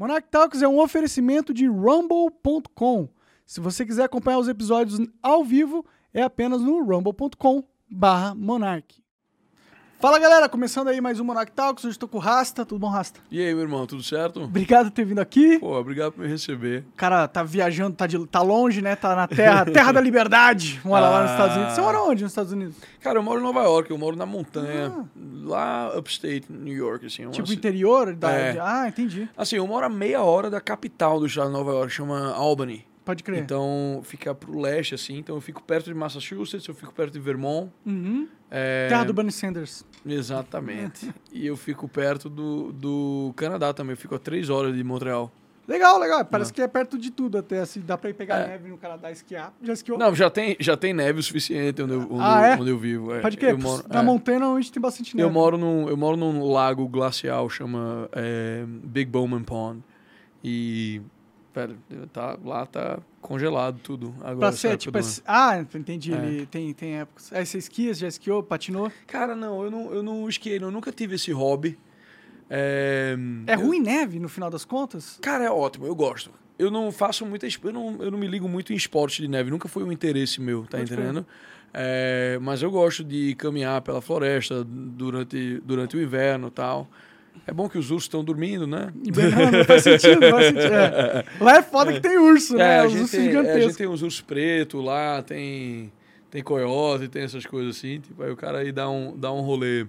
Monarch Talks é um oferecimento de rumble.com. Se você quiser acompanhar os episódios ao vivo, é apenas no rumble.com barra Monarch. Fala galera, começando aí mais um Monarch Talks, hoje estou com o Rasta, tudo bom Rasta? E aí, meu irmão, tudo certo? Obrigado por ter vindo aqui. Pô, obrigado por me receber. O cara tá viajando, tá, de, tá longe, né? Tá na terra, terra da liberdade. Mora lá nos Estados Unidos. Você mora onde nos Estados Unidos? Cara, eu moro em Nova York, eu moro na montanha, lá upstate, New York, assim. Tipo interior? Da, É. ah, entendi. Assim, eu moro a meia hora da capital do estado de Nova York, chama Albany. Pode crer. Então, fica pro leste, assim, então eu fico perto de Massachusetts, eu fico perto de Vermont. Uhum. é, Terra do Bernie Sanders. Exatamente. e eu fico perto do, do Canadá também, eu fico a três horas de Montreal. Legal, legal. Parece que é perto de tudo até, assim, dá pra ir pegar É. neve no Canadá e esquiar. Já esquiou? Não, já tem, já tem neve o suficiente onde eu, onde Ah, é? onde eu vivo. é. Pode crer. Moro, Na é. montanha normalmente tem bastante neve. Eu moro num, eu moro num lago glacial, chama é, Big Bowman Pond. E, velho, tá, lá tá congelado tudo. Agora, Pra ser, tipo, assim- ah, entendi. É. Ele tem, tem épocas. Aí você esquia, você já esquiou, patinou. Cara, não, eu não, eu não esquiei, eu nunca tive esse hobby. É, É eu- ruim neve, no final das contas? Cara, é ótimo, eu gosto. Eu não faço muita. Eu não, eu não me ligo muito em esporte de neve, nunca foi um interesse meu, tá crer. entendendo? É, mas eu gosto de caminhar pela floresta durante, durante o inverno e tal. É bom que os ursos estão dormindo, né? Não, não faz sentido, não faz sentido. É. Lá é foda que tem urso, É, né? Os ursos tem, é, a gigantescos. gente tem uns ursos pretos lá, tem, tem coiote, tem essas coisas assim. Tipo, aí o cara aí dá um, dá um rolê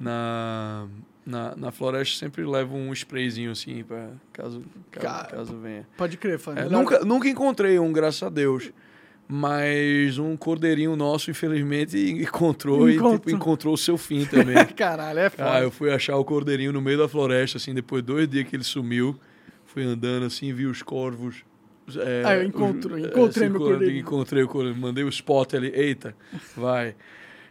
na, na, na floresta, sempre leva um sprayzinho assim, pra, caso, caso, Cara, caso venha. Pode crer, fã. É, nunca, nunca encontrei um, graças a Deus. Mas um cordeirinho nosso, infelizmente, encontrou e Encontrou. tipo, encontrou o seu fim também. Caralho, é foda. Ah, eu fui achar o cordeirinho no meio da floresta, assim, depois de dois dias que ele sumiu. Fui andando assim, vi os corvos. é, Ah, eu encontro- os- encontrei é, meu cordeirinho. Encontrei o cordeirinho, mandei o spot ali, eita, vai.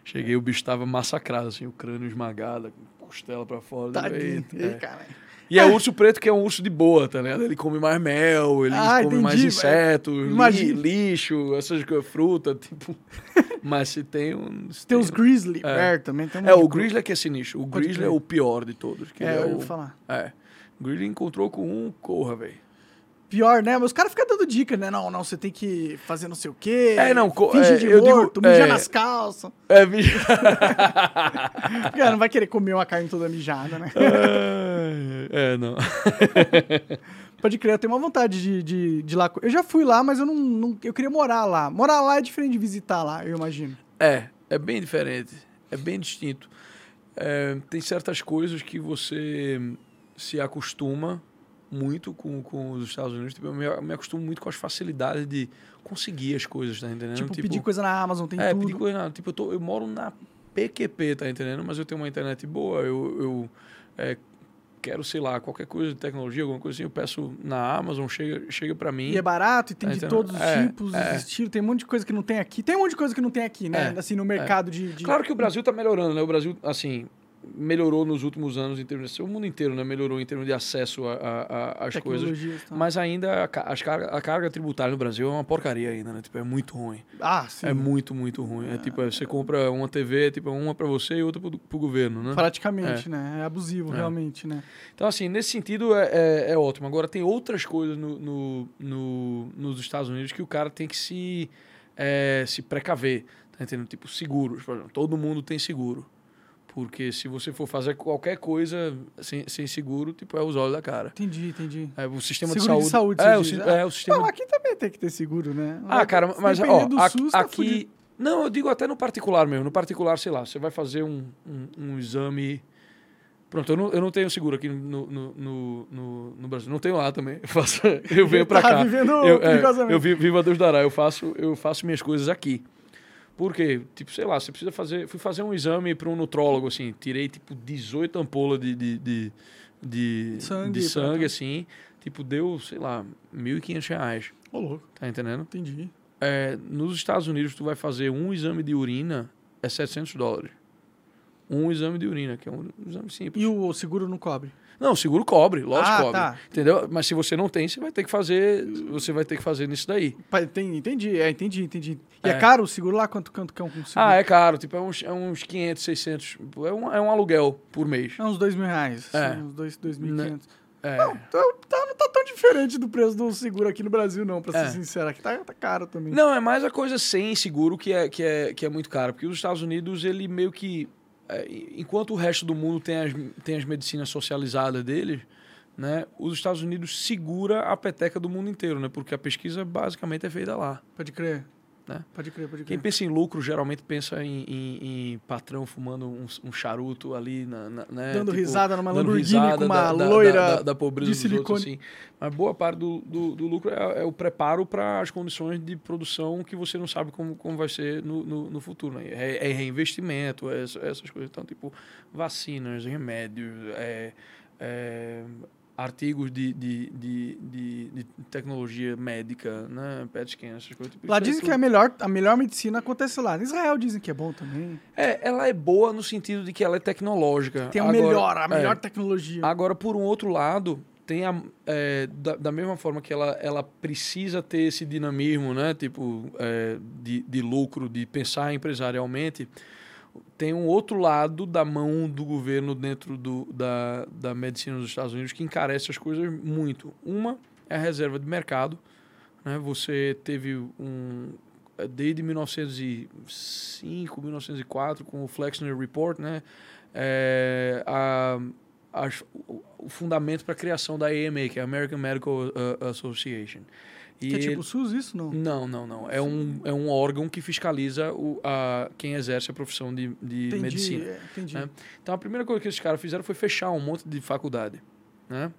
Cheguei, o bicho tava massacrado, assim, o crânio esmagado, costela pra fora. Tadinho. Eita, é. caralho. E é urso preto que é um urso de boa, tá ligado? Ele come mais mel, ele Ah, come mais entendi. insetos, li- lixo, essas coisas, fruta, tipo. Mas se tem um. se Tem os grizzly É. perto também. Tem um É, o grizzly é que é sinistro. O Pode grizzly é o pior de todos. que É, eu o- ia falar. É. O grizzly encontrou com um, corra, velho. Pior, né? Mas os caras ficam dando dica, né? Não, não, você tem que fazer não sei o quê. É, não, Finge é, de eu digo, morto, mijar é. nas calças. É, bicho. Cara, não vai querer comer uma carne toda mijada, né? é, não. Pode crer, eu tenho uma vontade de, de, de ir lá. Eu já fui lá, mas eu não, não- Eu queria morar lá. Morar lá é diferente de visitar lá, eu imagino. É, é bem diferente. É bem distinto. É, tem certas coisas que você se acostuma muito com, com os Estados Unidos. Tipo, eu me, eu me acostumo muito com as facilidades de conseguir as coisas, tá entendendo? Tipo, pedir coisa na Amazon, tem é, tudo. pedir coisa na, Tipo, eu, tô, eu moro na PQP, tá entendendo? Mas eu tenho uma internet boa, eu, eu é, quero, sei lá, qualquer coisa de tecnologia, alguma coisa assim, eu peço na Amazon, chega, chega pra mim. E é barato, e tem Tá de entendendo? todos os É, tipos, é. os estilos. Tem um monte de coisa que não tem aqui. Tem um monte de coisa que não tem aqui, né? É, Assim, no mercado de, de- Claro que o Brasil está melhorando, né? O Brasil, assim, melhorou nos últimos anos em termos de... O mundo inteiro, né? Melhorou em termos de acesso a- a- a- às coisas. tá? Mas ainda a, carga, a carga tributária no Brasil é uma porcaria ainda, né? Tipo, é muito ruim. Ah, sim. É muito, muito ruim. É tipo, é, você compra uma TV, tipo, uma para você e outra pro, pro governo, né? Praticamente, né? É abusivo, É. realmente, né? Então, assim, nesse sentido é, é, é ótimo. Agora, tem outras coisas no, no- no- nos Estados Unidos que o cara tem que se, é, se precaver. Tá entendendo? Tipo, seguros, por exemplo. Todo mundo tem seguro. Porque se você for fazer qualquer coisa sem, sem seguro, tipo, é os olhos da cara. Entendi, entendi. É, o sistema Seguro de de saúde. saúde, é, o, é, o sistema. Não, aqui também tem que ter seguro, né? Ah, cara, mas ó, SUS, tá aqui- fudido. Não, eu digo até no particular mesmo. No particular, sei lá, você vai fazer um, um, um exame. Pronto, eu não, eu não tenho seguro aqui no, no, no, no, no Brasil. Não tenho lá também. Eu, faço, eu venho pra Tá cá. vivendo eu, é, eu vi- vivo a Deus dará. Eu faço, eu faço minhas coisas aqui. Por quê? Tipo, sei lá, você precisa fazer. Fui fazer um exame para um nutrólogo, assim. Tirei, tipo, 18 ampolas de, de, de, de Sangue de sangue assim. Tipo, deu, sei lá, 1.500 reais. Ô, louco. Tá entendendo? Entendi. É, nos Estados Unidos, tu vai fazer um exame de urina, é 700 dólares. Um exame de urina, que é um exame simples. E o seguro não cobre? Não, o seguro cobre, lógico Ah, cobre. tá. Entendeu? Mas se você não tem, você vai ter que fazer, você vai ter que fazer nisso daí. Entendi, é, entendi, entendi. E é, É. caro o seguro lá? Quanto, quanto que é um seguro? Ah, é caro, tipo, é uns, é uns 500, 600, é um, é um aluguel por mês. É uns dois mil reais. É. assim, Uns dois, dois mil e quinhentos. É. Não, tá, tá- diferente do preço do seguro aqui no Brasil, não, pra É. ser sincero. Aqui tá, tá caro também. Não, é mais a coisa sem seguro que é, que é, que é muito cara. Porque os Estados Unidos, ele meio que. É, enquanto o resto do mundo tem as, tem as medicinas socializadas deles, né? Os Estados Unidos segura a peteca do mundo inteiro, né? Porque a pesquisa basicamente é feita lá. Pode crer. Né? Pode crer, pode Quem crer. pensa em lucro geralmente pensa em, em- em patrão fumando um, um charuto ali, na, na- né? Dando Tipo, risada numa dando Lamborghini risada com uma da, loira da, da, da pobreza de dos outros, silicone. assim. Mas boa parte do, do, do lucro é, é o preparo para as condições de produção que você não sabe como, como vai ser no, no, no futuro. Né? É, é reinvestimento, é essa- essas coisas. Então, tipo, vacinas, remédios, é, é, artigos de, de, de, de, de tecnologia médica, né? PET scan, essas coisas. Tipo, Lá é dizem que tudo- a melhor, a melhor medicina acontece lá. Em Israel dizem que é bom também. É, ela é boa no sentido de que ela é tecnológica. Tem a Agora- melhor, a é. melhor tecnologia. Agora, por um outro lado, tem a, é, da, da mesma forma que ela, ela precisa ter esse dinamismo, né? Tipo, é, de, de lucro, de pensar empresarialmente, tem um outro lado da mão do governo dentro do, da, da medicina dos Estados Unidos que encarece as coisas muito. Uma é a reserva de mercado. Né? Você teve um... Desde 1905, 1904, com o Flexner Report, né? É, a, o, o fundamento para a criação da AMA, que é a American Medical uh, Association. E que é tipo o SUS isso, não? não, não, não. É um, é um órgão que fiscaliza o, a, quem exerce a profissão de, de Entendi, medicina. é, entendi. né? Então a primeira coisa que esses caras fizeram foi fechar um monte de faculdade. Né?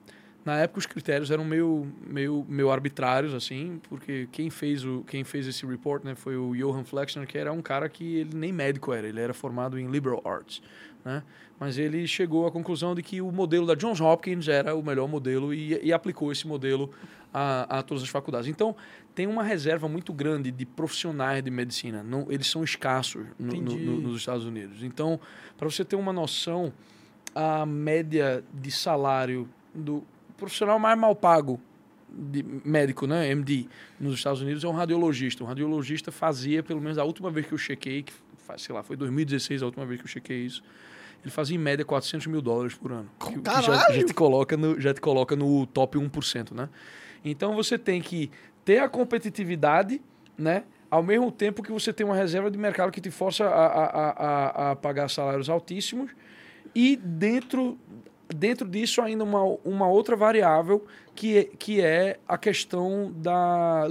Na época os critérios eram meio, meio, meio arbitrários, assim, porque quem fez, o, quem fez esse report né, foi o Johan Flexner, que era um cara que ele nem médico era, ele era formado em liberal arts. Né? Mas ele chegou à conclusão de que o modelo da Johns Hopkins era o melhor modelo e, e aplicou esse modelo a, a todas as faculdades. Então, tem uma reserva muito grande de profissionais de medicina. Não, eles são escassos no- no- nos Estados Unidos. Então, para você ter uma noção, a média de salário do profissional mais mal pago de médico, né, MD, nos Estados Unidos é um radiologista. Um radiologista fazia, pelo menos a última vez que eu chequei, que faz, sei lá, foi 2016 a última vez que eu chequei isso, ele fazia em média 400 mil dólares por ano. Que já, Caralho! já te coloca no, já te coloca no top 1%, né? Então você tem que ter a competitividade, né? Ao mesmo tempo que você tem uma reserva de mercado que te força a, a, a, a- pagar salários altíssimos e dentro, dentro disso ainda uma, uma outra variável que é, que é a questão da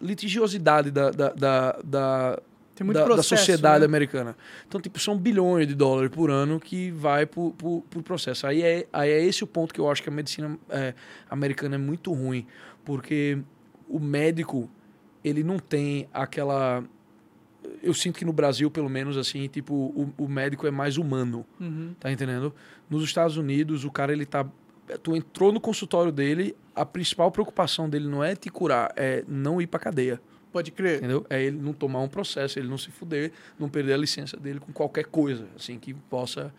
litigiosidade da, da, da, da, Da, da processo, sociedade né? americana. Então, tipo, são bilhões de dólares por ano que vai por, por, por processo. Aí é, aí é esse o ponto que eu acho que a medicina é, americana é muito ruim, porque o médico, ele não tem aquela... Eu sinto que no Brasil, pelo menos, assim, tipo, o, o médico é mais humano, Uhum. tá entendendo? Nos Estados Unidos, o cara, ele tá... Tu entrou no consultório dele, a principal preocupação dele não é te curar, é não ir pra cadeia. Pode crer. Entendeu? É ele não tomar um processo, ele não se fuder, não perder a licença dele com qualquer coisa, assim, que possa,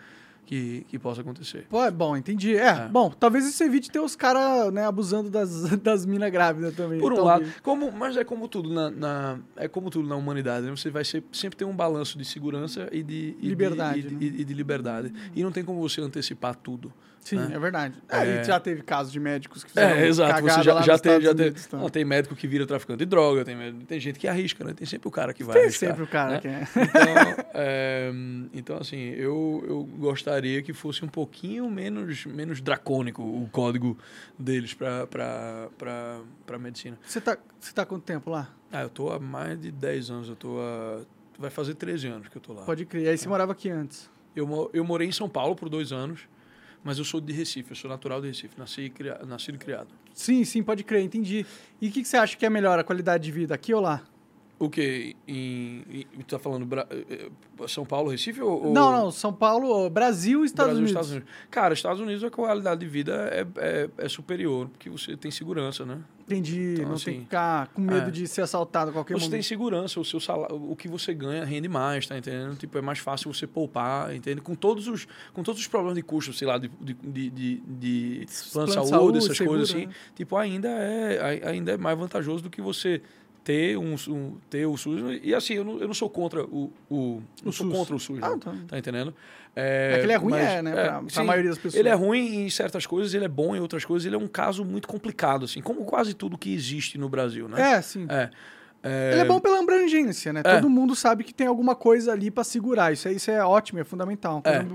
que, que possa acontecer. Pô, é bom, entendi. É, É. bom, talvez isso evite ter os caras, né, abusando das, das minas grávidas também. Por um talvez. lado, como, mas é como tudo na, na- é como tudo na humanidade, né? Você vai ser, sempre ter um balanço de segurança e de e de- Liberdade, de, né? e- e de liberdade. E não tem como você antecipar tudo. Sim, né? é verdade. É, É. e já teve casos de médicos que fizeram É, exato. Você já, já Estados já Unidos, então. não, tem médico que vira traficante de droga, tem, tem gente que arrisca, né? Tem sempre o cara que vai Tem arriscar. sempre o cara né? que é. Então, é, então, assim, eu, eu gostaria que fosse um pouquinho menos, menos dracônico o código deles para medicina. Você tá, você tá há quanto tempo lá? Ah, eu tô há mais de 10 anos, eu tô há... Vai fazer 13 anos que eu tô lá. Pode crer. Aí você morava aqui antes. Eu, eu morei em São Paulo por dois anos, mas eu sou de Recife, eu sou natural de Recife, nasci e cria- nascido e criado. Sim, sim, pode crer, entendi. E o que, que você acha que é melhor, a qualidade de vida, aqui ou lá? O quê? Em, em, tá falando Bra- eh, eh, São Paulo, Recife ou... ou- Não, não, São Paulo, Brasil e Estados Brasil, Unidos. Estados Unidos. Cara, Estados Unidos a qualidade de vida é, é, é superior, porque você tem segurança, né? Entendi, Então, não tem assim, que ficar com medo é. de ser assaltado a qualquer Você tem momento. segurança, o seu salário, o que você ganha rende mais, tá entendendo? Tipo, é mais fácil você poupar, entende? Com todos os, com todos os problemas de custo, sei lá, de, de, de, de, plano de de saúde, saúde, essas seguro, coisas assim, né? tipo, ainda é, ai- ainda é mais vantajoso do que você ter, um, um- ter o SUS. E assim, eu não, eu não sou contra o. o não O sou SUS. contra o SUS. Ah, não. tá. Tá entendendo? É que ele é ruim, mas- é, né? Pra, pra sim, maioria das pessoas. Ele é ruim em certas coisas, ele é bom em outras coisas. Ele é um caso muito complicado, assim, como quase tudo que existe no Brasil, né? É, sim. É. É, Ele é bom pela abrangência, né? É. Todo mundo sabe que tem alguma coisa ali pra segurar. Isso é, isso é ótimo, é fundamental. É.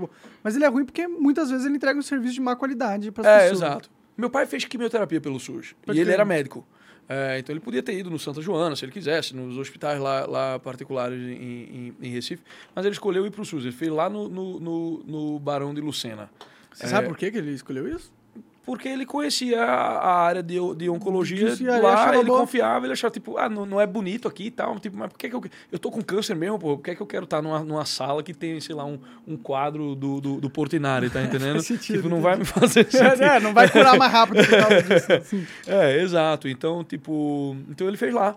Mas ele é ruim porque muitas vezes ele entrega um serviço de má qualidade pras É, pessoas. exato. Meu pai fez quimioterapia pelo SUS. Pode e ele era médico. É, então ele podia ter ido no Santa Joana, se ele quisesse, nos hospitais lá, lá particulares em, em- em Recife. Mas ele escolheu ir pro SUS. Ele fez lá no, no, no- no Barão de Lucena. Você É. sabe por que que ele escolheu isso? Porque ele conhecia a área de, de oncologia lá, ele bom. confiava, ele achava, tipo, ah, não, não é bonito aqui e tal. Tipo, mas por que, que eu. Eu tô com câncer mesmo, pô. Por que, que eu quero estar numa, numa sala que tem, sei lá, um, um quadro do, do, do Portinari, tá entendendo? Faz sentido, tipo, não vai me fazer sentido. É, não vai curar mais rápido por causa disso. assim. É, exato. Então, tipo. Então ele fez lá.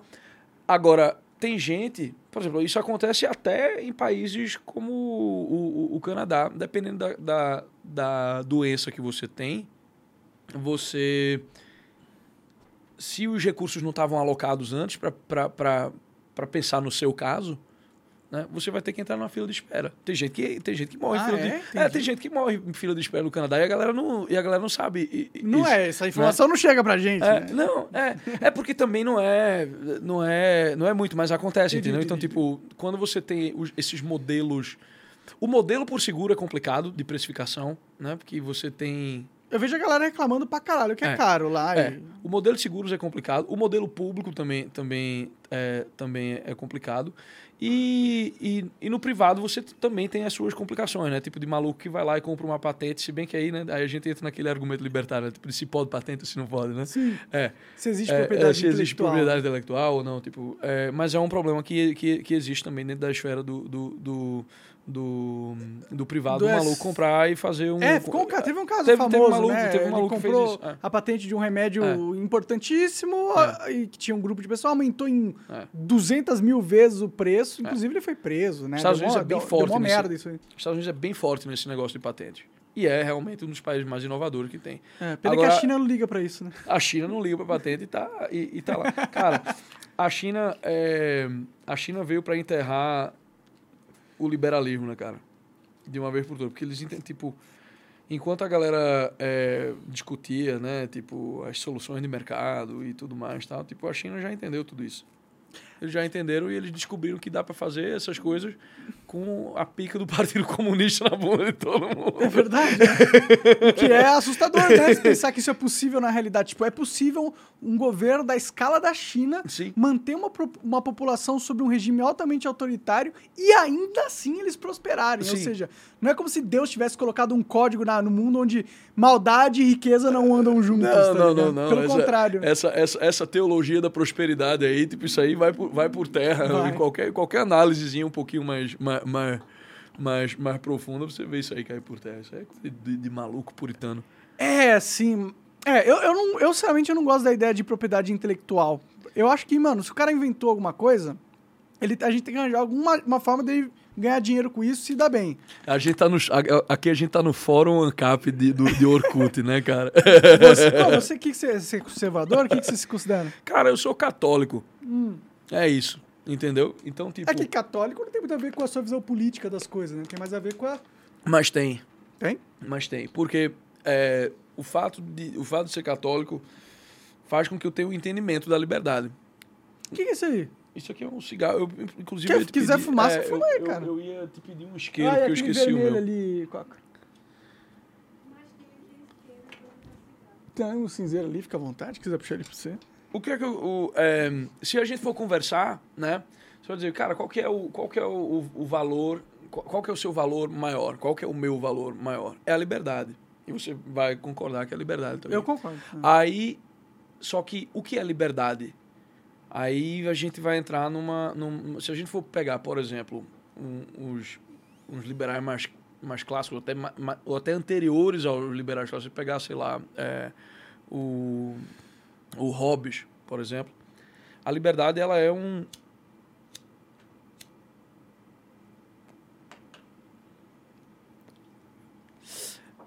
Agora, tem gente. Por exemplo, isso acontece até em países como o, o, o Canadá. Dependendo da, da, da doença que você tem, você. Se os recursos não estavam alocados antes para pensar no seu caso, né, você vai ter que entrar numa fila de espera. Tem gente que, tem gente que morre Ah, em fila é? de. É, Entendi. tem gente que morre em fila de espera no Canadá e a galera não, e a galera não sabe. i- Não isso. é, essa informação não chega pra gente. É, né? não, é, é porque também não é, não é, não é muito, mas acontece, Entendi, entendeu? Então, entendi. tipo, quando você tem os- esses modelos, o modelo por seguro é complicado de precificação, né? Porque você tem Eu vejo a galera reclamando pra caralho que é, É. caro lá. é, e- o modelo de seguros é complicado, o modelo público também, também, é, também é complicado. E, e, e no privado você também tem as suas complicações, né? Tipo de maluco que vai lá e compra uma patente, se bem que aí, né? Aí a gente entra naquele argumento libertário, né? tipo, de se pode patente ou se não pode, né? Sim. É. Se existe É, propriedade é, se existe intelectual. propriedade intelectual ou não, tipo, é, mas é um problema que, que, que existe também dentro da esfera do, do, do, do, do privado, Do maluco comprar e fazer um... É, ficou teve um caso Teve- teve famoso, um maluco- né? teve um Ele maluco que fez comprou isso, é. a patente de um remédio É. importantíssimo É. e que tinha um grupo de pessoas, aumentou em É. 200 mil vezes o preço. Inclusive, ele foi preso, né? Estados Unidos mó- é bem deu- forte Deu uma nesse- merda isso aí. Os Estados Unidos é bem forte nesse negócio de patente. E é realmente um dos países mais inovadores que tem. É, pena Agora- que a China não liga pra isso, né? A China não liga para patente e tá, e, e tá lá. Cara, a China, é, a China veio para enterrar o liberalismo, né, cara? De uma vez por todas. Porque eles entendem, tipo, enquanto a galera é, discutia, né, tipo, as soluções de mercado e tudo mais, tal, tipo, a China já entendeu tudo isso. Eles já entenderam e eles descobriram que dá para fazer essas coisas com a pica do Partido Comunista na bunda de todo mundo. É verdade. né? o que é assustador, né? Se pensar que isso é possível na realidade. Tipo, é possível um governo da escala da China Sim. manter uma, uma população sob um regime altamente autoritário e ainda assim eles prosperarem. Ou Sim. seja, não é como se Deus tivesse colocado um código na- no mundo onde maldade e riqueza não andam juntos. Não, tá não, não, não. Pelo essa, contrário. Essa, essa, essa teologia da prosperidade aí, tipo, isso aí vai por, vai por terra. Vai. Em qualquer, qualquer análisezinha um pouquinho mais, mais, mais, mais, mais profunda, você vê isso aí cair por terra. Isso aí é de, de maluco puritano. É, assim. É, eu, eu, não, eu sinceramente eu não gosto da ideia de propriedade intelectual. Eu acho que, mano, se o cara inventou alguma coisa, ele, a gente tem que arranjar alguma uma forma de ganhar dinheiro com isso se dar bem. A gente tá no, aqui a gente tá no fórum ANCAP de, do, de Orkut, né, cara? Você, pô, você que você você é conservador? O que, que você se considera? Cara, eu sou católico. É isso, entendeu? Então, tipo... É que católico não tem muito a ver com a sua visão política das coisas, né? Tem mais a ver com a. Mas tem. Tem? Mas tem. Porque é, o, fato de, o fato de ser católico faz com que eu tenha um entendimento da liberdade. O que, que é isso aí? Isso aqui é um cigarro. Eu, inclusive, te quiser pedir- fumar, é, você fuma eu, aí, eu- cara. Eu, ia te pedir um isqueiro, Ah, é porque eu esqueci o meu. ali, Coca. Tem um cinzeiro ali, fica à vontade, quiser puxar ele pra você. O que é que eu, o, é, se a gente for conversar, né? Você vai dizer, cara, qual que é o, qual que é o, o- o valor, qual, qual que é o seu valor maior? Qual que é o meu valor maior? É a liberdade. E você vai concordar que é a liberdade também. Eu concordo. Aí, só que o que é liberdade? Aí a gente vai entrar numa. num- se a gente for pegar, por exemplo, um- uns liberais mais, mais clássicos, até, ma- ou até anteriores aos liberais clássicos, se pegar, sei lá, é, o, o Hobbes, por exemplo, a liberdade ela é um.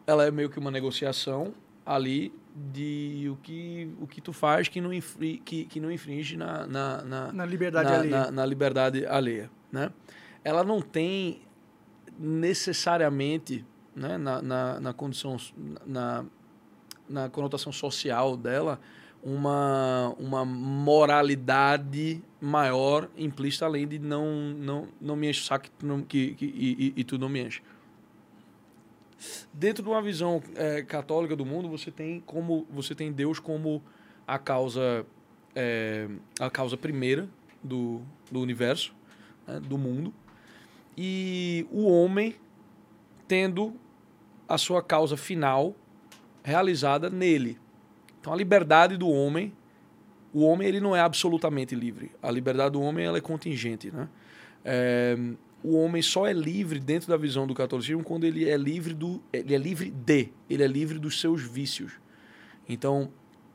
Ela é meio que uma negociação ali de o que, o que tu faz que não, infri, que, que não infringe na, na, na, Na liberdade na, alheia. na- na liberdade alheia. Né? Ela não tem necessariamente né, na, na, na condição, na, na conotação social dela, uma, uma moralidade maior implícita além de não, não, não me enche o saco que, que, que, e, e- e tu não me enche. Dentro de uma visão eh, católica do mundo, você tem como você tem Deus como a causa eh, a causa primeira do, do universo, né, do mundo, e o homem tendo a sua causa final realizada nele. Então a liberdade do homem, o homem ele não é absolutamente livre. A liberdade do homem ela é contingente, né? É, o homem só é livre dentro da visão do catolicismo quando ele é livre do ele é livre de, ele é livre dos seus vícios. Então,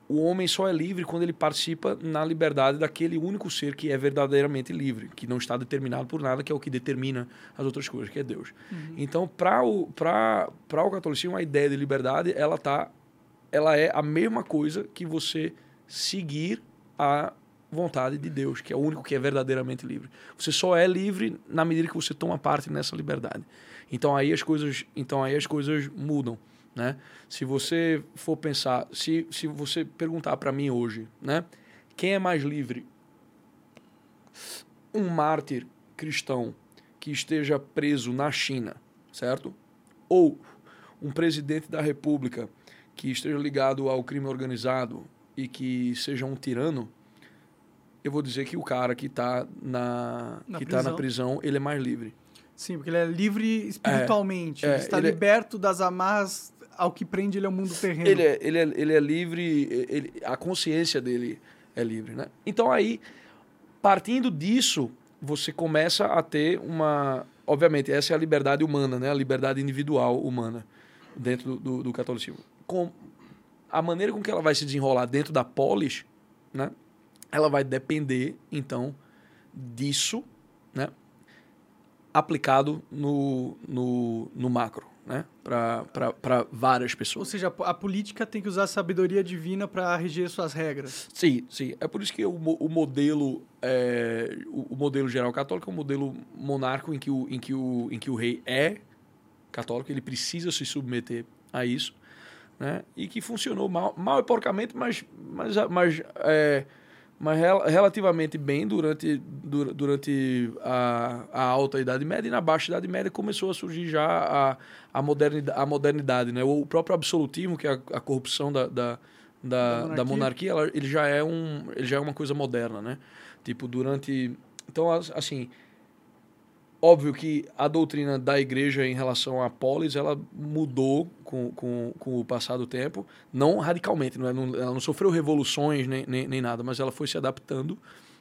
o homem só é livre quando ele participa na liberdade daquele único ser que é verdadeiramente livre, que não está determinado por nada, que é o que determina as outras coisas, que é Deus. Então, para o, pra, pra o catolicismo, a ideia de liberdade, ela, tá, ela é a mesma coisa que você seguir a vontade de Deus, que é o único que é verdadeiramente livre. Você só é livre na medida que você toma parte nessa liberdade. Então aí as coisas, então aí as coisas mudam, né? Se você for pensar, se, se você perguntar para mim hoje, né? Quem é mais livre? Um mártir cristão que esteja preso na China, certo? Ou um presidente da República que esteja ligado ao crime organizado e que seja um tirano, eu vou dizer que o cara que está na, Na que tá na prisão. prisão, ele é mais livre. Sim, porque ele é livre espiritualmente. É, ele está ele é- liberto das amarras ao que prende ele ao mundo terreno. Ele é, ele é, ele é livre, ele, a consciência dele é livre, né? Então aí, partindo disso, você começa a ter uma... Obviamente, essa é a liberdade humana, né? A liberdade individual humana dentro do, do, do catolicismo. Com a maneira com que ela vai se desenrolar dentro da polis, né? Ela vai depender, então, disso, né? Aplicado no, no, no macro, né? Para várias Ou pessoas. seja, a política tem que usar a sabedoria divina para reger suas regras. Sim, sim. É por isso que o, o modelo é, o, o modelo geral católico é um modelo monárquico em que, o, em, que o, em que o rei é católico, ele precisa se submeter a isso, né? E que funcionou mal, mal e porcamente, mas, mas, mas, é, mas rel- relativamente bem durante, dura- durante a, a alta Idade Média e na baixa Idade Média começou a surgir já a, a, modernidade, a modernidade, né? O próprio absolutismo, que é a, a corrupção da, da, da, Da da monarquia. monarquia, ela- ele, já é um, ele já é uma coisa moderna, né? Tipo, durante... Então, as- assim... Óbvio que a doutrina da igreja em relação à polis, ela mudou com, com, com o passar do tempo. Não radicalmente, é? Não- ela não sofreu revoluções nem, nem, nem nada, mas ela foi se adaptando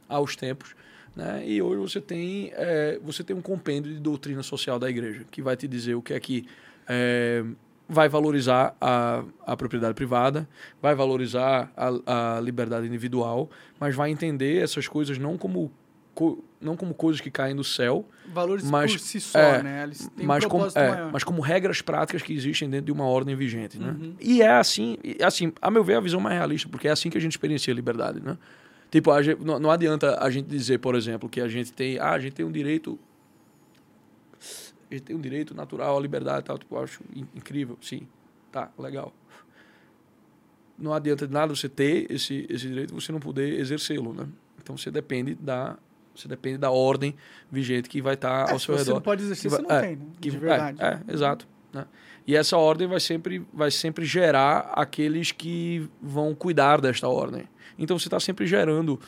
aos tempos. Né? E hoje você tem, é, você tem um compêndio de doutrina social da igreja, que vai te dizer o que é que é, vai valorizar a, a propriedade privada, vai valorizar a, a liberdade individual, mas vai entender essas coisas não como, co- não como coisas que caem do céu, Valores Mas, por si só, é, né? Eles têm mas, um como, é, mas como regras práticas que existem dentro de uma ordem vigente, né? Uhum. E é assim, e, assim, a meu ver, a visão mais realista, porque é assim que a gente experiencia a liberdade, né? Tipo, a gente- não, não adianta a gente dizer, por exemplo, que a gente tem, ah, a gente tem um direito a gente tem um direito natural à liberdade e tal, tipo, eu acho in- incrível, sim. Tá, legal. Não adianta de nada você ter esse, esse direito e você não poder exercê-lo, né? Então você depende da você depende da ordem vigente que vai estar É, ao se seu você redor. não pode exercer, você não é, tem, né? que- De verdade. É, é, exato. né? E essa ordem vai sempre, vai sempre gerar aqueles que vão cuidar desta ordem. Então você está sempre gerando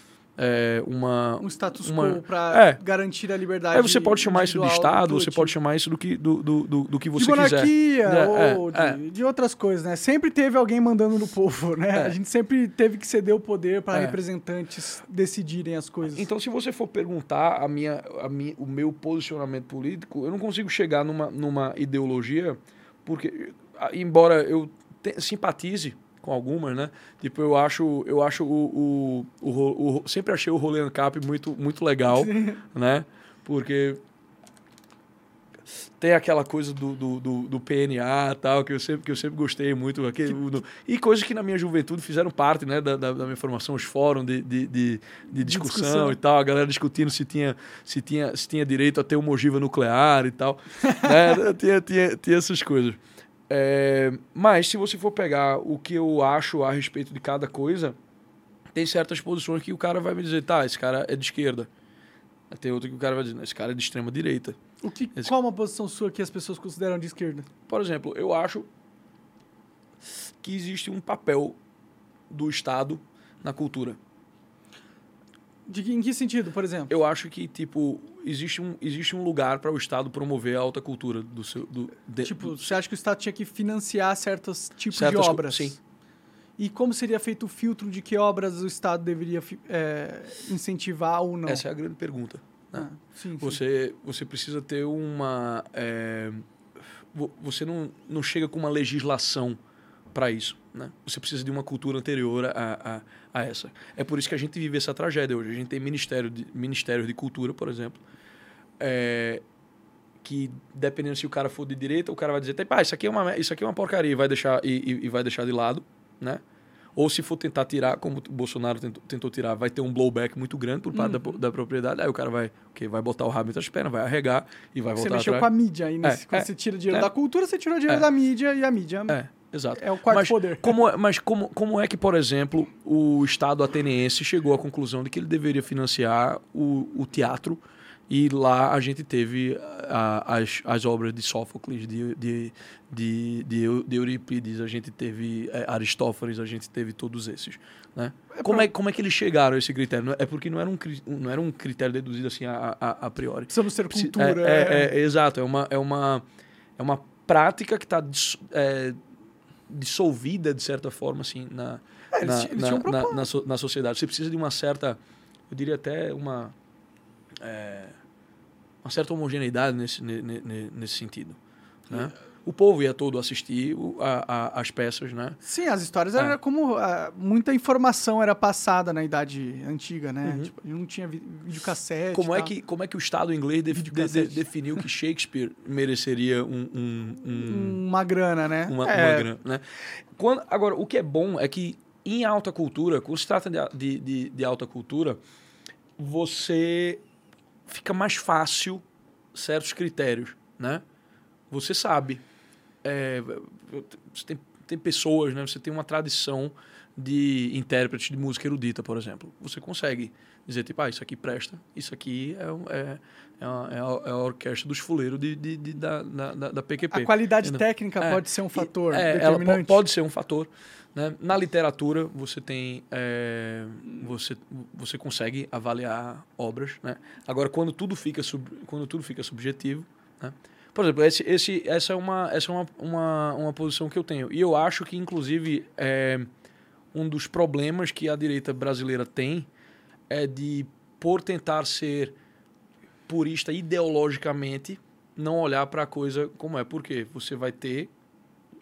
é, uma. Um status uma- quo para é. garantir a liberdade você pode chamar isso de Estado, do você pode chamar isso do que, do, do, do, do que você de quiser. monarquia É, ou é, de, de outras coisas, né? Sempre teve alguém mandando no povo, né? É. A gente sempre teve que ceder o poder para É. representantes decidirem as coisas. Então, se você for perguntar a minha, a minha, o meu posicionamento político, eu não consigo chegar numa, numa ideologia, porque, embora eu te- simpatize com algumas, né? Tipo, eu acho, eu acho o, o, o, o- sempre achei o rolê ANCAP muito, muito legal, né? Porque tem aquela coisa do, do, do, do PNA tal, que eu sempre, que eu sempre gostei muito. Aquele, do, e coisas que na minha juventude fizeram parte né, da, da, da minha formação, os fóruns de, de, de, de discussão, discussão, e tal, a galera discutindo se tinha, se tinha, se tinha direito a ter uma ogiva nuclear e tal. né? tinha, tinha, tinha essas coisas. É, mas se você for pegar o que eu acho a respeito de cada coisa, tem certas posições que o cara vai me dizer, tá, esse cara é de esquerda. Tem outro que o cara vai dizer, esse cara é de extrema direita. O que, Esse- Qual uma posição sua que as pessoas consideram de esquerda? Por exemplo, eu acho que existe um papel do Estado na cultura. De, que- em que sentido, por exemplo? Eu acho que, tipo, existe um, existe um lugar para o Estado promover a alta cultura do seu. Do, de- Tipo, você acha que o Estado tinha que financiar certos tipos Certas de obras? sim. E como seria feito o filtro de que obras o Estado deveria é, incentivar ou não? Essa é a grande pergunta. Ah, sim, sim. Você, você precisa ter uma. é, vo- você não, não chega com uma legislação para isso. Né? Você precisa de uma cultura anterior a, a, a essa. É por isso que a gente vive essa tragédia hoje. A gente tem ministério de, ministérios de cultura, por exemplo, é, que dependendo se o cara for de direita, o cara vai dizer, ah, isso aqui é uma, isso aqui é uma porcaria e vai deixar, e, e- e vai deixar de lado. Né? Ou se for tentar tirar, como o Bolsonaro tentou, tentou tirar, vai ter um blowback muito grande por parte da, da propriedade. Aí o cara vai, okay, vai botar o rabo entre as pernas, vai arregar e vai Você voltar mexeu atrás. com a mídia aí, nesse, É, quando é, você tira dinheiro é. da cultura, você tirou dinheiro É. da mídia e a mídia É, exato. é o quarto mas poder. Como, é- mas como, como é que, por exemplo, o Estado ateniense chegou à conclusão de que ele deveria financiar o, o teatro e lá a gente teve a- as, as obras de Sófocles, de, de, de, de, Eu- de Eurípides, a gente teve é, Aristófanes, a gente teve todos esses. Né? Como, é, como é que eles chegaram a esse critério? Não- É porque não era um, não era um critério deduzido assim a, a, a priori. Precisamos Precisa- cultura. É, é. é, é, exato, é uma, é uma, é uma prática que está dissolvida, de certa forma, assim, na, É, na, eles na, um na, na so- na sociedade. Você precisa de uma certa, eu diria até uma, é, uma certa homogeneidade nesse, ne- ne- ne- nesse sentido. Né? O povo ia todo assistir o- a- a- as peças, né? Sim, as histórias É. era como ah, muita informação era passada na idade antiga, né? Uhum. Tipo, não tinha vi- videocassete. Como é, que, como é que o Estado inglês de- de- definiu que Shakespeare mereceria um- um- um, uma grana, né? uma, É, uma grana, né? Quando, agora, o que é bom é que em alta cultura, quando se trata de, de, de alta cultura, você fica mais fácil certos critérios, né? Você sabe. É, você tem, tem pessoas, né? Você tem uma tradição de intérpretes de música erudita, por exemplo. Você consegue dizer, tipo, ah, isso aqui presta, isso aqui é, é, é, a, é a- é a orquestra dos fuleiros de, de, de- da, da, da- PQP. A qualidade Entendeu? técnica É, pode ser um fator é, ela pode ser um fator. Né? Na literatura, você tem. é, você, você consegue avaliar obras. Né? Agora, quando tudo fica, sub, quando tudo fica subjetivo. Né? Por exemplo, esse, esse, essa é, uma, essa é uma, uma, uma posição que eu tenho. E eu acho que, inclusive, é, um dos problemas que a direita brasileira tem é de, por tentar ser purista ideologicamente, não olhar para a coisa como é. Porque você vai ter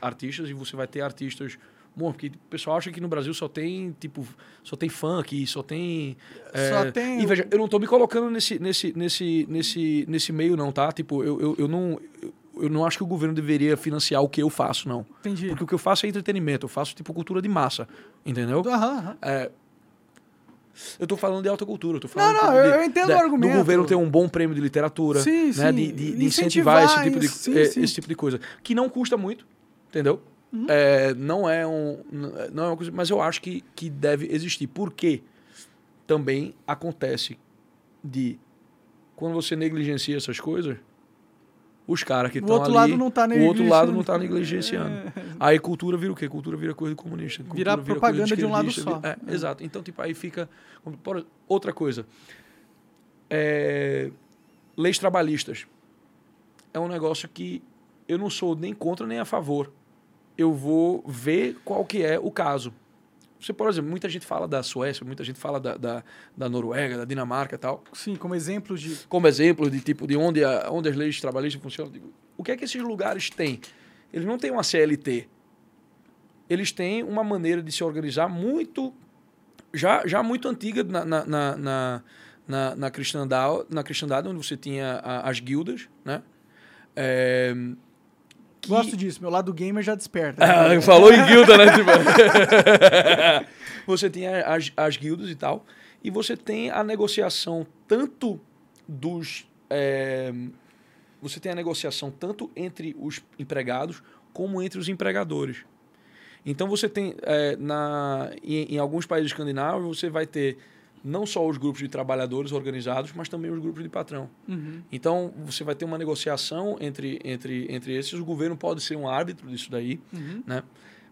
artistas e você vai ter artistas bom porque o pessoal acha que no Brasil só tem tipo só tem funk só tem Só é, tem e veja eu não tô me colocando nesse nesse nesse nesse nesse meio não tá tipo eu, eu, eu não eu, eu não acho que o governo deveria financiar o que eu faço não Entendi. porque o que eu faço é entretenimento eu faço tipo cultura de massa entendeu Aham, é, eu tô falando de alta cultura, eu tô falando Não, não, tipo, eu- de- eu entendo de- o argumento. Do governo ter um bom prêmio de literatura, Sim, né? sim. De, de- Incentivar incentivar esse tipo de, eh, sim. esse tipo de coisa. Que não custa muito, entendeu? Uhum. É, não é um. Não é uma coisa. Mas eu acho que, que deve existir. Porque também acontece de quando você negligencia essas coisas, os caras que O estão outro ali, lado não tá o outro lado não negligenciando. está negligenciando. Aí cultura vira o quê? Cultura vira coisa de comunista. Cultura Vira coisa propaganda de um lado só. vira- é, Exato. Então, tipo, aí fica... Outra coisa. É, leis trabalhistas. É um negócio que eu não sou nem contra nem a favor. Eu vou ver qual que é o caso. Você, por exemplo, muita gente fala da Suécia, muita gente fala da, da, da Noruega, da Dinamarca e tal Sim, como exemplos de. como exemplo de tipo de onde, a, onde as leis trabalhistas funcionam. O que é que esses lugares têm? Eles não têm uma CLT. Eles têm uma maneira de se organizar muito já, já muito antiga na, na, na, na, na, na cristandade, na cristandade, onde você tinha a- as guildas, né? É, que... Gosto disso, meu lado gamer já desperta. Ah, falou em guilda, né? Tipo... você tem as, as guildas e tal, e você tem a negociação tanto dos. É... você tem a negociação tanto entre os empregados como entre os empregadores. Então você tem, é, na, em, em alguns países escandinavos, você vai ter não só os grupos de trabalhadores organizados, mas também os grupos de patrão. Uhum. Então, você vai ter uma negociação entre, entre, entre esses. O governo pode ser um árbitro disso daí, uhum. né?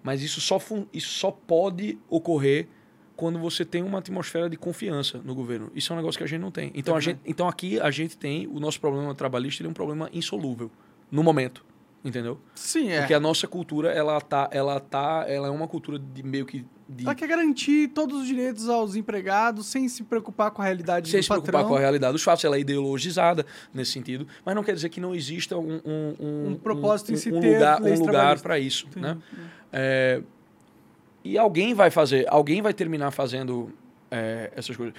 mas isso só, isso só pode ocorrer quando você tem uma atmosfera de confiança no governo. Isso é um negócio que a gente não tem. Então, a gente, então aqui a gente tem o nosso problema trabalhista, ele é um problema insolúvel no momento entendeu? Sim, é. Porque a nossa cultura, ela tá, ela tá, ela é uma cultura de meio que de... Ela quer garantir todos os direitos aos empregados sem se preocupar com a realidade sem do se patrão. preocupar com a realidade dos fatos. Ela é ideologizada nesse sentido, mas não quer dizer que não exista um um, um, um propósito um, em si um lugar um lugar para isso, Entendi. né? É, e alguém vai fazer, alguém vai terminar fazendo é, essas coisas.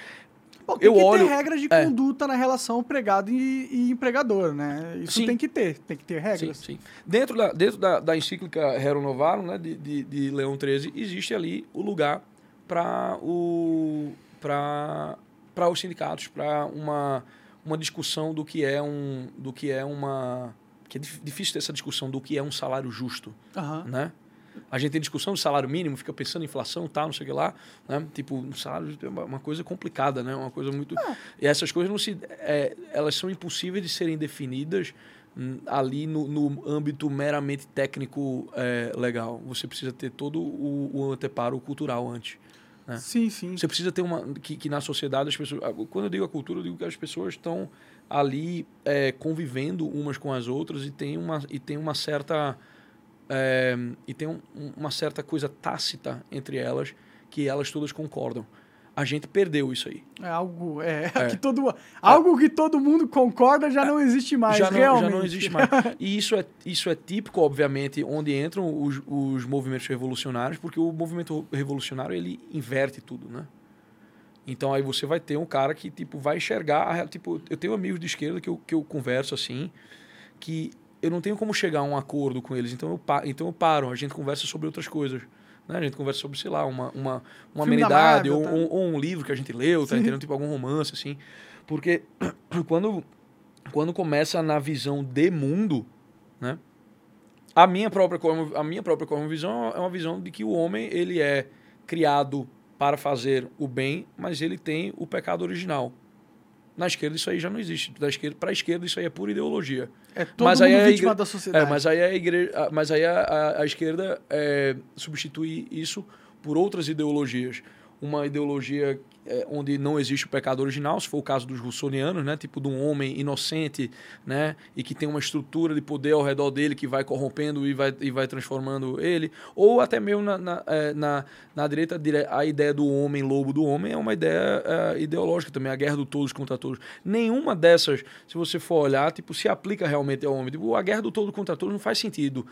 Bom, tem eu que olho, ter regras de é. conduta na relação empregado e, e, empregador, né? Isso sim. tem que ter, tem que ter regras. Sim, sim. Dentro da, dentro da, da encíclica Rerum Novarum, né, de, de, de Leão XIII, existe ali o lugar para o para os sindicatos, para uma, uma discussão do que é um do que é uma que é difícil ter essa discussão do que é um salário justo, uhum. né? A gente tem discussão do salário mínimo, fica pensando em inflação, tal, não sei o que lá, né? Tipo, o salário é uma coisa complicada, né? Uma coisa muito... Ah. E essas coisas não se... É, elas são impossíveis de serem definidas hum, ali no, no âmbito meramente técnico é, legal. Você precisa ter todo o, o anteparo cultural antes. Né? Sim, sim. Você precisa ter uma... Que, que na sociedade as pessoas... Quando eu digo a cultura, eu digo que as pessoas estão ali é, convivendo umas com as outras e tem uma, e tem uma certa é, e tem um, uma certa coisa tácita entre elas que elas todas concordam. A gente perdeu isso aí. É algo, é, é. que todo, algo que todo mundo concorda já não existe mais, já não, realmente. Já não existe mais. E isso é, isso é típico, obviamente, onde entram os, os movimentos revolucionários, porque o movimento revolucionário ele inverte tudo, né? Então aí você vai ter um cara que tipo vai enxergar, tipo, eu tenho amigos de esquerda que eu, que eu converso assim, que eu não tenho como chegar a um acordo com eles, então eu, então eu paro, a gente conversa sobre outras coisas. Né? A gente conversa sobre, sei lá, uma, uma, uma amenidade Marvel, ou, tá? ou, ou, um livro que a gente leu, tá entendendo? Tipo algum romance, assim. Porque quando, quando começa na visão de mundo, né? A minha própria, a minha própria visão é uma visão de que o homem ele é criado para fazer o bem, mas ele tem o pecado original. Na esquerda isso aí já não existe. Da esquerda para a esquerda isso aí é pura ideologia. É todo mas mundo aí vítima igre... da sociedade. É, mas aí a mas aí a, a, a esquerda é, substitui isso por outras ideologias uma ideologia é, onde não existe o pecado original, se for o caso dos russonianos, né? tipo de um homem inocente né? e que tem uma estrutura de poder ao redor dele que vai corrompendo e vai, e vai transformando ele, ou até mesmo na, na, é, na, na direita a ideia do homem lobo do homem é uma ideia é, ideológica também, a guerra do todos contra todos. Nenhuma dessas, se você for olhar, tipo, se aplica realmente ao homem. Tipo, a guerra do todo contra todos não faz sentido.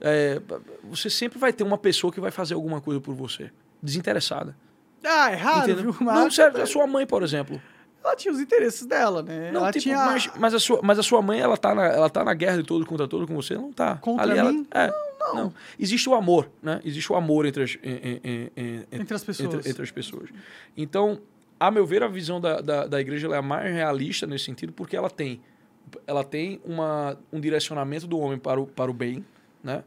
É, você sempre vai ter uma pessoa que vai fazer alguma coisa por você, desinteressada. Ah, é raro, Entendeu? viu? Mas... Não, sério, a sua mãe, por exemplo. Ela tinha os interesses dela, né? Não, ela tipo, tinha... mas, mas, a sua, mas a sua mãe, ela tá, na, ela tá na guerra de todo contra todo com você? Não tá. Contra Ali mim? Ela, é, não, não, não, Existe o amor, né? Existe o amor entre as, em, em, em, entre as pessoas. Entre, entre, as pessoas. Então, a meu ver, a visão da, da, da igreja é a mais realista nesse sentido, porque ela tem, ela tem uma, um direcionamento do homem para o, para o bem, né?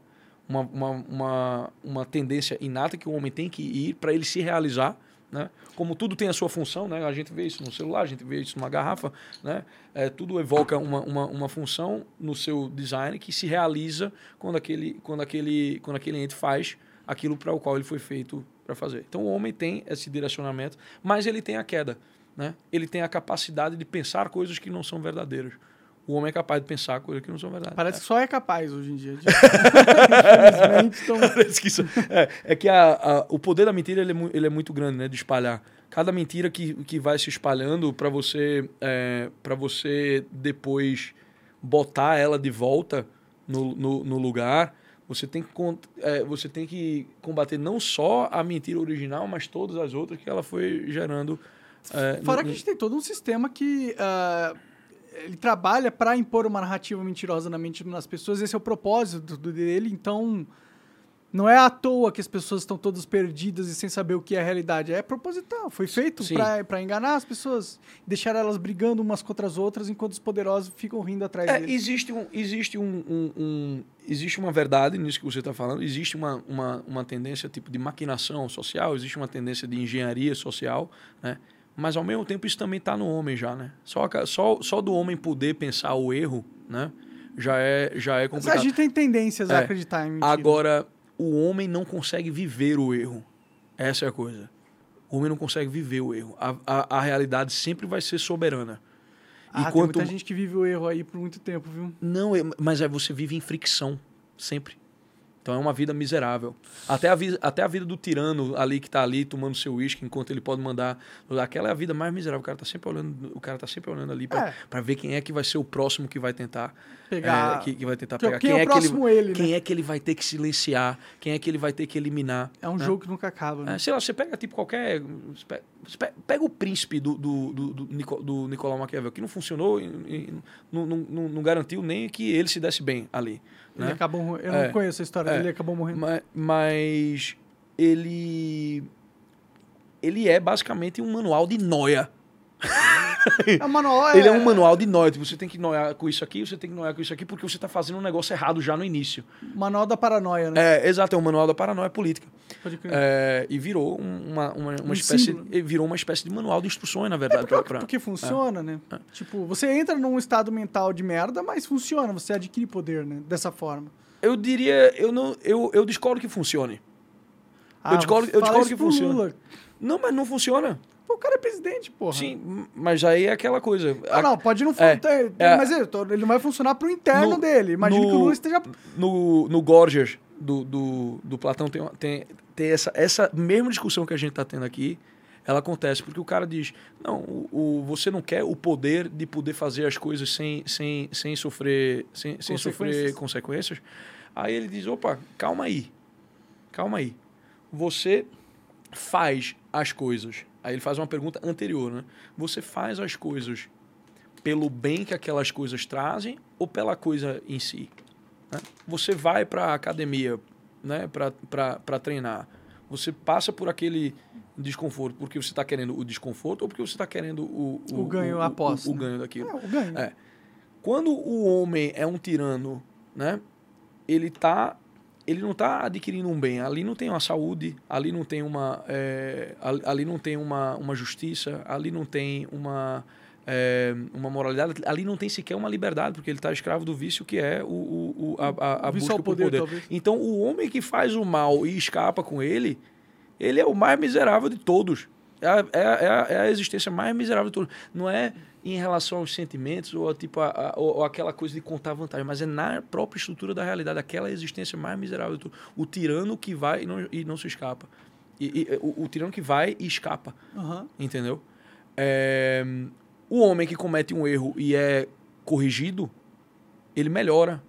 Uma, uma, uma, uma tendência inata que o homem tem que ir para ele se realizar né? Como tudo tem a sua função, né? a gente vê isso no celular, a gente vê isso numa garrafa, né? É, tudo evoca uma, uma, uma função no seu design que se realiza quando aquele, quando aquele, quando aquele ente faz aquilo para o qual ele foi feito para fazer. Então o homem tem esse direcionamento, mas ele tem a queda. Né? Ele tem a capacidade de pensar coisas que não são verdadeiras o homem é capaz de pensar coisas que não são verdade. Parece é. que só é capaz hoje em dia. De... Infelizmente, então... Parece que isso... é, é que a, a, o poder da mentira ele é, ele é muito grande, né? De espalhar. Cada mentira que, que vai se espalhando para você, é, para você depois botar ela de volta no, no, no lugar, você tem, que, é, você tem que combater não só a mentira original, mas todas as outras que ela foi gerando. É, Fora no, que a gente tem todo um sistema que. Uh ele trabalha para impor uma narrativa mentirosa na mente das pessoas, esse é o propósito dele, então não é à toa que as pessoas estão todas perdidas e sem saber o que é a realidade, é proposital, foi feito para enganar as pessoas, deixar elas brigando umas contra as outras enquanto os poderosos ficam rindo atrás É, deles. existe, um, existe, um, um- um- existe uma verdade nisso que você está falando, existe uma, uma, uma tendência tipo de maquinação social, existe uma tendência de engenharia social, né? Mas ao mesmo tempo isso também está no homem já. Né? Só, só, só do homem poder pensar o erro né? já, é, já é Mas a complicado. gente tem tendências a É. acreditar em mentira. Agora, o homem não consegue viver o erro. Essa é a coisa. O homem não consegue viver o erro. A, a, a realidade sempre vai ser soberana. ah, tem quanto- muita gente que vive o erro aí por muito tempo, viu? Não, é- mas é você vive em fricção, sempre. Então é uma vida miserável. Até a, vi- até a vida do tirano ali que tá ali tomando seu uísque enquanto ele pode mandar. Aquela é a vida mais miserável. O cara tá sempre olhando, o cara tá sempre olhando ali pra É. ver quem é que vai ser o próximo que vai tentar. Pegar- é, que, que vai tentar Quem- pegar. quem é o que ele, ele, né? Quem é que ele vai ter que silenciar? Quem é que ele vai ter que eliminar? É um né? jogo que nunca acaba, né? É, sei lá, você pega tipo qualquer. Pega o príncipe do, do, do, do, Nico- do Nicolau Maquiavel, que não funcionou, e, e não, não, não, não garantiu nem que ele se desse bem ali. Ele Né? acabou. Eu É. não conheço a história É. dele, ele acabou morrendo. Ma- Mas ele. Ele é basicamente um manual de noia. É um manual. Ele é um manual de noia. Tipo, você tem que noiar com isso aqui, você tem que noiar com isso aqui, porque você está fazendo um negócio errado já no início. Manual da paranoia, né? É, exato, é um manual da paranoia política. Pode crer. É, e virou um- uma, uma, uma Um espécie. símbolo. Virou uma espécie de manual de instruções, na verdade. Porque, pra- porque funciona, né? Tipo, você entra num estado mental de merda, mas funciona, você adquire poder, né? Dessa forma. Eu diria, eu não, eu, eu discordo que funcione. Ah, discordo- eu discordo que funciona. Lula. Não, mas não funciona. Pô, o cara é presidente, porra. Sim, mas aí é aquela coisa. Ah, não, pode não É, funcionar. é. mas ele, ele não vai funcionar pro interno No- dele. Imagina que o Lula esteja. no, no Gorgias do, do, do Platão tem, tem, tem essa, essa mesma discussão que a gente está tendo aqui. Ela acontece porque o cara diz: não, o, o- você não quer o poder de poder fazer as coisas sem, sem, sem sofrer sem, sem sofrer Consequências. consequências. Aí ele diz: opa, calma aí, calma aí. Você faz as coisas. Aí ele faz uma pergunta anterior, né? Você faz as coisas pelo bem que aquelas coisas trazem ou pela coisa em si? né? Você vai para a academia né, para treinar. Você passa por aquele desconforto porque você está querendo o desconforto ou porque você está querendo o, O ganho, a posse, o, o né? ganho daquilo. É, o ganho. É. Quando o homem é um tirano, né? Ele tá, ele não está adquirindo um bem. Ali não tem uma saúde, ali não tem uma, é, ali, não tem uma, uma justiça, ali não tem uma é, uma moralidade, ali não tem sequer uma liberdade, porque ele está escravo do vício que é o, o, o- a, a, a busca ao por poder, poder. Então, o homem que faz o mal e escapa com ele, ele é o mais miserável de todos. É a, é a- é a- é a existência mais miserável de todos. Não é em relação aos sentimentos ou, tipo, a, a- ou, aquela coisa de contar vantagem, mas é na própria estrutura da realidade, aquela existência mais miserável. O tirano que vai e não, e não se escapa. E, e- o, o tirano que vai e escapa. Aham. Entendeu? É, o homem que comete um erro e é corrigido, ele melhora.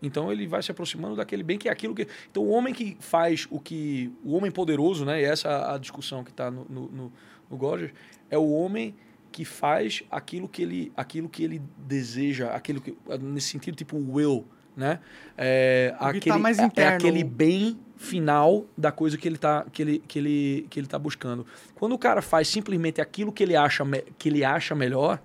Então ele vai se aproximando daquele bem que é aquilo que. Então o homem que faz o que. O homem poderoso, né? E essa é a discussão que está no, no, no, no Gorgias, é o homem que faz aquilo que ele, aquilo que ele deseja, aquilo que. Nesse sentido, tipo will, né? É, O que aquele, tá mais é- é interno. aquele bem final da coisa que ele tá que ele, que ele, que ele tá buscando. Quando o cara faz simplesmente aquilo que ele acha que ele acha melhor,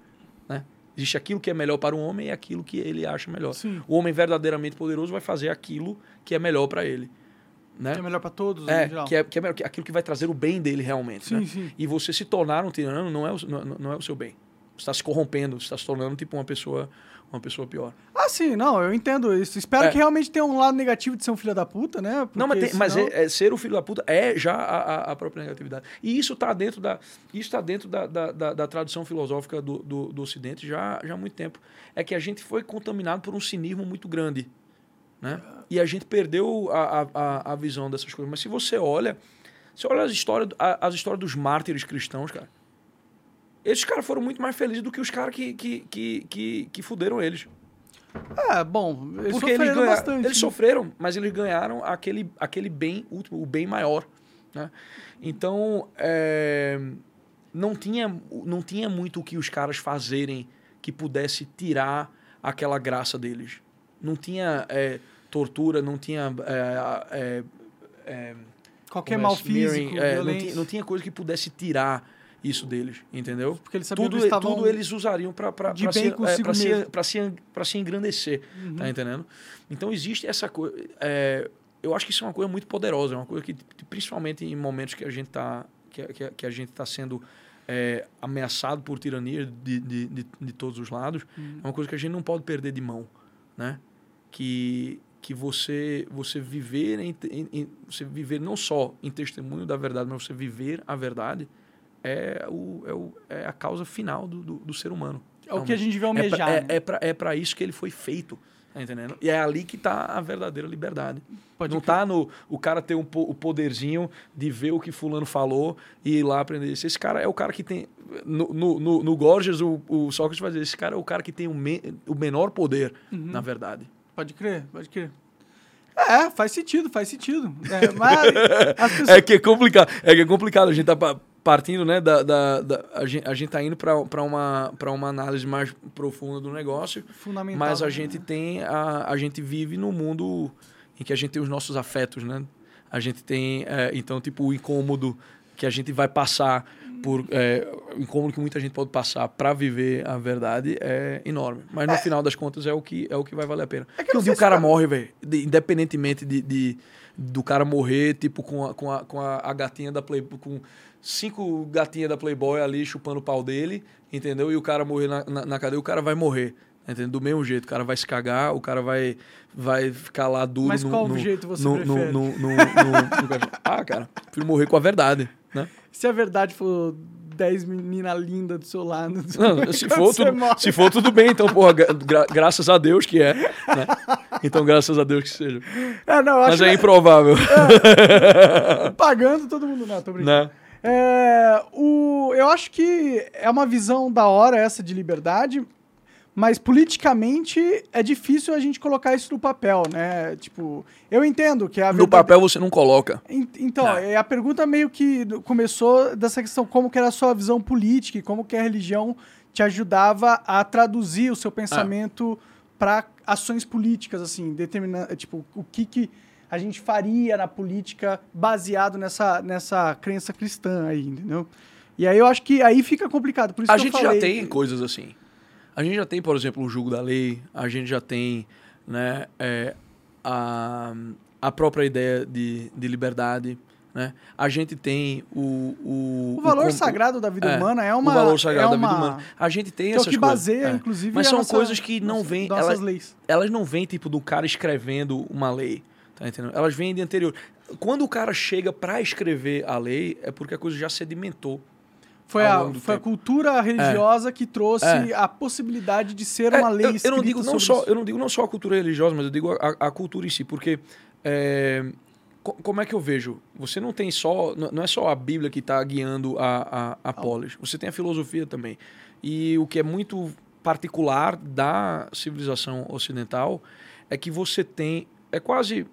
né? Existe aquilo que é melhor para o homem e aquilo que ele acha melhor. Sim. O homem verdadeiramente poderoso vai fazer aquilo que é melhor para ele, né? Que é melhor pra todos, É, que é, que é melhor, que- aquilo que vai trazer o bem dele realmente. Sim, né? sim. E você se tornar um tirano não é o, não, não é o seu bem. Você está se corrompendo, você está se tornando tipo uma pessoa, uma pessoa pior. Ah, sim, não, eu entendo isso. Espero É. que realmente tenha um lado negativo de ser um filho da puta, né? Não, mas, Porque tem- mas senão- é- é ser o filho da puta é já a, a- própria negatividade. E isso está dentro da isso tá dentro da, da, da, da tradução filosófica do, do, do Ocidente já, já há muito tempo. É que a gente foi contaminado por um cinismo muito grande. Né? E a gente perdeu a, a, a- visão dessas coisas. Mas se você olha, você olha as histórias, as histórias dos mártires cristãos, cara. Esses caras foram muito mais felizes do que os caras que, que, que, que, que fuderam eles. É, bom, eles Porque eles sofreram ganharam. bastante. Eles né? sofreram, mas eles ganharam aquele, aquele bem último, o bem maior. Né? Então, é, não, tinha, não tinha muito o que os caras fazerem que pudesse tirar aquela graça deles. Não tinha é, tortura, não tinha é, é, é, Qualquer é, mal físico, é, não, tinha, não tinha coisa que pudesse tirar isso deles, entendeu? Porque eles sabiam Tudo, que eles tudo eles usariam para se, pra se, pra se, pra se engrandecer, Uhum. tá entendendo? Então existe essa coisa. é, eu acho que isso é uma coisa muito poderosa, é uma coisa que, principalmente em momentos que a gente está que, que, que a gente tá sendo é, ameaçado por tirania de, de, de, de todos os lados, Uhum. é uma coisa que a gente não pode perder de mão, né? Que que você você viver em, em- você viver não só em testemunho da verdade, mas você viver a verdade é o, é, o, é a causa final do, do, do ser humano. É o que a gente vê É almejar. é, né? é, é isso que ele foi feito. Tá entendendo? E é ali que tá a verdadeira liberdade. Pode não crer. tá no o cara ter um, o poderzinho de ver o que fulano falou e ir lá aprender isso. Esse cara é o cara que tem. No, no, no, no Gorgias, o, o Sócrates vai dizer: esse cara é o cara que tem o, me- o menor poder, Uhum. na verdade. Pode crer, pode crer. É, faz sentido, faz sentido. É, mas as pessoas... É que é complicado. É que é complicado. A gente tá pa- partindo, né? Da, da, da- a, gente, a gente tá indo para uma, pra uma análise mais profunda do negócio. fundamental. Mas a né? gente tem a, a gente vive num mundo em que a gente tem os nossos afetos, né? A gente tem é, então tipo o incômodo que a gente vai passar por é, o incômodo que muita gente pode passar para viver a verdade é enorme. Mas no final das contas é o que é o que vai valer a pena. É que um dia o cara tá- morre, velho, de- independentemente de, de- do cara morrer tipo com a, com a, com a, a gatinha da Playboy com cinco gatinhas da Playboy ali chupando o pau dele, entendeu? E o cara morrer na, na, na cadeia, o cara vai morrer. Entendeu? Do mesmo jeito, o cara vai se cagar, o cara vai, vai ficar lá duro Mas no, qual no, jeito você no, prefere? no, no, no, no- no- Ah, cara, prefiro morrer com a verdade, né? Se a verdade for 10 meninas lindas do seu lado... Não, se, for tudo, morre. se for tudo bem, então, porra, gra- gra- graças a Deus que é. né? Então, graças a Deus que seja. É, não, Mas é que improvável. pagando todo mundo. Não, tô brincando. né? É, o, eu acho que é uma visão da hora essa de liberdade, mas politicamente é difícil a gente colocar isso no papel, né? Tipo, eu entendo que a No verdade- papel você não coloca. En- Então, Não. é, a pergunta meio que começou dessa questão, como que era a sua visão política e como que a religião te ajudava a traduzir o seu pensamento para ações políticas, assim, determinando, tipo, o que que a gente faria na política baseado nessa, nessa crença cristã aí, entendeu? E aí eu acho que aí fica complicado, por isso A que eu gente já tem que- coisas assim. A gente já tem, por exemplo, o julgo da lei, a gente já tem né, é, a, a própria ideia de, de liberdade. Né? A gente tem o. O, O valor com- sagrado da vida é, humana é uma... o valor sagrado é da vida uma- humana. A gente tem Que é o essas que coisas. baseia, é. inclusive, Mas são nossa- coisas que não vêm. Elas, leis. elas não vêm, tipo, do cara escrevendo uma lei. Tá entendendo? Elas vêm de anterior. Quando o cara chega para escrever a lei, é porque a coisa já sedimentou. Foi, a, foi a cultura religiosa que trouxe É. a possibilidade de ser É, uma lei eu, eu não digo não só isso. eu não digo não só a cultura religiosa mas eu digo a, a cultura em si porque é, co- como é que eu vejo? Você não tem só não é só a Bíblia que está guiando a, a, a polis você tem a filosofia também. E o que é muito particular da civilização ocidental é que você tem é quase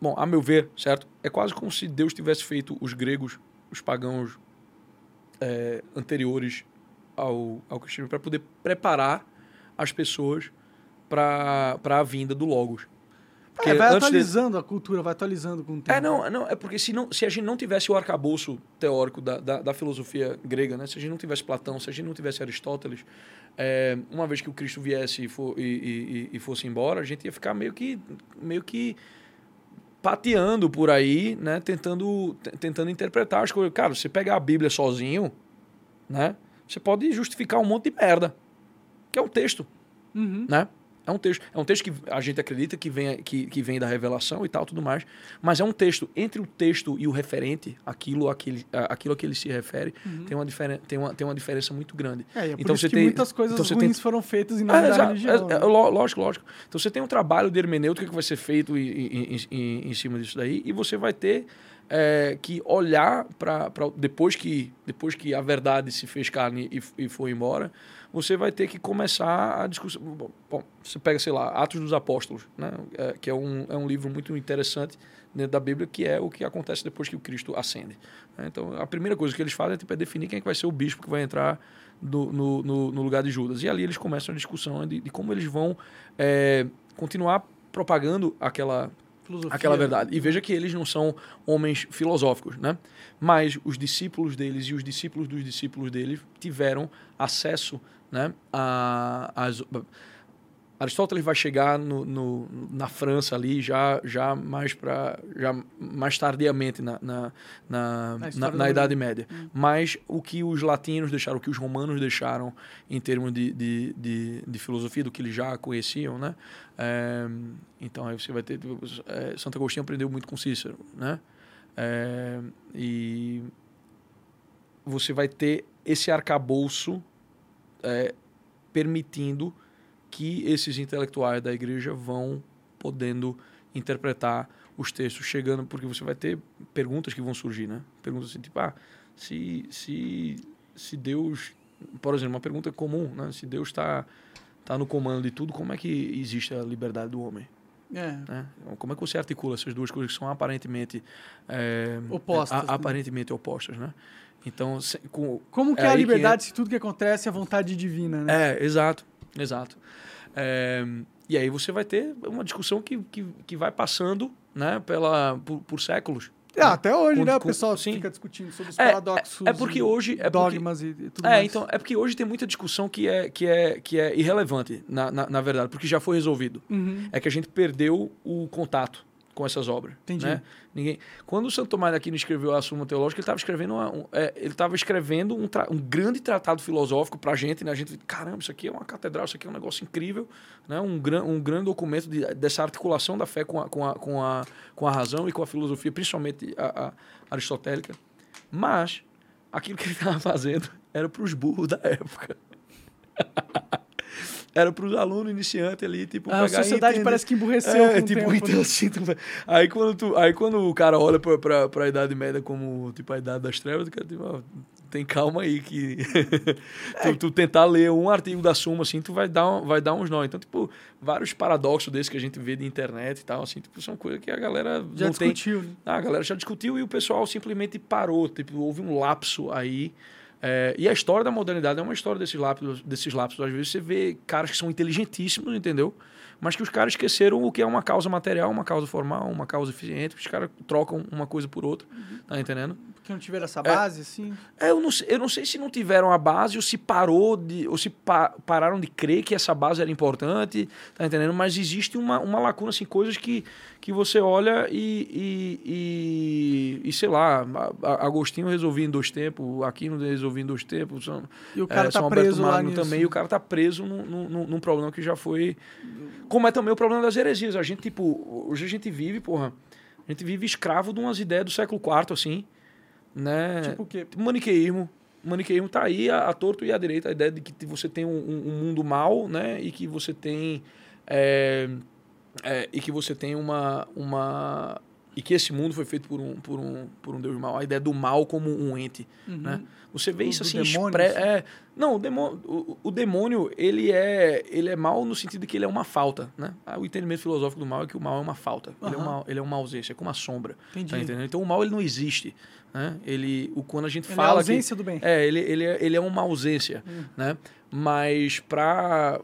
bom a meu ver certo? É quase como se Deus tivesse feito os gregos os pagãos é, anteriores ao, ao cristianismo para poder preparar as pessoas para a vinda do Logos. É, vai antes de- atualizando a cultura, vai atualizando com o tempo. É, não, não, é porque se, não, se a gente não tivesse o arcabouço teórico da, da, da filosofia grega, né? se a gente não tivesse Platão, se a gente não tivesse Aristóteles, é, uma vez que o Cristo viesse e, for, e, e- e fosse embora, a gente ia ficar meio que, meio que pateando por aí, né? tentando, tentando interpretar as coisas. Cara, você pegar a Bíblia sozinho, né? você pode justificar um monte de merda, que é um texto Uhum. né? É um texto, é um texto que a gente acredita que vem, que, que vem da revelação e tal, tudo mais, mas é um texto entre o texto e o referente, aquilo a que ele, aquilo a que ele se refere, tem, uma diferen, tem, uma, tem uma diferença muito grande. É, é por Então isso você que tem- muitas coisas então ruins tem- foram feitas em nome É, da exato, religião. é- é, né? ló- lógico, lógico. Então você tem um trabalho de hermenêutica que vai ser feito em, em, em- em cima disso daí, e você vai ter é, que olhar para depois que depois que a verdade se fez carne e, e foi embora, você vai ter que começar a discussão. Bom, você pega, sei lá, Atos dos Apóstolos, né? É, que é um, é um livro muito interessante dentro da Bíblia, que é o que acontece depois que o Cristo ascende. Né? Então, a primeira coisa que eles fazem é, tipo, é definir quem é que vai ser o bispo que vai entrar no, no, no, no lugar de Judas. E ali eles começam a discussão de, de como eles vão é, continuar propagando aquela Filosofia. aquela verdade. E veja que eles não são homens filosóficos, né? Mas os discípulos deles e os discípulos dos discípulos deles tiveram acesso né, a, as, Aristóteles vai chegar no, no, na França ali já, já mais para já mais tardiamente na, na, na, na, na Idade Média. Hum. Mas o que os latinos deixaram, o que os romanos deixaram em termos de, de, de, de filosofia, do que eles já conheciam, né? É, então aí você vai ter... É, Santo Agostinho aprendeu muito com Cícero, né? É, e você vai ter esse arcabouço é, permitindo que esses intelectuais da igreja vão podendo interpretar os textos chegando, porque você vai ter perguntas que vão surgir, né? Perguntas assim, tipo, ah, se, se, se Deus, por exemplo, uma pergunta comum, né? Se Deus está tá no comando de tudo, como é que existe a liberdade do homem? É. Né? Como é que você articula essas duas coisas que são aparentemente é, opostas, a, né? aparentemente opostas, né? Então, se, com, como que é, é a liberdade que... se tudo que acontece é vontade divina, né? É, exato, exato. É, e aí você vai ter uma discussão que, que, que vai passando né, pela, por, por séculos. É, até hoje, com, né? O pessoal sim. fica discutindo sobre os é, paradoxos. É, é porque hoje. É dogmas porque, e tudo é, mais. então, é porque hoje tem muita discussão que é, que é, que é irrelevante, na, na, na verdade, porque já foi resolvido. Uhum. É que a gente perdeu o contato com essas obras. Entendi. Né? Ninguém... Quando o Santo Tomás aqui escreveu a Suma Teológica, ele estava escrevendo, uma, um, é, ele escrevendo um, tra... um, grande tratado filosófico para a gente, né? A gente, caramba, isso aqui é uma catedral, isso aqui é um negócio incrível, né? Um, gran... um grande documento de... dessa articulação da fé com a, com, a, com, a, com a razão e com a filosofia, principalmente a, a aristotélica. Mas aquilo que ele estava fazendo era para os burros da época. Era para os alunos iniciantes ali, tipo, a sociedade parece que emburreceu é, tipo, tempo, então, né? assim, tu... aí quando tu, aí quando o cara olha para a idade média como tipo a idade das trevas, o cara tipo, ó, tem calma aí que tu, tu, tentar ler um artigo da Suma assim, tu vai dar um, vai dar uns nó. Então, tipo, vários paradoxos desses que a gente vê de internet e tal, assim, tipo, são coisas que a galera já não discutiu, tem. Né? Ah, a galera já discutiu e o pessoal simplesmente parou, tipo, houve um lapso aí é, e a história da modernidade é uma história desses lapsos, desses lapsos. Às vezes você vê caras que são inteligentíssimos, entendeu? Mas que os caras esqueceram o que é uma causa material, uma causa formal, uma causa eficiente. Os caras trocam uma coisa por outra, uhum. tá entendendo? Porque não tiveram essa base, é, assim? É, eu não, eu não sei se não tiveram a base ou se parou de, ou se pa, pararam de crer que essa base era importante, tá entendendo? Mas existe uma, uma lacuna, assim, coisas que que você olha e, e, e, e sei lá, Agostinho resolvia em dois tempos, Aquino resolvia em dois tempos, São, e o cara é, tá preso lá nisso. também, e o cara tá preso num, num, num, problema que já foi... Como é também o problema das heresias, a gente, tipo, hoje a gente vive, porra, a gente vive escravo de umas ideias do século IV, assim, né? Tipo o quê? Maniqueísmo. O maniqueísmo tá aí, a, a torto e a direita, a ideia de que você tem um, um mundo mal, né? E que você tem... É, é, e que você tem uma, uma e que esse mundo foi feito por um, por um, por um Deus mal. A ideia do mal como um ente, uhum. né? Você vê o isso assim, demônio, expre... assim? é, não, o demônio, o, o, demônio, ele é, ele é mal no sentido de que ele é uma falta, né? Ah, o entendimento filosófico do mal é que o mal é uma falta. Uhum. Ele é uma, ele é uma ausência, é como uma sombra. Entendi. Tá? Então o mal ele não existe, né? Ele, o quando a gente ele fala é a ausência que, do bem. É, ele, ele, é, ele é uma ausência, uhum. né? Mas para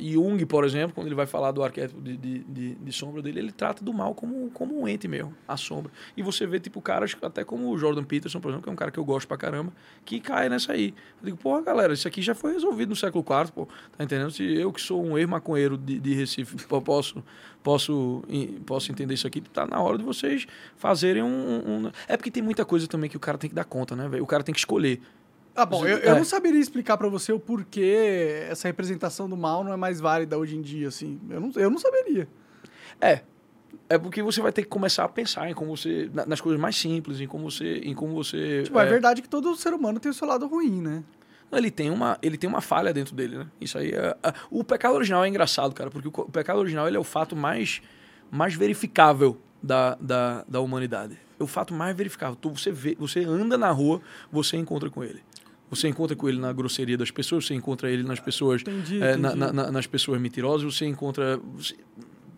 Jung, por exemplo, quando ele vai falar do arquétipo de, de, de, de, sombra dele, ele trata do mal como, como um ente mesmo, a sombra. E você vê, tipo, caras, até como o Jordan Peterson, por exemplo, que é um cara que eu gosto pra caramba, que cai nessa aí. Eu digo, porra, galera, isso aqui já foi resolvido no século IV, pô. Tá entendendo? Se eu que sou um ex-maconheiro de, de Recife, posso, posso, posso entender isso aqui, tá na hora de vocês fazerem um, um... É porque tem muita coisa também que o cara tem que dar conta, né, velho? O cara tem que escolher. Ah, bom, eu, eu é. não saberia explicar para você o porquê essa representação do mal não é mais válida hoje em dia, assim. Eu não, eu não saberia. É. É porque você vai ter que começar a pensar em como você. nas coisas mais simples, em como você. Em como você tipo, é... é verdade que todo ser humano tem o seu lado ruim, né? Ele tem, uma, ele tem uma falha dentro dele, né? Isso aí é, é. O pecado original é engraçado, cara, porque o, o pecado original ele é o fato mais, mais verificável da, da, da humanidade. É o fato mais verificável. Você, vê, você anda na rua, você encontra com ele. Você encontra com ele na grosseria das pessoas, você encontra ele nas pessoas, Entendi, é, entendi. na- na- nas pessoas mentirosas, você encontra. você-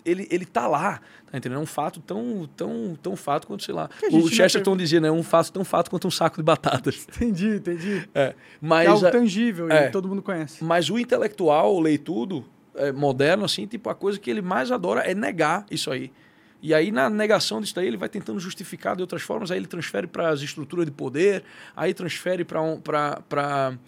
ele, ele tá lá, tá entendendo? É um fato tão, tão, tão fato quanto, sei lá. O Chesterton dizia, né? É um fato tão fato quanto um saco de batatas. Entendi, entendi. É, é mas, algo a- tangível é. e todo mundo conhece. mas o intelectual, o leitudo, é, moderno, assim, tipo, a coisa que ele mais adora é negar isso aí. E aí, na negação disso daí, ele vai tentando justificar de outras formas, aí ele transfere para as estruturas de poder, aí transfere para um, pra, pra,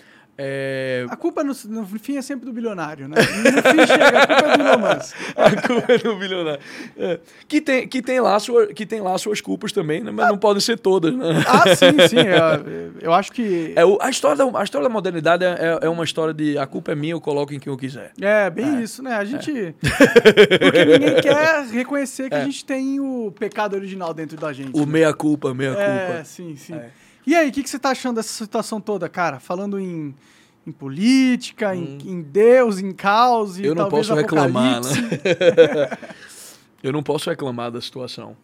é, A culpa no, no fim é sempre do bilionário, né? No fim chega, a culpa é do Elon Musk. A culpa é do bilionário. É. Que, tem, que, tem lá sua, que tem lá suas culpas também, né? mas não podem ser todas. Né? Ah, sim, sim. Eu, eu acho que. É, a, história da, a história da modernidade é, é- é uma história de a culpa é minha, eu coloco em quem eu quiser. É, bem isso, né? A gente. Porque ninguém quer reconhecer que a gente tem o pecado original dentro da gente. O né? meia-culpa, meia-culpa. É, sim, sim. E aí, o que, que você tá achando dessa situação toda, cara? Falando em, em política, em, em Deus, em caos e Hum. eu não posso reclamar, né? eu não posso reclamar da situação.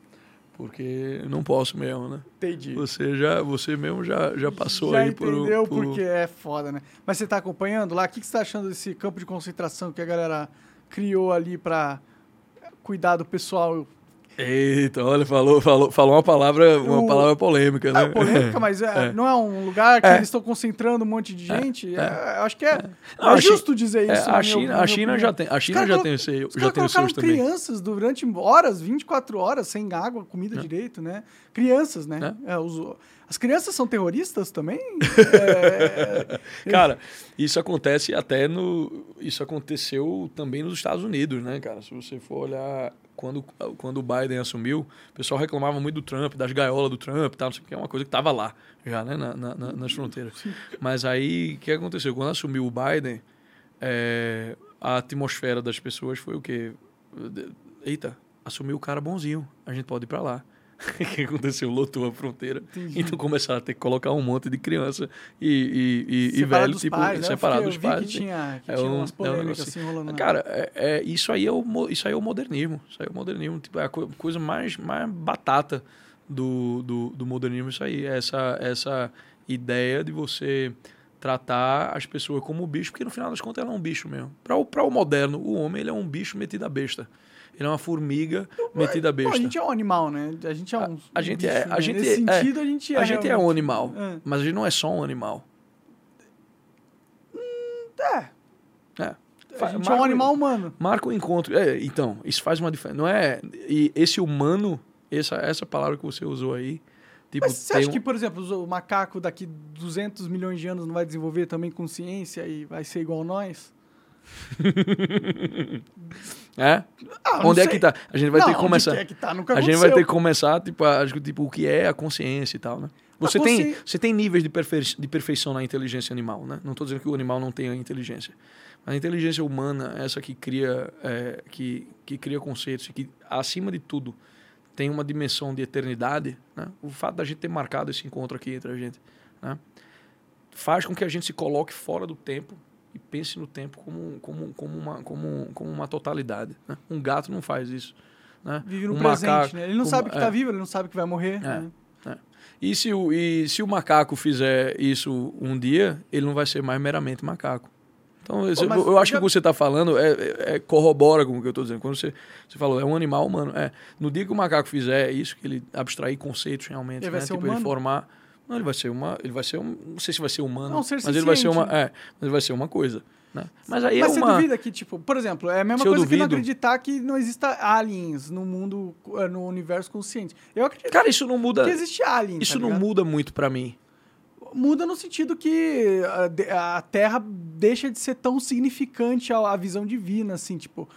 Porque não posso mesmo, né? Entendi. Você já, você mesmo já, já passou Já aí por, entendeu por... porque é foda, né? Mas você tá acompanhando lá? O que, que você tá achando desse campo de concentração que a galera criou ali pra cuidar do pessoal? Eita, olha, falou, falou, falou uma palavra, uma O- palavra polêmica, né? É polêmica, mas é, não é um lugar que É. eles estão concentrando um monte de gente? É, acho que é, Não, é justo dizer É, isso. a China, na a China já tem, a China já tem, Os já tem os colocaram seus também. crianças durante horas, 24 horas, sem água, comida direito, né? Crianças, né? É, os- as crianças são terroristas também? É, Cara, isso acontece até no. Isso aconteceu também nos Estados Unidos, né, cara? Se você for olhar. Quando, quando o Biden assumiu, o pessoal reclamava muito do Trump, das gaiolas do Trump, tal, não sei o que, é uma coisa que estava lá já, né, na, na- na- nas fronteiras. Mas aí, o que aconteceu? Quando assumiu o Biden, é, a atmosfera das pessoas foi o quê? Eita, assumiu o cara bonzinho, a gente pode ir para lá. O que aconteceu? Lotou a fronteira. Entendi. Então começaram a ter que colocar um monte de criança e, e, e, e velho, dos tipo, pais, né? Separado dos pais. que tinha, que É tinha um- umas é um polêmicas negócio assim rolando. lá. Cara, é, é- isso, aí é o, isso aí é o modernismo. Isso aí é o modernismo. Tipo, é a co- coisa mais, mais batata do, do, do modernismo, isso aí. É Essa, essa ideia de você tratar as pessoas como bicho, porque no final das contas ela é um bicho mesmo. Para o, pra o moderno, o homem ele é um bicho metido a besta. Ele é uma formiga metida a besta. a gente é um animal, né? A gente é um. A gente bicho, é- a né? gente Nesse é- sentido, a gente é. a gente é um animal, É. mas a gente não é só um animal. É, É. a gente é um animal humano. Marca o encontro. É, então, isso faz uma diferença. Não é. E esse humano, essa, essa palavra que você usou aí, tipo, Mas você acha um- que, por exemplo, o macaco daqui 200 milhões de anos não vai desenvolver também consciência e vai ser igual a nós? É? Ah, onde é sei. que tá? A gente vai Não, ter que começar. é que tá? A gente vai ter que começar, tipo, a, tipo, o que é a consciência e tal, né? Você, Ah, tem, você- você tem níveis de, perfe... de perfeição na inteligência animal, né? Não estou dizendo que o animal não tenha inteligência. Mas a inteligência humana, essa que cria, é, que, que cria conceitos e que, acima de tudo, tem uma dimensão de eternidade, né? O fato da gente ter marcado esse encontro aqui entre a gente, né? Faz com que a gente se coloque fora do tempo e pense no tempo como, como, como, uma, como, como uma totalidade. Né? Um gato não faz isso. Né? Vive no um presente, macaco- né? Ele não sabe que é. tá vivo, ele não sabe que vai morrer. É. né? E se, o, e se o macaco fizer isso um dia, ele não vai ser mais meramente macaco. Então, esse- mas eu acho já- que o que você está falando é, é- é- corrobora com o que eu estou dizendo. Quando você, você falou, é um animal humano. É, no dia que o macaco fizer isso, que ele abstrair conceitos realmente, Ele vai né? ser tipo, ele humano? formar. Não, ele vai ser uma. Ele vai ser um. Não sei se vai ser humano. Não, ser mas ele vai ser uma. É, mas ele vai ser uma coisa. Né? Mas aí Mas é você uma. duvida que, tipo, por exemplo, é a mesma Se coisa que não duvido- acreditar que não exista aliens no mundo, eh, no universo consciente. Eu acredito Cara, isso não muda. que existe alien. Isso tá não muda muito pra mim. Muda no sentido que a, de- a Terra deixa de ser tão significante à, à visão divina, assim, tipo.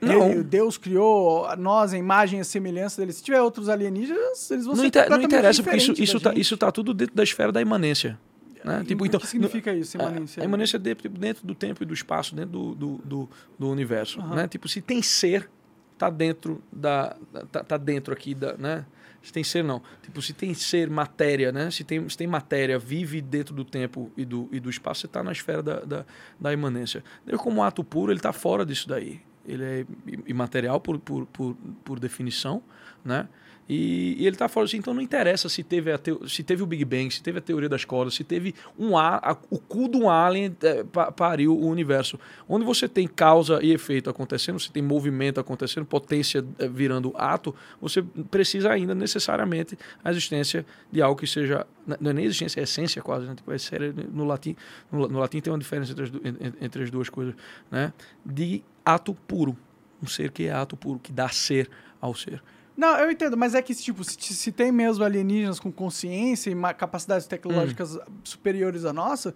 Não. ele- Deus criou nós, a imagem e a semelhança dele. Se tiver outros alienígenas, eles vão Não, ser inter- não interessa, porque isso, isso, tá, isso tá tudo dentro da esfera da imanência. Né? Tipo, o então, que significa isso, no- imanência? A, a imanência é de- tipo, dentro do tempo e do espaço, dentro do, do, do, do universo. Aham. Né? Tipo, se tem ser, tá dentro da. tá, tá dentro aqui da. Né? Se tem ser, não. Tipo, se tem ser matéria, né? Se tem, se tem matéria, vive dentro do tempo e do, e do espaço, você tá na esfera da, da, da imanência. Deus, como ato puro, ele tá fora disso daí. Ele é imaterial por, por, por, por definição, né? E, e, ele tá falando assim, então não interessa se teve, a teo, se teve o Big Bang, se teve a teoria das cordas, se teve um a, a o cu de um alien é, pariu o universo. Onde você tem causa e efeito acontecendo, você tem movimento acontecendo, potência é, virando ato, você precisa ainda necessariamente a existência de algo que seja, não é nem existência, é essência quase, né? tipo, é sério, no latim, no, no, latim tem uma diferença entre as, entre as duas coisas, né? De ato puro, um ser que é ato puro, que dá ser ao ser. Não, eu entendo, mas é que, tipo, se, se tem mesmo alienígenas com consciência e capacidades tecnológicas hum. superiores à nossa,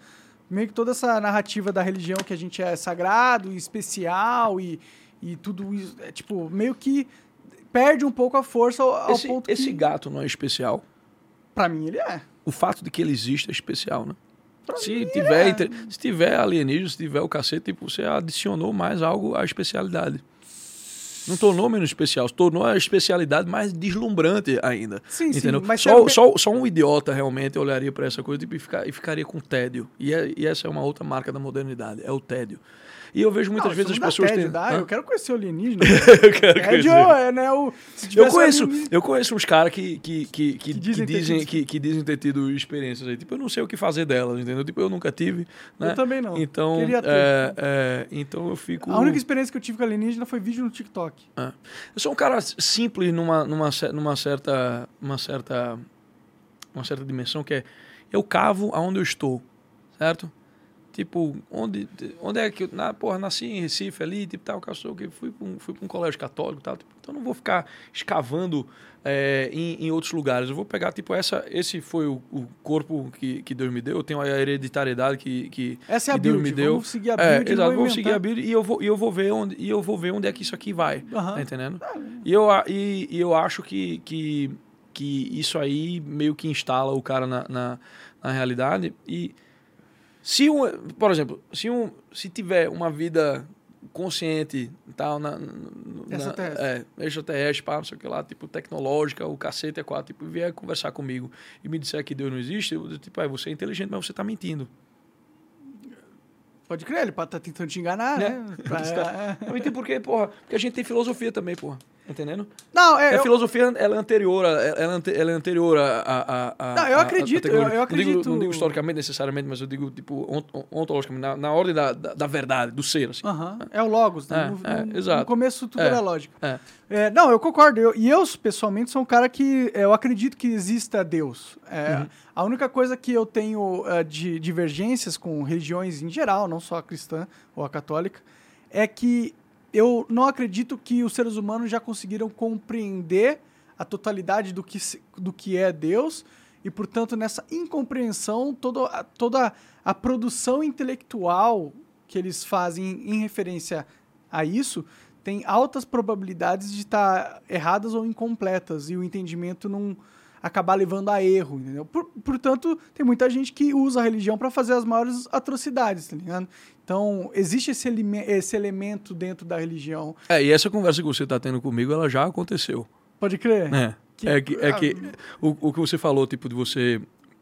meio que toda essa narrativa da religião que a gente é sagrado e especial e, e tudo isso, é, tipo, meio que perde um pouco a força ao, ao esse, ponto esse que... gato não é especial? Pra mim ele é. O fato de que ele existe é especial, né? Pra se tiver, é. se tiver alienígena, se tiver o cacete, tipo, você adicionou mais algo à especialidade. Não tornou menos especial, tornou a especialidade mais deslumbrante ainda. Sim, entendeu? sim. Mas só, só, só um idiota realmente olharia para essa coisa e, ficar, e ficaria com tédio. E, é, e essa é uma outra marca da modernidade, é o tédio. E eu vejo muitas não, vezes as pessoas têm. Dá, eu quero conhecer o alienígena. eu quero conhecer. É, né, o, eu conheço, eu conheço uns caras que, que, que, que, que, dizem, que, dizem, que, que, dizem ter tido experiências aí. Tipo, eu não sei o que fazer delas, entendeu? Tipo, eu nunca tive. Né? Eu também não. Então, Queria ter. É, é, então eu fico. A única experiência que eu tive com alienígena foi vídeo no TikTok. É. Eu sou um cara simples numa, numa, numa certa. Uma certa. Uma certa dimensão que é. Eu cavo aonde eu estou, certo? Tipo, onde, onde é que eu. Na, porra, nasci em Recife ali, tipo, tal, cachorro, que fui para um, fui um colégio católico tal. Tipo, então não vou ficar escavando é, em, em, outros lugares. Eu vou pegar, tipo, essa, esse foi o, o, corpo que, que Deus me deu. Eu tenho a hereditariedade que, que, essa é a Deus build, me deu. Vamos seguir a build. É, exato, vou seguir a build e eu vou, e eu vou ver onde, e eu vou ver onde é que isso aqui vai. Uhum. Tá entendendo? Ah, e, eu, e, e eu acho que, que, que isso aí meio que instala o cara na, na, na realidade. E se um, por exemplo, se um, se tiver uma vida consciente tal na, na extraterrestre, é, extraterrestre, pá, não sei o que lá, tipo tecnológica, o cacete é quatro, tipo, vier conversar comigo e me disser que Deus não existe, eu tipo, ah, você é inteligente, mas você está mentindo. Pode crer, ele pode estar tá tentando te enganar, né? né? Pra... Não entendi por quê, porra. Porque a gente tem filosofia também, porra. Entendendo? Não, é. A eu... filosofia ela é anterior, ela, ela é anterior a, a, a Não, eu acredito, eu, eu, acredito. Não digo, não digo, historicamente necessariamente, mas eu digo, tipo, ontologicamente, na, na ordem da, da, da, verdade, do ser, assim. Uh -huh. É o Logos, né? É, no, é, no, exato. no começo tudo é, era lógica. É. É, não, eu concordo. Eu, e eu, pessoalmente, sou um cara que eu acredito que exista Deus. É, uhum. A única coisa que eu tenho de divergências com religiões em geral, não só a cristã ou a católica, é que eu não acredito que os seres humanos já conseguiram compreender a totalidade do que, do que é Deus e, portanto, nessa incompreensão, toda, toda a produção intelectual que eles fazem em referência a isso tem altas probabilidades de estar erradas ou incompletas e o entendimento não acabar levando a erro, entendeu? Por, portanto, tem muita gente que usa a religião para fazer as maiores atrocidades, tá ligado? Então, existe esse, esse elemento dentro da religião. É, e essa conversa que você está tendo comigo, ela já aconteceu. Pode crer. É, que, é que, é que o, o que você falou, tipo, de você...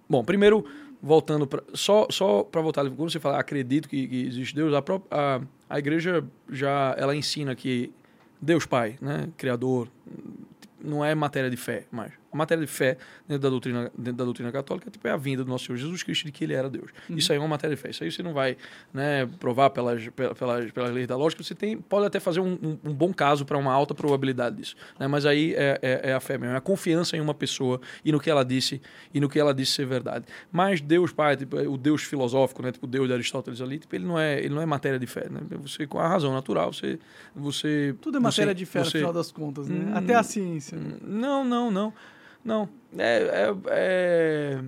Bom, primeiro, voltando para... Só, só para voltar, quando você fala, acredito que, que existe Deus, a, própria, a, a igreja já, ela ensina que Deus Pai, né, Criador, não é matéria de fé mais. A matéria de fé dentro da doutrina, dentro da doutrina católica tipo, é a vinda do nosso Senhor Jesus Cristo de que ele era Deus. Uhum. Isso aí é uma matéria de fé. Isso aí você não vai né, provar pelas, pelas, pelas leis da lógica. Você tem, pode até fazer um, um, um bom caso para uma alta probabilidade disso. Né? Mas aí é, é, é, a fé mesmo, é a confiança em uma pessoa e no que ela disse e no que ela disse ser verdade. Mas Deus Pai, tipo, o Deus filosófico, né, tipo o Deus de Aristóteles ali, tipo, ele, não é, ele não é matéria de fé. Né? Você, com a razão natural, você. você Tudo é matéria você, de fé, você, no final das contas, né? Hum, até a ciência. Né? Não, não, não. Não. É, é, é,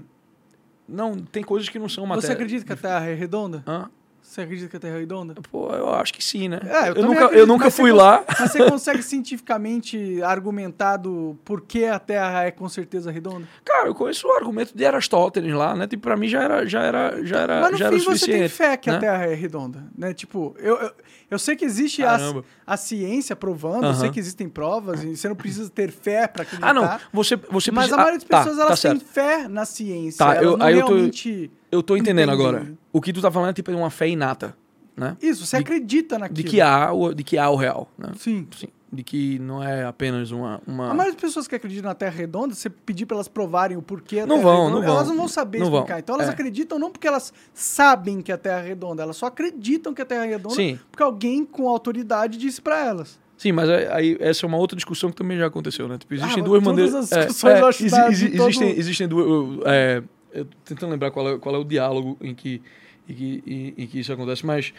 Não, tem coisas que não são matéria. Você acredita que a Terra é redonda? Hã? Você acredita que a Terra é redonda? Pô, eu acho que sim, né? É, eu, eu nunca, eu nunca fui lá. Mas você consegue cientificamente argumentado por que a Terra é com certeza redonda? Cara, eu conheço o argumento de Aristóteles lá, né? Tipo, pra mim já era, já era, já era, Mas no já fim era você tem fé que né? a Terra é redonda, né? Tipo, eu, eu, eu sei que existe a, a, ciência provando, eu sei que existem provas e você não precisa ter fé pra acreditar. Ah, não. Você, você Mas precisa... a maioria das ah, pessoas, tá, elas tá têm fé na ciência. Tá, elas eu, não aí realmente... Eu tô, eu tô entendendo agora. O que tu tá falando é tipo uma fé inata né? Isso, você De- acredita naquilo. De que há o, de que há o real, né? Sim. Sim. De que não é apenas uma... uma... A maioria das pessoas que acreditam na Terra redonda, você pedir para elas provarem o porquê a Não Terra vão, redonda, não vão. elas não vão saber Não vão. explicar. Então elas É. acreditam não porque elas sabem que a Terra é redonda, elas só acreditam que a Terra é redonda Sim. porque alguém com autoridade disse para elas. Sim, mas aí, essa é uma outra discussão que também já aconteceu, né? Tipo, existem Ah, duas todas maneiras. eu acho exi- da- exi- existem, existem duas. é, eu tentando lembrar qual é, qual é o diálogo em que, em, que, em, em que isso acontece, mas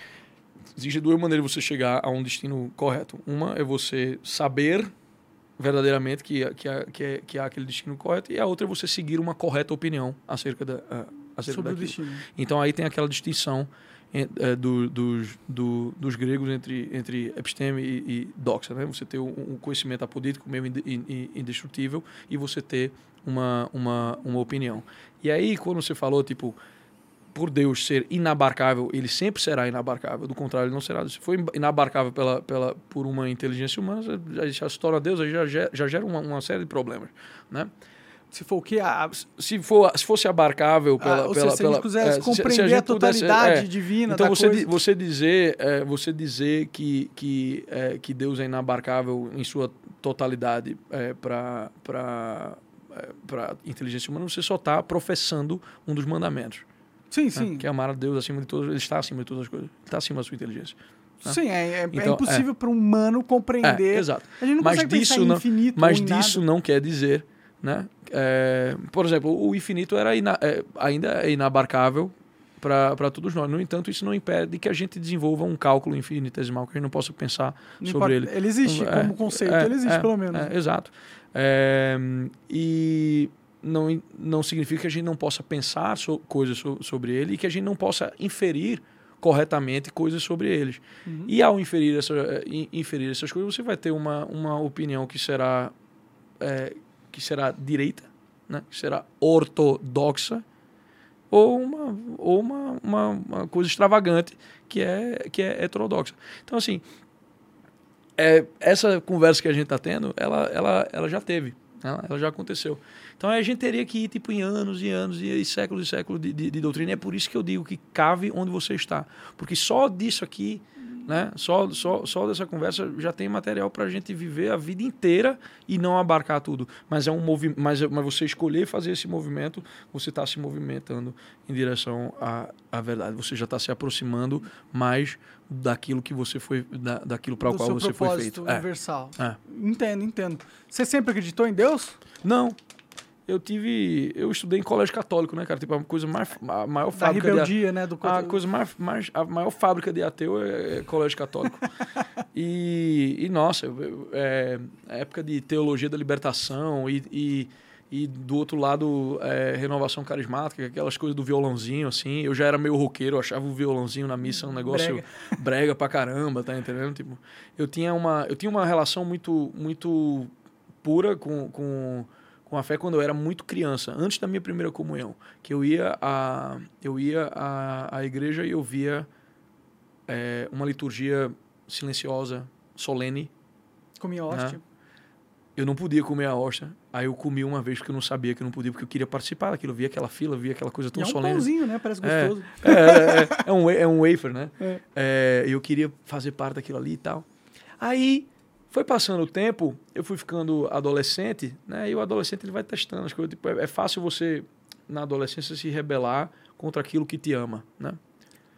existem duas maneiras de você chegar a um destino correto. Uma é você saber verdadeiramente que, que, há- que, é- que há aquele destino correto, e a outra é você seguir uma correta opinião acerca, da, a- acerca sobre o daquilo. destino. Então aí tem aquela distinção do- dos, do- dos gregos entre, entre episteme e, e doxa, né? Você ter um, um conhecimento apodítico mesmo inde- in- indestrutível e você ter uma, uma, uma opinião. E aí quando você falou, tipo, por Deus ser inabarcável, ele sempre será inabarcável. Do contrário, ele não será. Se for inabarcável pela, pela, por uma inteligência humana, já, já se torna Deus, aí já, já gera uma, uma série de problemas, né? Se for o que a, Se, for, se fosse abarcável pela... a, ou pela, se a gente pela- quisesse é, se- se compreender a, gente pudesse- totalidade é, divina então da você, coisa. você dizer é, você dizer que que é, que Deus é inabarcável em sua totalidade é, para para para inteligência humana você só está professando um dos mandamentos Sim, né? sim. que é amar a Deus acima de todas ele está acima de todas as coisas ele está acima da sua inteligência Sim, é, é- é Então, impossível para um humano é, compreender. exato a gente não mas consegue disso não- infinito mas disso nada. não quer dizer né é, por exemplo o infinito era ina- é, ainda é inabarcável para todos nós. No entanto, isso não impede que a gente desenvolva um cálculo infinitesimal que a gente não possa pensar Não sobre ele. Ele existe, É, como conceito, é, ele existe, é, pelo menos. é, exato. É, e não, não significa que a gente não possa pensar so- coisas so- sobre ele e que a gente não possa inferir corretamente coisas sobre eles. Uhum. E ao inferir, essa, in- inferir essas coisas, você vai ter uma, uma opinião que será, eh, que será direita, né? que será ortodoxa, ou uma, ou uma, uma, uma coisa extravagante que é, que é heterodoxa. Então, assim, é, essa conversa que a gente está tendo, ela, ela, ela já teve, ela, ela já aconteceu. Então a gente teria que ir tipo, em anos e anos e, séculos e séculos de, de, de doutrina. É por isso que eu digo que cave onde você está. Porque só disso aqui, né, só, só, só dessa conversa já tem material para a gente viver a vida inteira e não abarcar tudo. Mas é um movi mas, mas você escolher fazer esse movimento, você está se movimentando em direção à, à verdade. Você já está se aproximando mais daquilo que você foi, da, daquilo para o qual você foi feito. É. universal. É. Entendo, entendo. Você sempre acreditou em Deus? Não. Eu tive. Eu estudei em colégio católico, né, cara? Tipo, a coisa mais. A maior Da fábrica de. rebeldia, né? Do A coisa mais, mais. A maior fábrica de ateu é, é colégio católico. e, e, nossa, é, a época de teologia da libertação e. e e do outro lado, é, renovação carismática, aquelas coisas do violãozinho, assim. Eu já era meio roqueiro, achava o violãozinho na missa um negócio Brega. brega, pra caramba, tá entendendo? Tipo, eu tinha uma, eu tinha uma relação muito, muito pura com, com, com a fé quando eu era muito criança, antes da minha primeira comunhão, que eu ia à eu ia à, à igreja e eu via é, uma liturgia silenciosa, solene. Comia hóstia. Eu não podia comer a hóstia. Aí eu comi uma vez porque eu não sabia que eu não podia, porque eu queria participar daquilo. Eu via aquela fila, via aquela coisa E tão é um solene. pãozinho, né? Parece É. gostoso. É, é, é, é um, é um wafer, né? É. É, eu queria fazer parte daquilo ali e tal. Aí foi passando o tempo, eu fui ficando adolescente, né? E o adolescente ele vai testando as coisas. Tipo, é, é fácil você, na adolescência, se rebelar contra aquilo que te ama, né?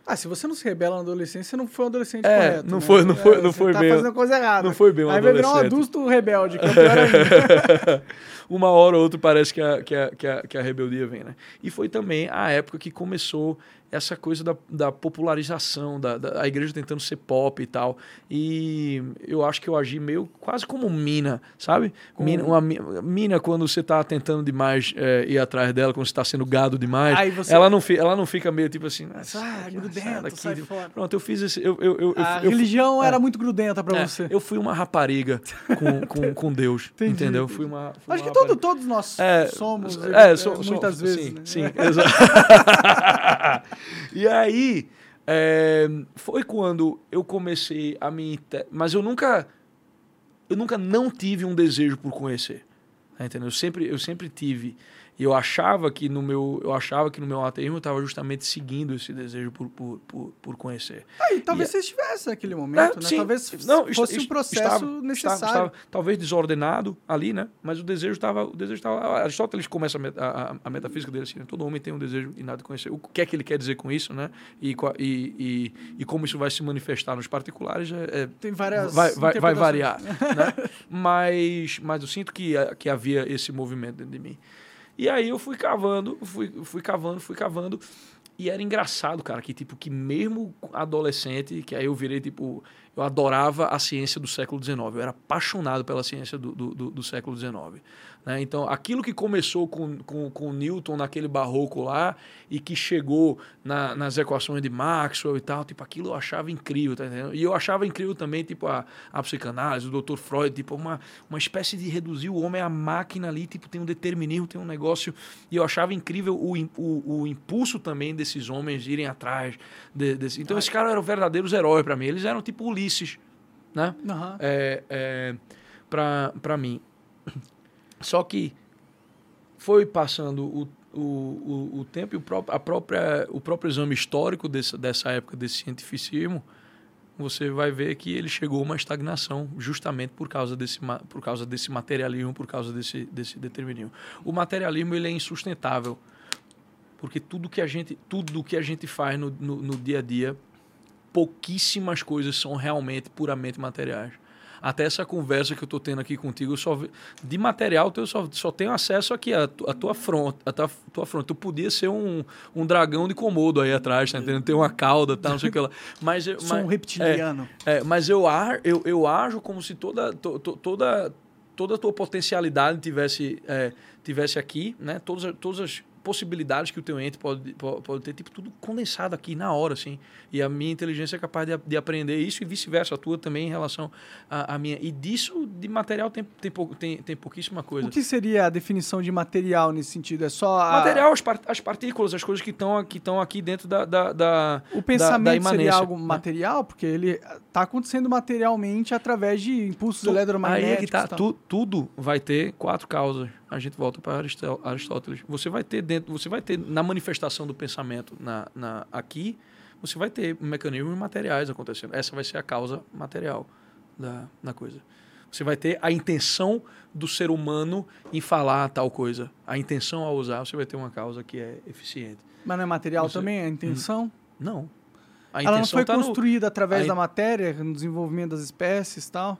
Ah, se você não se rebela na adolescência, você não foi um adolescente É, correto. não né? foi- não foi- não você foi tá bem- fazendo coisa errada. não foi bem um Aí vai virar um adulto rebelde, que é. Uma hora ou outra parece que a, que, a, que, a, que a rebeldia vem, né? E foi também a época que começou essa coisa da, da popularização, da, da a igreja tentando ser pop e tal. E eu acho que eu agi meio quase como mina, sabe? Como? Mina, uma mi- mina, quando você tá tentando demais é, ir atrás dela, quando você tá sendo gado demais, Aí você- ela, não fi, ela não fica meio tipo assim... Ah, grudento, daqui, sai fora. Pronto, eu fiz esse... Eu, eu, eu, eu- A eu- religião é. era muito grudenta pra é, você. Eu fui uma rapariga com, com, com Deus, Entendi. entendeu? Fui uma, fui Acho uma que todo, todos nós É, somos, é, so- muitas vezes. Sim, né? sim, exato. e aí, é, foi quando eu comecei a me... Mas eu nunca... Eu nunca não tive um desejo por conhecer. Tá entendendo? Eu sempre, eu sempre tive E eu achava que no meu, eu achava que no meu ateísmo eu estava justamente seguindo esse desejo por, por, por, por conhecer. Aí, talvez E- você estivesse naquele momento, É, né? sim. Talvez Não, fosse um processo estava- necessário. Estava, estava talvez desordenado ali, né? Mas o desejo estava. O desejo estava. Aristóteles começa a, a, a- metafísica dele assim: né? todo homem tem um desejo inado de conhecer. O que é que ele quer dizer com isso, né? E, e, e, e como isso vai se manifestar nos particulares é, é- Tem várias vai, vai, vai variar. né? mas, mas eu sinto que, que havia esse movimento dentro de mim. E aí eu fui cavando, fui, fui cavando, fui cavando. E era engraçado, cara, que tipo, que mesmo adolescente, que aí eu virei, tipo, eu adorava a ciência do século XIX. Eu era apaixonado pela ciência do, do, do- do século XIX. Né? Então, aquilo que começou com, com, com Newton naquele barroco lá e que chegou na- nas equações de Maxwell e tal, tipo, aquilo eu achava incrível, tá entendendo? E eu achava incrível também, tipo, a, a psicanálise, o Dr. Freud, tipo, uma, uma espécie de reduzir o homem à máquina ali, tipo, tem um determinismo, tem um negócio. E eu achava incrível o, o, o impulso também desses homens irem atrás. de- desse. Então, esses caras eram verdadeiros heróis para mim. Eles eram tipo Ulisses, né? Aham. é, é, para mim. Só que foi passando o, o, o, o tempo e o próprio, a própria, o próprio exame histórico dessa, dessa época, desse cientificismo, você vai ver que ele chegou a uma estagnação justamente por causa desse, por causa desse materialismo, por causa desse, desse determinismo. O materialismo ele é insustentável, porque tudo que a gente, tudo que a gente faz no, no, no dia a dia, pouquíssimas coisas são realmente puramente materiais. Até essa conversa que eu estou tendo aqui contigo, só de material eu só, só tenho acesso aqui à tu- à tua fronte. À tua, tua fronte. Tu podia ser um, um dragão de Komodo aí atrás, tá entendendo? Tem uma cauda, tá, não sei o que lá. Mas, Sou um mas- reptiliano. é, mas eu, ar, eu, eu ajo como se toda, to- to- toda, toda a tua potencialidade tivesse, é, tivesse aqui, né? Todas, as- todas as possibilidades que o teu ente pode, pode, ter, tipo, tudo condensado aqui na hora, assim. E a minha inteligência é capaz de, de aprender isso e vice-versa, a tua também em relação à, minha. E disso, de material, tem, tem, pou- tem, tem pouquíssima coisa. O que seria a definição de material nesse sentido? É só a... Material, as, par- as partículas, as coisas que estão que aqui dentro da, da, da, O da- pensamento da seria imanência, algo né? material? Porque ele está acontecendo materialmente através de impulsos Tu- eletromagnéticos. Aí é que tá, tu- tudo vai ter quatro causas. A gente volta para Aristó- Aristóteles. Você vai ter dentro, você vai ter na manifestação do pensamento na, na aqui, você vai ter mecanismos materiais acontecendo. Essa vai ser a causa material da, da coisa. Você vai ter a intenção do ser humano em falar tal coisa. A intenção ao usar, você vai ter uma causa que é eficiente. Mas não é material Você- também? A intenção? Não. A Ela não foi tá no, construída através a da matéria, no desenvolvimento das espécies e tal?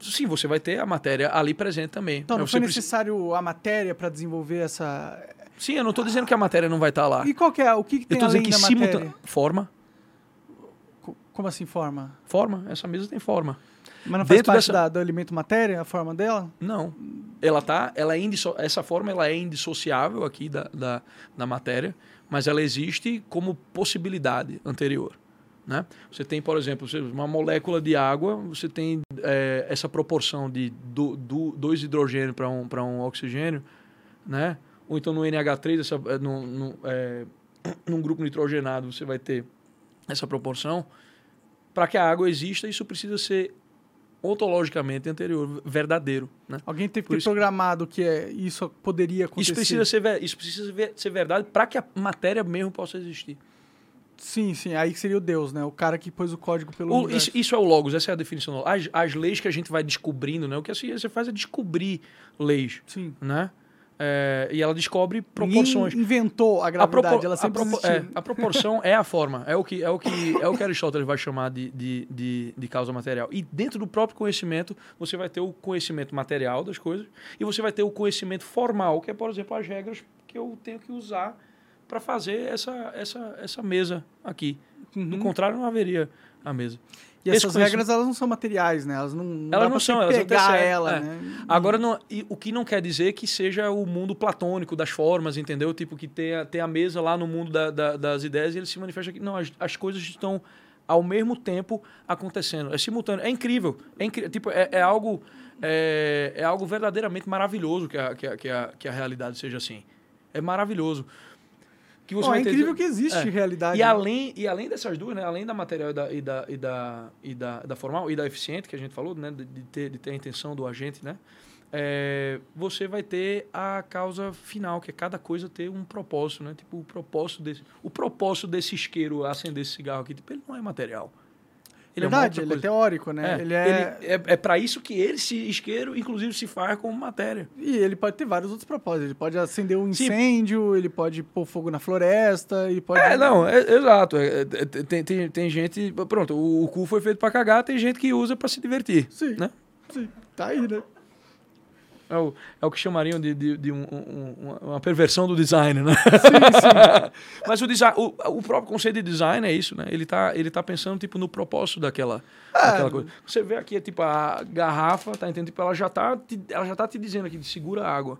Sim, você vai ter a matéria ali presente também. Então, não Mas foi você precisa- necessário a matéria para desenvolver essa... Sim, eu não estou dizendo que a matéria não vai estar lá. E qual que é? O que, que Eu tem estou além dizendo que da matéria? Forma. Co- Como assim forma? Forma. Essa mesa tem forma. Mas não faz Dentro parte dessa- da- do alimento matéria, a forma dela? Não. Ela tá. Ela é indisso- essa forma ela é indissociável aqui da, da, da matéria, mas ela existe como possibilidade anterior. Né? Você tem, por exemplo, uma molécula de água, você tem é, essa proporção de do, do, dois hidrogênios para um, um oxigênio, né? ou então no NH3, essa, é, no, no, é, num grupo nitrogenado, você vai ter essa proporção. Para que a água exista, isso precisa ser ontologicamente anterior, verdadeiro. Né? Alguém teve que ter programado que é, isso poderia acontecer. Isso precisa ser, isso precisa ser verdade para que a matéria mesmo possa existir. Sim, sim. Aí que seria o Deus, né? O cara que pôs o código pelo O- isso, isso é o Logos, essa é a definição. As, as leis que a gente vai descobrindo, né? o que a ciência faz é descobrir leis. Sim. Né? É, e ela descobre Ninguém proporções. inventou a A, gravidade, propo- ela a sempre existiu. é, a proporção é a forma. É o que, é o que, é o que Aristóteles vai chamar de, de, de, de causa material. E dentro do próprio conhecimento, você vai ter o conhecimento material das coisas e você vai ter o conhecimento formal, que é, por exemplo, as regras que eu tenho que usar para fazer essa, essa, essa mesa aqui. Do Uhum. contrário, não haveria a mesa. E esse essas regras, elas não são materiais, né? Elas não, não Elas dá não são, elas pegar antecedem, ela, é. né? Agora, não, e o que não quer dizer que seja o mundo platônico das formas, entendeu? Tipo, que tem a, tem a mesa lá no mundo da- da- das ideias e ele se manifesta aqui. Não, as, as coisas estão ao mesmo tempo acontecendo. É simultâneo. É incrível. É, incri- tipo, é, é algo, é, é algo verdadeiramente maravilhoso que a, que, a, que, a, que a realidade seja assim. É maravilhoso. Que Bom, é ter- incrível que existe É. realidade. E né? além, e além dessas duas, né? além da material e da, e da, e da, e da, da formal e da eficiente, que a gente falou, né? de, de ter, de ter a intenção do agente, né? é, você vai ter a causa final, que é cada coisa ter um propósito, né? Tipo, o propósito desse, o propósito desse isqueiro acender esse cigarro aqui, tipo, ele não é material. Ele Verdade, é ele é teórico, né? É, ele é, ele é, é para isso que ele, esse isqueiro, inclusive, se faz como matéria. E ele pode ter vários outros propósitos. Ele pode acender um incêndio, Sim. ele pode pôr fogo na floresta, ele pode... É, não, é, exato. É, é, tem, tem, tem gente... Pronto, o, o cu foi feito para cagar, tem gente que usa para se divertir. Sim, né? Sim, tá aí, né? É o, é o que chamariam de, de, de um, um, uma perversão do design, né? Sim, sim. Mas o, design, o, o próprio conceito de design é isso, né? Ele tá, ele tá pensando tipo, no propósito daquela, é. daquela coisa. Você vê aqui, é, tipo, a garrafa, tá entendendo? Tipo, ela já tá, te, ela já tá te dizendo aqui, segura a água.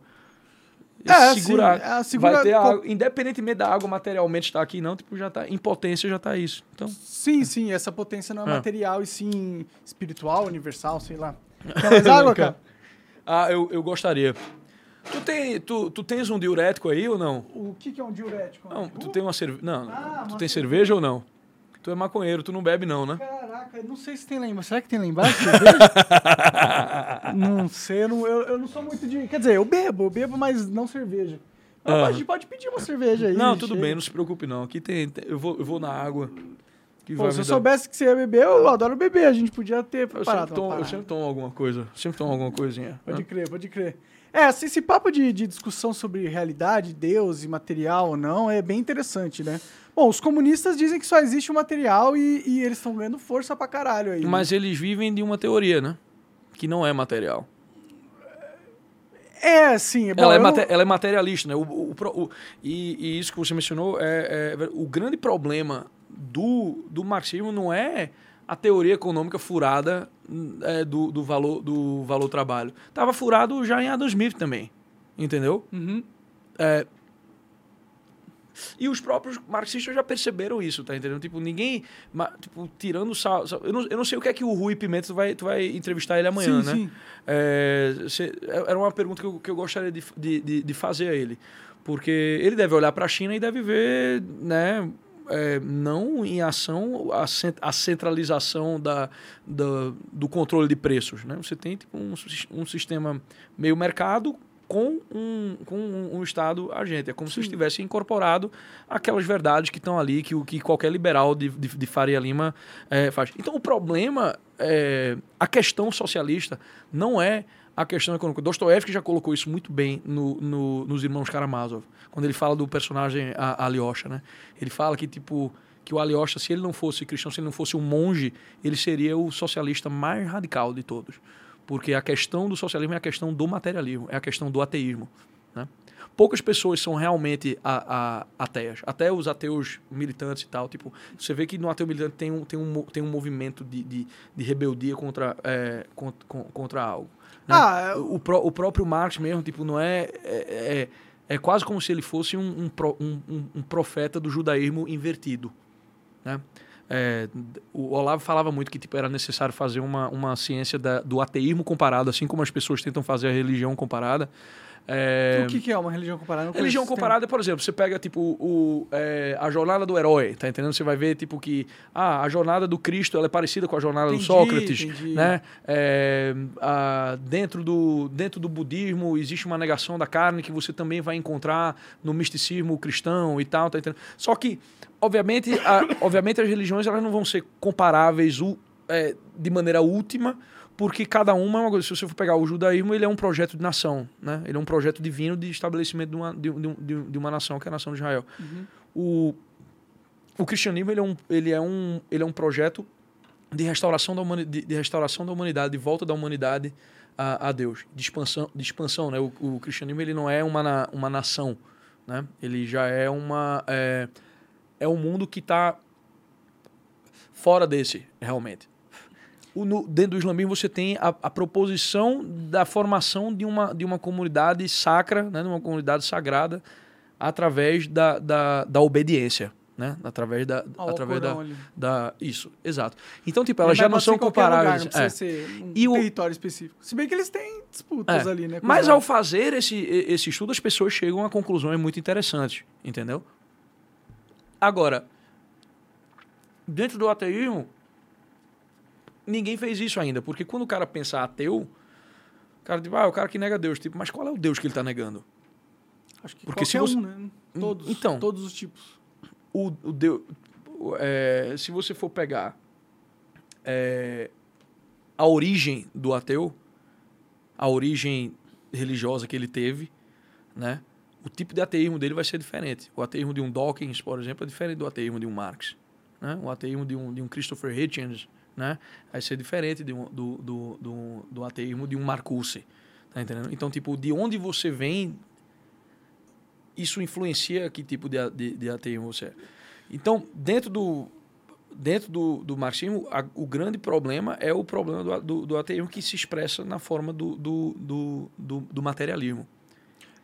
É, segura, sim, é, segura vai ter água, independentemente da água materialmente estar aqui não, tipo já tá em potência já tá isso. Então, sim, sim, essa potência não é, é. material e sim espiritual, universal, sei lá. Quer mais água, cara? Ah, eu, eu gostaria. Tu, tem, tu, tu tens um diurético aí ou não? O que, que é um diurético? Não, tu tem uma cerveja. Não, ah, tu tem cerveja ou não? Tu é maconheiro, tu não bebe não, né? Caraca, não sei se tem lá embaixo. Será que tem lá embaixo não sei, eu não, eu, eu, não sou muito de... Quer dizer, eu bebo, eu bebo, mas não cerveja. Mas ah. pode, pode pedir uma cerveja aí. Não, tudo chega. bem, não se preocupe não. Aqui tem, tem, eu, vou, eu vou na água. Pô, se eu dar... soubesse que você ia beber, eu adoro beber. A gente podia ter preparado. Eu sempre tomo, eu sempre tomo alguma coisa. Sempre tomo alguma coisinha. Pode né? crer, pode crer. É, assim, esse papo de, de, discussão sobre realidade, Deus e material ou não é bem interessante, né? Bom, os comunistas dizem que só existe o material e, e eles estão ganhando força pra caralho aí. Mas né? eles vivem de uma teoria, né? Que não é material. É, sim. É bom, ela, é não... ela, é materialista, né? O, o, o e, e, isso que você mencionou é, é, o grande problema do, do marxismo não é a teoria econômica furada é, do, do, valor, do valor trabalho. Estava furado já em Adam Smith também. Entendeu? Uhum. É, e os próprios marxistas já perceberam isso, tá entendendo? Tipo, ninguém. Tipo, tirando sal. sal eu, não, eu não sei o que é que o Rui Pimenta tu vai, tu vai entrevistar ele amanhã, sim, né? Sim. É, cê, é, era uma pergunta que eu, que eu gostaria de, de, de fazer a ele. Porque ele deve olhar para a China e deve ver, né? É, não em ação a, a centralização da, da, do controle de preços. Né? Você tem tipo, um, um sistema meio mercado com um, com um, um, Estado agente. É como Sim. se estivesse incorporado aquelas verdades que estão ali, que, que qualquer liberal de, de, de Faria Lima é, faz. Então, o problema, é, a questão socialista não é a questão econômica. Dostoevsky já colocou isso muito bem no, no, nos Irmãos Karamazov, quando ele fala do personagem Alyosha, né? Ele fala que, tipo, que o Alyosha, se ele não fosse cristão, se ele não fosse um monge, ele seria o socialista mais radical de todos. Porque a questão do socialismo é a questão do materialismo, é a questão do ateísmo. Né? Poucas pessoas são realmente a, a, ateias. Até os ateus militantes e tal. Tipo, você vê que no ateu militante tem um, tem um, tem um movimento de, de, de rebeldia contra, é, contra, contra algo. Né? Ah, o, o próprio Marx mesmo, tipo, não é, é, é, é quase como se ele fosse um, um, um, um profeta do judaísmo invertido, né? É, o Olavo falava muito que tipo, era necessário fazer uma, uma ciência da, do ateísmo comparado, assim como as pessoas tentam fazer a religião comparada. É... O que, que, é uma religião comparada? Religião comparada, por exemplo, você pega tipo o, é, a jornada do herói, tá entendendo? Você vai ver tipo que ah, a jornada do Cristo ela é parecida com a jornada entendi, do Sócrates, entendi. né? É, a, dentro do dentro do budismo existe uma negação da carne que você também vai encontrar no misticismo cristão e tal, tá entendendo? Só que obviamente, a, obviamente as religiões elas não vão ser comparáveis é, de maneira última porque cada uma é uma coisa. Se você for pegar o judaísmo, ele é um projeto de nação, né? Ele é um projeto divino de estabelecimento de uma, de, de, de uma nação, que é a nação de Israel. Uhum. O, o cristianismo ele é, um, ele, é um, ele é um projeto de restauração da, humani, de, de restauração da humanidade, de volta da humanidade a, a Deus, de expansão, de expansão né? O, o, cristianismo ele não é uma, uma nação, né? Ele já é uma... É, é um mundo que está fora desse, realmente no, dentro do islamismo você tem a, a, proposição da formação de uma, de uma comunidade sacra, né, de uma comunidade sagrada, através da, da, da obediência. Né? Através da. Ah, através da, da. Isso, exato. Então, tipo, elas já não são comparáveis. Lugar, não é. ser um e território o... específico. Se bem que eles têm disputas é. ali, né? Mas ao fazer esse, esse estudo, as pessoas chegam a conclusões muito interessantes, entendeu? Agora, dentro do ateísmo, ninguém fez isso ainda. Porque quando o cara pensa ateu, cara, tipo, ah, o cara que nega Deus. Tipo, mas qual é o Deus que ele está negando? Acho que Porque se você- um, né? Todos. Então. Todos os tipos. o, o Deus. o- é, se você for pegar é, a origem do ateu, a origem religiosa que ele teve, né? O tipo de ateísmo dele vai ser diferente. O ateísmo de um Dawkins, por exemplo, é diferente do ateísmo de um Marx. Né? O ateísmo de um, de um Christopher Hitchens né? vai ser diferente de um, do, do, do, do ateísmo de um Marcuse. Tá entendendo? Então, tipo, de onde você vem, isso influencia que tipo de, de, de ateísmo você é. Então, dentro do, dentro do, do marxismo, a- o grande problema é o problema do, do, do ateísmo que se expressa na forma do, do, do, do, do materialismo.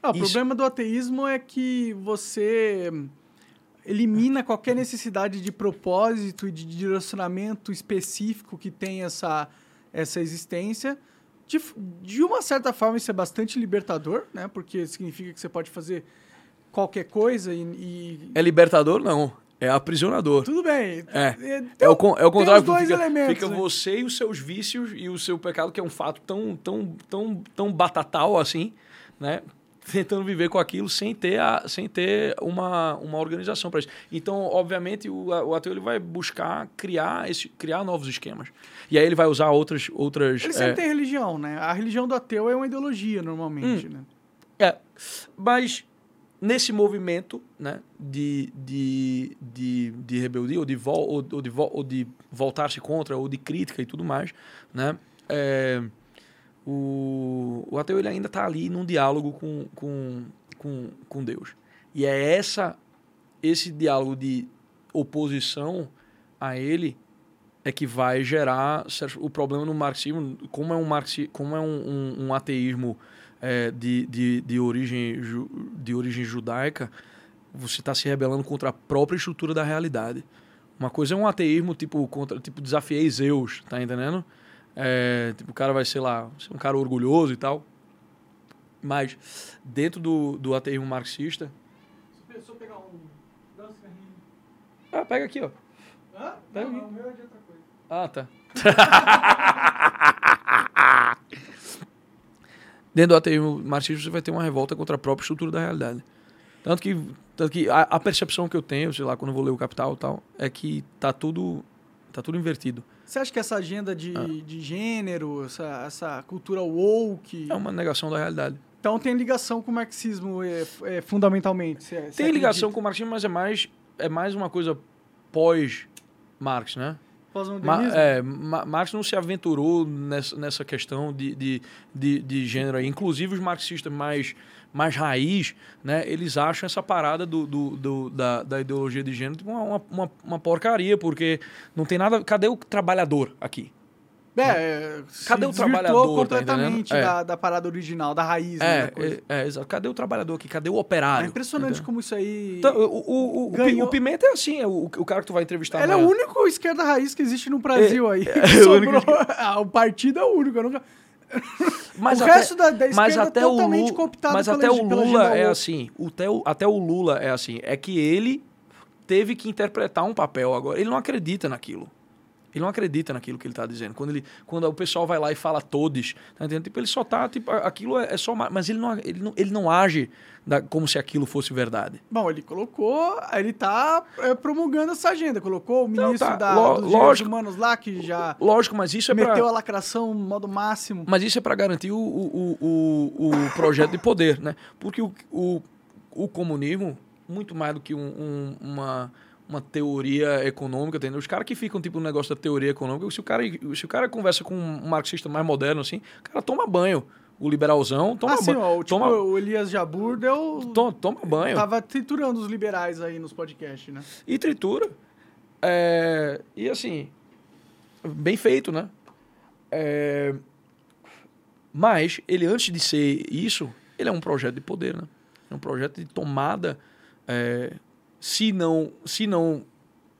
Ah, o Isso- problema do ateísmo é que você elimina qualquer necessidade de propósito e de direcionamento específico que tem essa, essa existência. De, de uma certa forma, isso é bastante libertador, né? Porque significa que você pode fazer qualquer coisa e... e- É libertador? Não. É aprisionador. Tudo bem. É. É, É o, é o contrário. os dois fica, elementos, fica né? você e os seus vícios e o seu pecado, que é um fato tão, tão, tão, tão batatal assim, né? Tentando viver com aquilo sem ter, a, sem ter uma, uma organização para isso. Então, obviamente, o, o ateu ele vai buscar criar, esse, criar novos esquemas. E aí ele vai usar outras. outras Ele sempre é, tem religião, né? A religião do ateu é uma ideologia, normalmente, Hum. né? É, mas nesse movimento né, de, de, de, de rebeldia, ou de, vol, ou, ou de, vol- ou de voltar-se contra, ou de crítica e tudo mais, né, é, o, o ateu ele ainda está ali num diálogo com, com, com, com Deus. E é essa, esse diálogo de oposição a ele é que vai gerar o problema no marxismo, como é um, marxi, como é um, um, um ateísmo é, de, de, de, origem, ju- de origem judaica, você está se rebelando contra a própria estrutura da realidade. Uma coisa é um ateísmo tipo contra tipo desafiei Zeus, tá entendendo? É, tipo, o cara vai ser lá, ser um cara orgulhoso e tal. Mas dentro do, do ateísmo marxista, Se eu pegar um... Dá um cigarrinho. ah, pega aqui, ó. Hã? Pega Não, aqui. não, o meu é de outra coisa. Ah, tá. Dentro do ateísmo marxista, você vai ter uma revolta contra a própria estrutura da realidade. Tanto que, tanto que a, a percepção que eu tenho, sei lá, quando eu vou ler o Capital e tal, é que tá tudo, tá tudo invertido. Você acha que essa agenda de, Ah. de gênero, essa, essa cultura woke, É uma negação da realidade. então tem ligação com o marxismo é, é, fundamentalmente? Tem ligação com o marxismo, mas é mais, é mais uma coisa pós-Marx, né? Ma é, Ma- Marx não se aventurou nessa, nessa questão de, de, de, de gênero aí. Inclusive os marxistas mais, mais raiz, né, eles acham essa parada do, do, do- da, da ideologia de gênero tipo, uma, uma, uma porcaria, porque não tem nada. Cadê o trabalhador aqui? É, Cadê se o trabalhador, tá completamente entendendo? É. da, da parada original, da raiz né, É, da coisa. é, é, exato. Cadê o trabalhador aqui? Cadê o É, operário? impressionante Entendeu? como isso aí... Então, o, o, ganhou- o Pimenta é assim, é o, o cara que tu vai entrevistar. Ele é o único esquerda raiz que existe no Brasil aí. é o único Ah, o partido é o único. Eu nunca... Mas o até- resto da, da mas é até o totalmente Lula, cooptado mas até o Lula é assim, o até, o, até o Lula é assim, é que ele teve que interpretar um papel agora. Ele não acredita naquilo. Ele não acredita naquilo que ele está dizendo. Quando, ele, quando o pessoal vai lá e fala todos, tá entendendo? Tipo, ele só tá, tipo, aquilo é, é só... ma- Mas ele não, ele não, ele não age da- como se aquilo fosse verdade. Bom, ele colocou, ele tá é, promulgando essa agenda. Colocou o Não, ministro tá, da, dos lógico. humanos lá, que já Lógico, mas isso é pra... meteu a lacração no modo máximo. Mas isso é para garantir o, o, o, o projeto de poder, né? Porque o, o, o comunismo, muito mais do que um- um- uma, uma teoria econômica, entendeu? Os caras que ficam, tipo, no negócio da teoria econômica, se o, cara, se o cara conversa com um marxista mais moderno, assim, o cara toma banho. O liberalzão toma ah, sim, banho. ó, tipo, toma, o Elias Jabur deu... toma, toma banho. Tava triturando os liberais aí nos podcasts, né? E tritura. É, e assim, bem feito, né? É, mas ele, antes de ser isso, ele é um projeto de poder, né? É um projeto de tomada, é, se não, se não,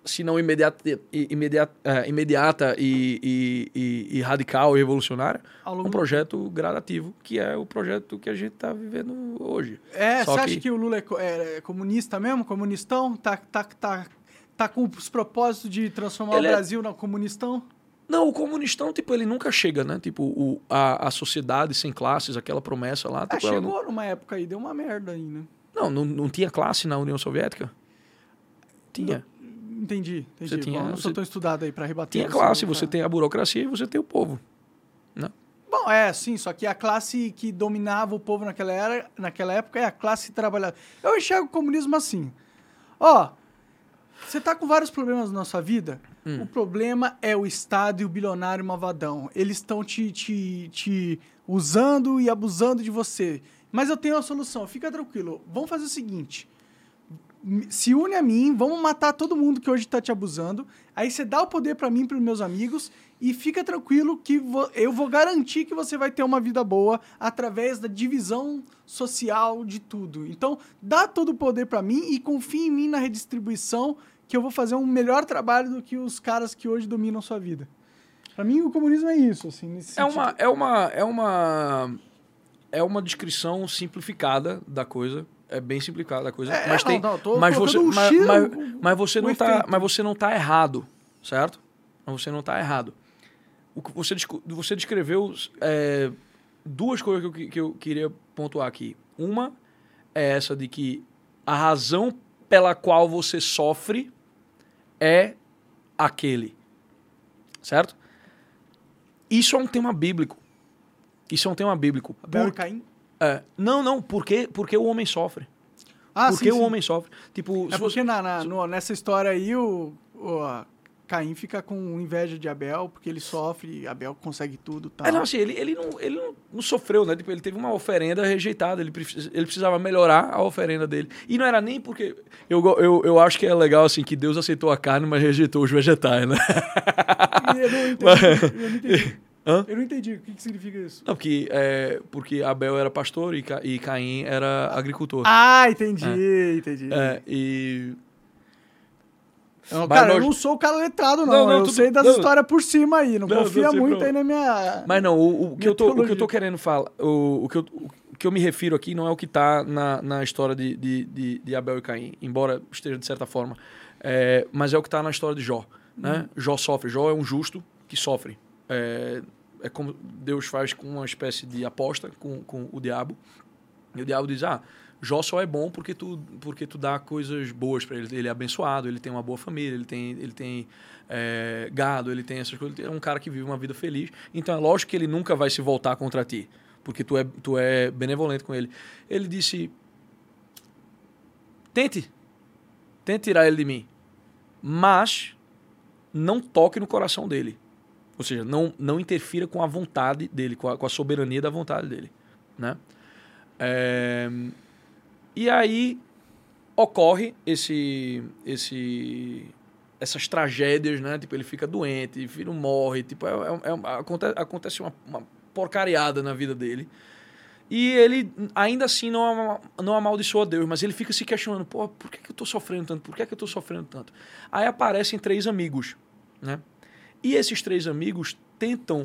se não imediata, imediata, é, imediata e, e- e- radical e revolucionária, um projeto gradativo, que é o projeto que a gente está vivendo hoje. É, Só você que- acha que o Lula é, co- é comunista mesmo? Comunistão? Tá, tá, tá, tá com os propósitos de transformar Ele o é- Brasil na comunistão? Não, o comunistão, tipo, ele nunca chega, né? Tipo, o, a, a sociedade sem classes, aquela promessa lá. Ah, Tipo, ela chegou não, numa época aí, deu uma merda aí, né? não, não, não tinha classe na União Soviética? Tinha. Entendi, entendi. Você tinha- Bom, não sou você- tão estudado aí pra rebater. Tinha classe, cara. você tem a burocracia e você tem o povo. Bom, é, sim, só que a classe que dominava o povo naquela, era, naquela época é a classe trabalhadora. Eu enxergo o comunismo assim. Ó, você tá com vários problemas na sua vida, Hum. o problema é o Estado e o bilionário malvadão. Eles estão te, te, te usando e abusando de você. Mas eu tenho a solução, fica tranquilo. Vamos fazer o seguinte. Se une a mim, vamos matar todo mundo que hoje tá te abusando. Aí você dá o poder pra mim e pros meus amigos e fica tranquilo que vo- eu vou garantir que você vai ter uma vida boa através da divisão social de tudo. Então, dá todo o poder pra mim e confia em mim na redistribuição que eu vou fazer um melhor trabalho do que os caras que hoje dominam sua vida. Pra mim, o comunismo é isso, assim, É sentido. uma, é uma, é uma, é uma descrição simplificada da coisa. É bem simplificada a coisa. É, mas não, tem, não, tô mas você, o mas, mas, mas você não tá, efeito. mas você não tá errado, certo? Mas você não tá errado. O que você, você descreveu é, duas coisas que eu, que- eu queria pontuar aqui. Uma é essa de que a razão pela qual você sofre é aquele, certo? Isso é um tema bíblico. Isso é um tema bíblico. Abel Por- Caim? É, não, não, porque, porque o homem sofre. Ah, porque sim, o sim. homem sofre. Tipo, É porque você- na, na- no- nessa história aí, o, o Caim fica com inveja de Abel, porque ele sofre, Abel consegue tudo e tal. É, não, assim, ele, ele, não, ele não, não sofreu, né? Tipo, ele teve uma oferenda rejeitada, ele, ele precisava melhorar a oferenda dele. E não era nem porque. Eu, eu, eu acho que é legal, assim, que Deus aceitou a carne, mas rejeitou os vegetais, né? Eu não entendi. eu não entendi. Hã? Eu não entendi. O que, que significa isso? Não, porque, é, porque Abel era pastor e, Ca- e Caim era agricultor. Ah, entendi, entendi. É, e. Não, Mas cara, eu nós- não sou o cara letrado, não. Não, não, eu tudo- sei das não. histórias por cima aí. Não, Não, não, confia muito problema. aí na minha. Mas não, o, o que, eu tô, o que eu tô querendo falar, o, o, que eu, o que eu me refiro aqui não é o que tá na, na história de, de, de, de Abel e Caim, embora esteja de certa forma, é, mas é o que tá na história de Jó. Né? Jó sofre, Jó é um justo que sofre. É, é como Deus faz com uma espécie de aposta com, com o diabo, e o diabo diz, ah, Jó só é bom porque tu, porque tu dá coisas boas para ele. Ele é abençoado, ele tem uma boa família, ele tem, ele tem é, gado, ele tem essas coisas. Ele é um cara que vive uma vida feliz. Então é lógico que ele nunca vai se voltar contra ti, porque tu é, tu é benevolente com ele. Ele disse: Tente, tente tirar ele de mim, mas não toque no coração dele. Ou seja, não, não interfira com a vontade dele, com a, com a soberania da vontade dele. Né? É, e aí ocorre esse, esse, essas tragédias, né? Tipo, ele fica doente, filho morre, tipo, é, é- é- acontece, acontece uma, uma porcariada na vida dele. E ele ainda assim não, não amaldiçoa Deus, mas ele fica se questionando, pô, por que, que eu tô sofrendo tanto? Por que, que eu tô sofrendo tanto? Aí aparecem três amigos, né? E esses três amigos tentam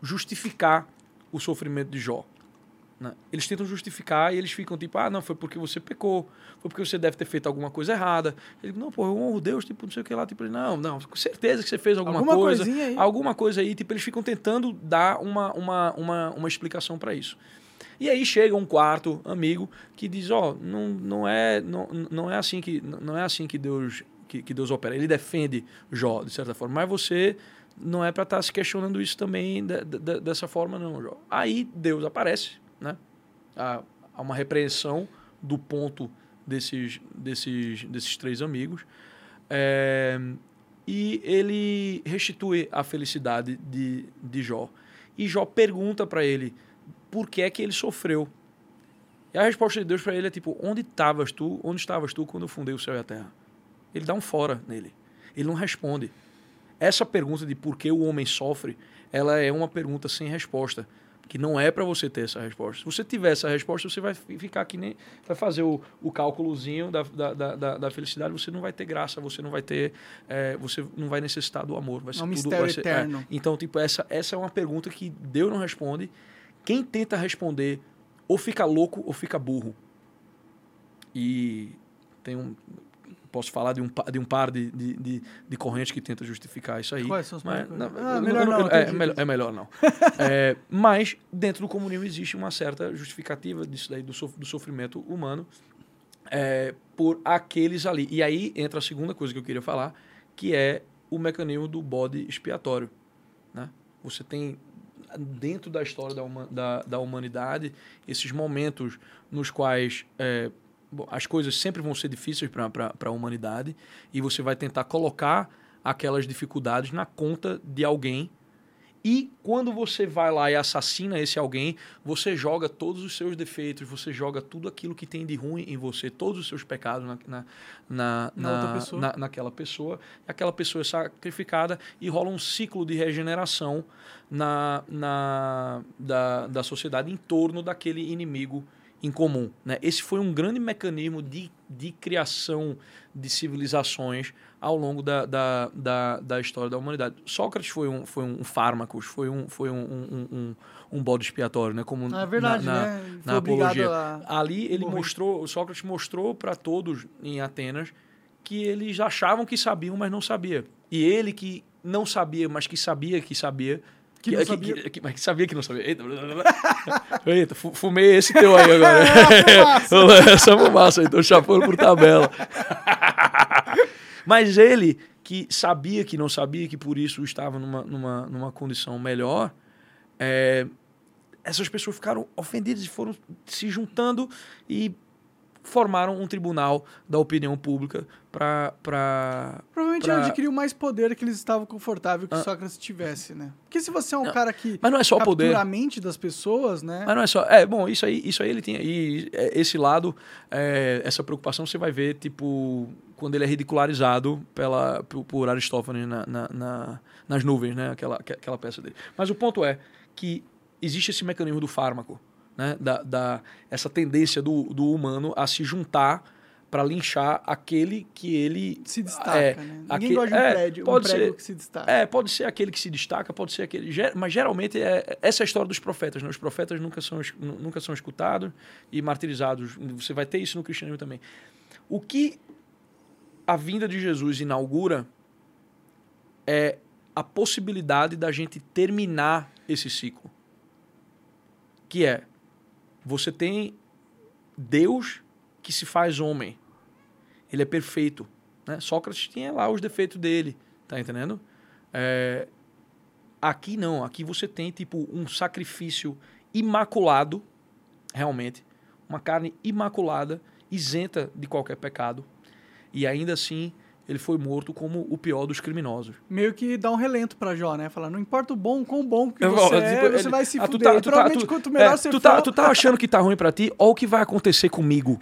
justificar o sofrimento de Jó. né? Eles tentam justificar e eles ficam tipo, ah, não, foi porque você pecou, foi porque você deve ter feito alguma coisa errada. Ele, não, pô, eu honro Deus, tipo, não sei o que lá. Tipo, não, não, com certeza que você fez alguma, Alguma coisa. Alguma coisa aí, tipo, eles ficam tentando dar uma, uma, uma, uma explicação para isso. E aí chega um quarto amigo que diz, ó, não, não, é, não, não é assim que não é assim que Deus que, que Deus opera. Ele defende Jó de certa forma, mas você não é para estar se questionando isso também de- de- dessa forma não, Jó. Aí Deus aparece, né? Há, há uma repreensão do ponto desses desses desses três amigos. É, e ele restitui a felicidade de, de Jó. E Jó pergunta para ele por que é que ele sofreu. E a resposta de Deus para ele é tipo: onde estavas tu? Onde estavas tu quando eu fundei o céu e a terra? Ele dá um fora nele. Ele não responde. Essa pergunta de por que o homem sofre, ela é uma pergunta sem resposta, que não é para você ter essa resposta. Se você tiver essa resposta, você vai fi- ficar que nem vai fazer o, o cálculozinho da, da, da- da, da felicidade, você não vai ter graça, você não vai ter, é, você não vai necessitar do amor, vai ser É um tudo, mistério vai ser- é. eterno. Então, tipo, essa, essa é uma pergunta que Deus não responde. Quem tenta responder ou fica louco ou fica burro. E tem um posso falar de um, de um par de, de, de, de correntes que tenta justificar isso aí. Quais são os mas, não? Ah, melhor não, é, entendi, melhor, é melhor não. É, mas dentro do comunismo existe uma certa justificativa disso daí, do, do sofrimento humano é, por aqueles ali. E aí entra a segunda coisa que eu queria falar, que é o mecanismo do bode expiatório. Né? Você tem dentro da história da, huma- da, da humanidade esses momentos nos quais é, as coisas sempre vão ser difíceis para a humanidade e você vai tentar colocar aquelas dificuldades na conta de alguém e quando você vai lá e assassina esse alguém, você joga todos os seus defeitos, você joga tudo aquilo que tem de ruim em você, todos os seus pecados na, na, na, Na na- pessoa. na- naquela pessoa. Aquela pessoa é sacrificada e rola um ciclo de regeneração na, na, da, da sociedade em torno daquele inimigo em comum. Né? Esse foi um grande mecanismo de, de criação de civilizações ao longo da, da, da, da história da humanidade. Sócrates foi um, foi um fármaco, foi um, foi um, um, um, um bode expiatório, né? Como Ah, é verdade, na, na, né? Na apologia. a... Ali ele morrer. mostrou, Sócrates mostrou para todos em Atenas que eles achavam que sabiam, mas não sabia. E ele que não sabia, mas que sabia que sabia, Que não sabia. que- mas que sabia que não sabia. Eita, Eita fu- fumei esse teu aí agora. fumaça. Essa fumaça aí, tô chapando por tabela. Mas ele, que sabia que não sabia, que por isso estava numa, numa, numa condição melhor, é, essas pessoas ficaram ofendidas e foram se juntando e formaram um tribunal da opinião pública para Provavelmente pra- ele adquiriu mais poder que eles estavam confortáveis que Ah. Sócrates tivesse, né? Porque se você é um Não, cara que Mas não é só poder. a mente das pessoas, né? Mas não é só. É, bom, isso aí, isso aí ele tinha. E é, esse lado, é, essa preocupação você vai ver, tipo, quando ele é ridicularizado pela, por, por Aristófanes na, na- na- nas nuvens, né? Aquela, aquela peça dele. Mas o ponto é que existe esse mecanismo do fármaco, né? Da, da, essa tendência do, do humano a se juntar para linchar aquele que ele Se destaca, É, né? Ninguém aquele- gosta de um é, prédio, um pode prego ser. que se destaca. É, pode ser aquele que se destaca, pode ser aquele. Mas geralmente é, essa é a história dos profetas. Né? Os profetas nunca são, nunca são escutados e martirizados. Você vai ter isso no cristianismo também. O que a vinda de Jesus inaugura é a possibilidade da gente terminar esse ciclo. Que é, você tem Deus que se faz homem. Ele é perfeito. Né? Sócrates tinha lá os defeitos dele, tá entendendo? É, aqui não, aqui você tem tipo um sacrifício imaculado, realmente, uma carne imaculada, isenta de qualquer pecado, e ainda assim ele foi morto como o pior dos criminosos. Meio que dá um relento pra Jó, né? Falar, não importa o bom, quão bom que Eu você é, tipo, você ele- vai se ah, tu fuder. tá- tu tá- provavelmente tu- quanto melhor é, você tu for... tá, tu tá achando que tá ruim pra ti, olha o que vai acontecer comigo.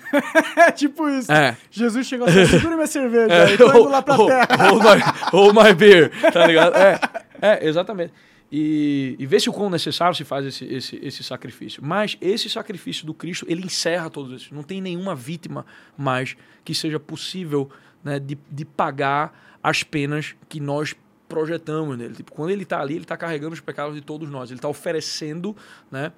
É tipo isso. É. Jesus chegou assim, segura minha cerveja, É, aí tô indo lá pra hold- terra. Hold my, hold my beer, tá ligado? É, é exatamente. E, e vê se o quão necessário se faz esse, esse, esse sacrifício. Mas esse sacrifício do Cristo, ele encerra todos esses. Não tem nenhuma vítima mais que seja possível né, de, de pagar as penas que nós projetamos nele. Tipo, quando ele está ali, ele está carregando os pecados de todos nós. Ele está oferecendo, né,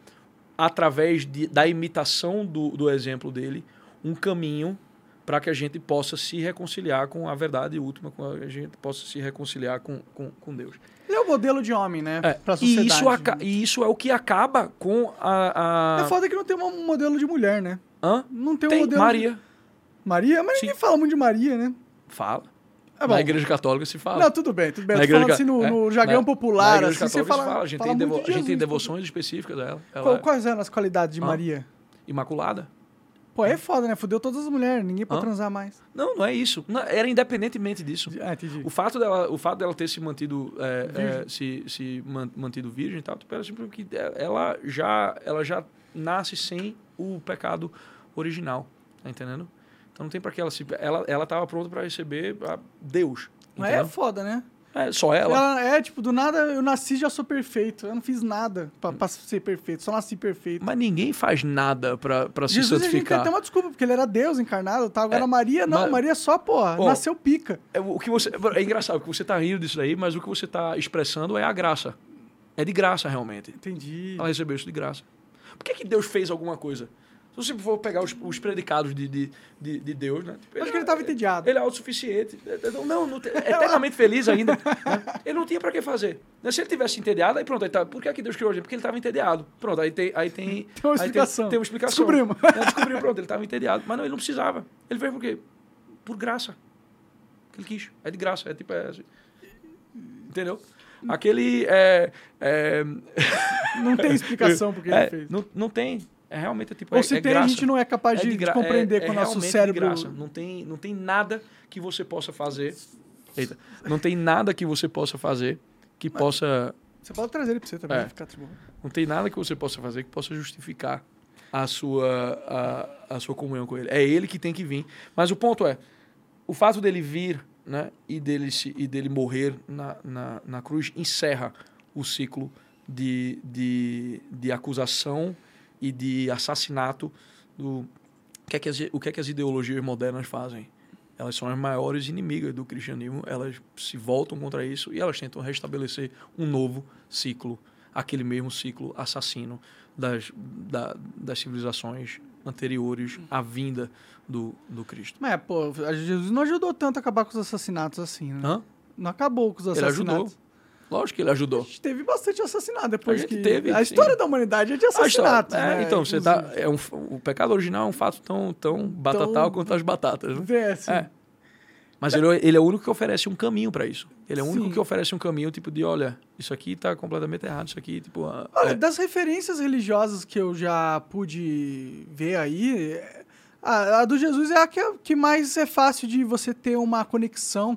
através de, da imitação do, do exemplo dele, um caminho para que a gente possa se reconciliar com a verdade última, com a gente possa se reconciliar com, com, com Deus. Ele é o modelo de homem, né? É, pra sociedade. e, isso aca- e isso é o que acaba com a. a... É foda que não tem um modelo de mulher, né? Hã? Não tem um Tem modelo Maria. de... Maria? Mas ninguém fala muito de Maria, né? Fala. É. Na igreja católica se fala. Não, tudo bem, tudo bem. Na tô falando igreja assim no, ca- no é, jargão na- popular, na assim, igreja você católica fala, fala. A gente, fala tem, devo- de a gente tem devoções específicas dela. Ela é Quais eram as qualidades de Hã? Maria? imaculada. Pô, é foda, né? Fudeu todas as mulheres, ninguém pode Hã? transar mais. Não, não é isso. Não, era independentemente disso. Ah, entendi. O fato dela, o fato dela ter se mantido, é, Virgem. é, se, se man- mantido virgem e tal, tu pera assim, porque ela já, ela já nasce sem o pecado original, tá entendendo? Então não tem para que ela se, ela, ela tava pronta para receber a Deus. Mas é entendeu? foda, né? É, só ela. Ela é, tipo, do nada eu nasci e já sou perfeito. Eu não fiz nada pra, pra ser perfeito, só nasci perfeito. Mas ninguém faz nada para se Jesus tem santificar. até uma desculpa, porque ele era Deus encarnado, tá? Agora É, Maria, não, mas- Maria só, porra, Ó, nasceu pica. É, o que você, é engraçado, porque você tá rindo disso daí, mas o que você tá expressando é a graça. É de graça, realmente. Entendi. Ela recebeu isso de graça. Por que, que Deus fez alguma coisa? Se você for pegar os, os predicados de, de, de, de Deus, né? Tipo, Acho que ele estava entediado. Ele é autossuficiente. Não, não, tem- eternamente feliz ainda. né? Ele não tinha pra que fazer. Né? Se ele tivesse entediado, aí pronto, aí tá, por que, é que Deus criou a gente? Porque ele estava entediado. Pronto, aí tem. Aí tem, Tem uma explicação. Tem, uma explicação. Descobrimos. Né? Descobriu, pronto, ele estava entediado. Mas não, ele não precisava. Ele fez por quê? Por graça. Ele quis. É de graça. É tipo. É, assim. Entendeu? Aquele. É, é, Não tem explicação porque é, ele fez. Não, não tem. É realmente tipo. Ou é, se é tem, graça. a gente não é capaz É de, de compreender com é o nosso cérebro. graça. Não tem, não tem nada que você possa fazer. Eita, não tem nada que você possa fazer que possa. Você pode trazer ele pra você também, ficar. Não tem nada que você possa fazer que possa justificar a sua, a, a sua comunhão com ele. É ele que tem que vir. Mas o ponto é, o fato dele vir né, e, dele se, e dele morrer na, na, na cruz encerra o ciclo de, de, de acusação e de assassinato do o que, é que as, o que é que as ideologias modernas fazem. Elas são as maiores inimigas do cristianismo, elas se voltam contra isso e elas tentam restabelecer um novo ciclo, aquele mesmo ciclo assassino das, da- das civilizações anteriores à vinda do, do Cristo. Mas, pô, Jesus não ajudou tanto a acabar com os assassinatos assim, né? Hã? Não acabou com os Ele assassinatos. ajudou. Lógico que ele A ajudou. gente teve bastante assassinato depois A que... teve, a sim. história da humanidade é de A história- assassinatos, é, né? então, você tá, é um, o pecado original é um fato tão, tão batatal quanto as batatas. Né? É, assim, É. Mas ele, ele é o único que oferece um caminho para isso. Ele é o único Sim. que oferece um caminho, tipo, de olha, isso aqui tá completamente errado, isso aqui, tipo. ah, Olha, é. das referências religiosas que eu já pude ver aí, é, a, a do Jesus é a que, que mais é fácil de você ter uma conexão.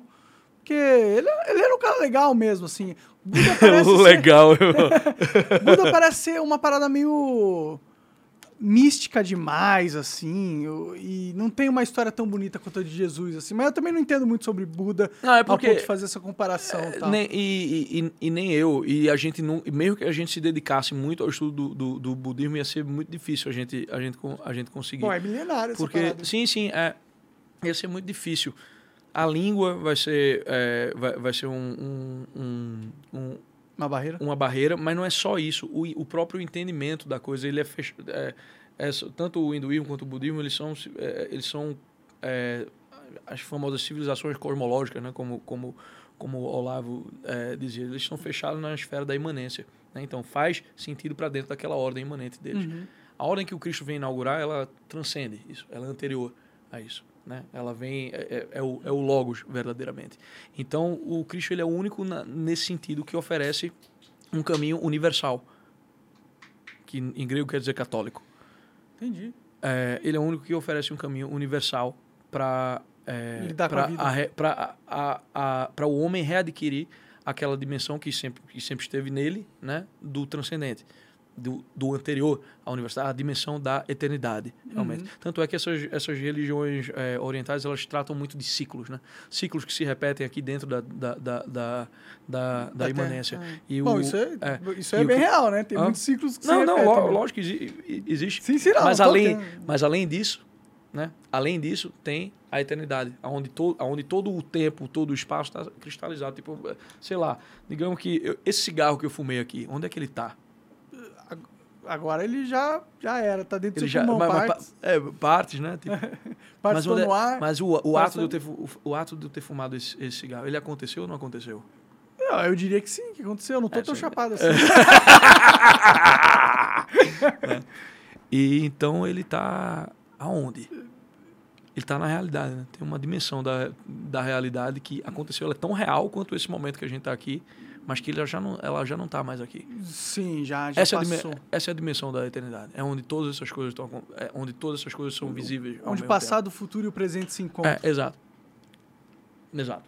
Porque ele, ele era um cara legal mesmo, assim. Buda parece, ser, Legal. Buda parece ser uma parada meio mística demais, assim, e não tem uma história tão bonita quanto a de Jesus, assim. Mas eu também não entendo muito sobre Buda Não, é ao porque- ponto de fazer essa comparação. e tal. Nem- e, e- e- nem eu. E a gente não. Mesmo que a gente se dedicasse muito ao estudo do, do, do budismo, ia ser muito difícil a gente, a gente, a gente conseguir. Bom, é milenário Porque, sim, sim, é, ia ser muito difícil. A língua vai ser, é, vai, vai ser um, um- um- um- Uma barreira. uma barreira, mas não é só isso. O, o próprio entendimento da coisa, ele é, fech... é, é tanto o hinduísmo quanto o budismo, eles são, é, eles são é, as famosas civilizações cosmológicas, né? como, como, como o Olavo é, dizia, eles estão fechados na esfera da imanência. né? Então faz sentido para dentro daquela ordem imanente deles. Uhum. A ordem que o Cristo vem inaugurar, ela transcende isso, ela é anterior a isso. Né? Ela vem, é, é- é o, é o Logos, verdadeiramente. Então, o Cristo ele é o único na- nesse sentido que oferece um caminho universal, que em grego quer dizer católico. Entendi. É, ele é o único que oferece um caminho universal para vida. para o homem readquirir aquela dimensão que sempre, que sempre esteve nele, né, do transcendente, do, do anterior à universidade, a dimensão da eternidade, realmente. Uhum. Tanto é que essas, essas religiões é, orientais, elas tratam muito de ciclos, né? Ciclos que se repetem aqui dentro da, da, da, da, da, da imanência. Terra. E Bom, o- isso é, é. isso é o bem que- real, né? Tem Hã? muitos ciclos que Não, se não, mesmo. lógico que exi- existe. Sim, sim, não. mas, além, tendo- mas além disso, né? Além disso, tem a eternidade, onde, to, onde todo o tempo, todo o espaço está cristalizado. Tipo, sei lá, digamos que eu- esse cigarro que eu fumei aqui, onde é que ele está? Agora ele já, já era, tá dentro do Ele seu já, pulmão, mas- mas partes, pa- é, partes, né? Tipo, partes mas, é- no ar. mas o, o, ato de eu ter, o, o ato de eu ter fumado esse, esse cigarro, ele aconteceu ou não aconteceu? Não, eu diria que sim, que aconteceu. Eu não tô É, tão chapado assim. E então ele está aonde? Ele está na realidade, né? Tem uma dimensão da, da realidade que aconteceu, ela é tão real quanto esse momento que a gente está aqui, mas que ela já não, ela já não está mais aqui. Sim, já, já Essa é, passou. essa é a dimensão da eternidade. É onde todas essas coisas estão, é onde todas essas coisas são visíveis. Onde mesmo passado, o futuro e o presente se encontram. É, exato. Exato.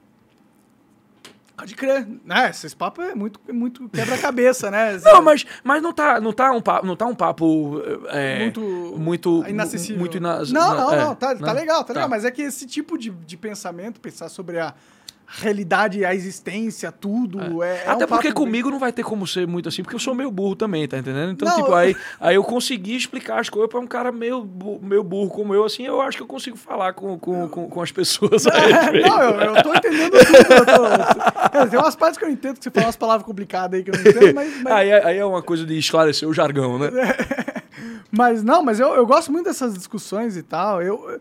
Pode crer. É, esse papo é muito, muito quebra-cabeça, né? Não, mas, mas não tá, não tá um papo, não tá um papo é, muito, muito inacessível. muito ina- Não, não, é, não, tá, tá né? legal, tá, Tá. legal. Mas é que esse tipo de, de pensamento, pensar sobre a realidade, a existência, tudo, é, é Até um porque papo bem- comigo não vai ter como ser muito assim, porque eu sou meio burro também, tá entendendo? Então, Não, tipo, eu- aí, aí eu consegui explicar as coisas pra um cara meio, meio burro como eu, assim, eu acho que eu consigo falar com, com, com, com as pessoas a. Não, eu, eu tô entendendo tudo. Eu tô... É, tem umas partes que eu entendo, que você fala umas palavras complicadas aí que eu não entendo, mas... mas- Aí, aí é uma coisa de esclarecer o jargão, né? Mas não, mas eu, eu gosto muito dessas discussões e tal. Eu,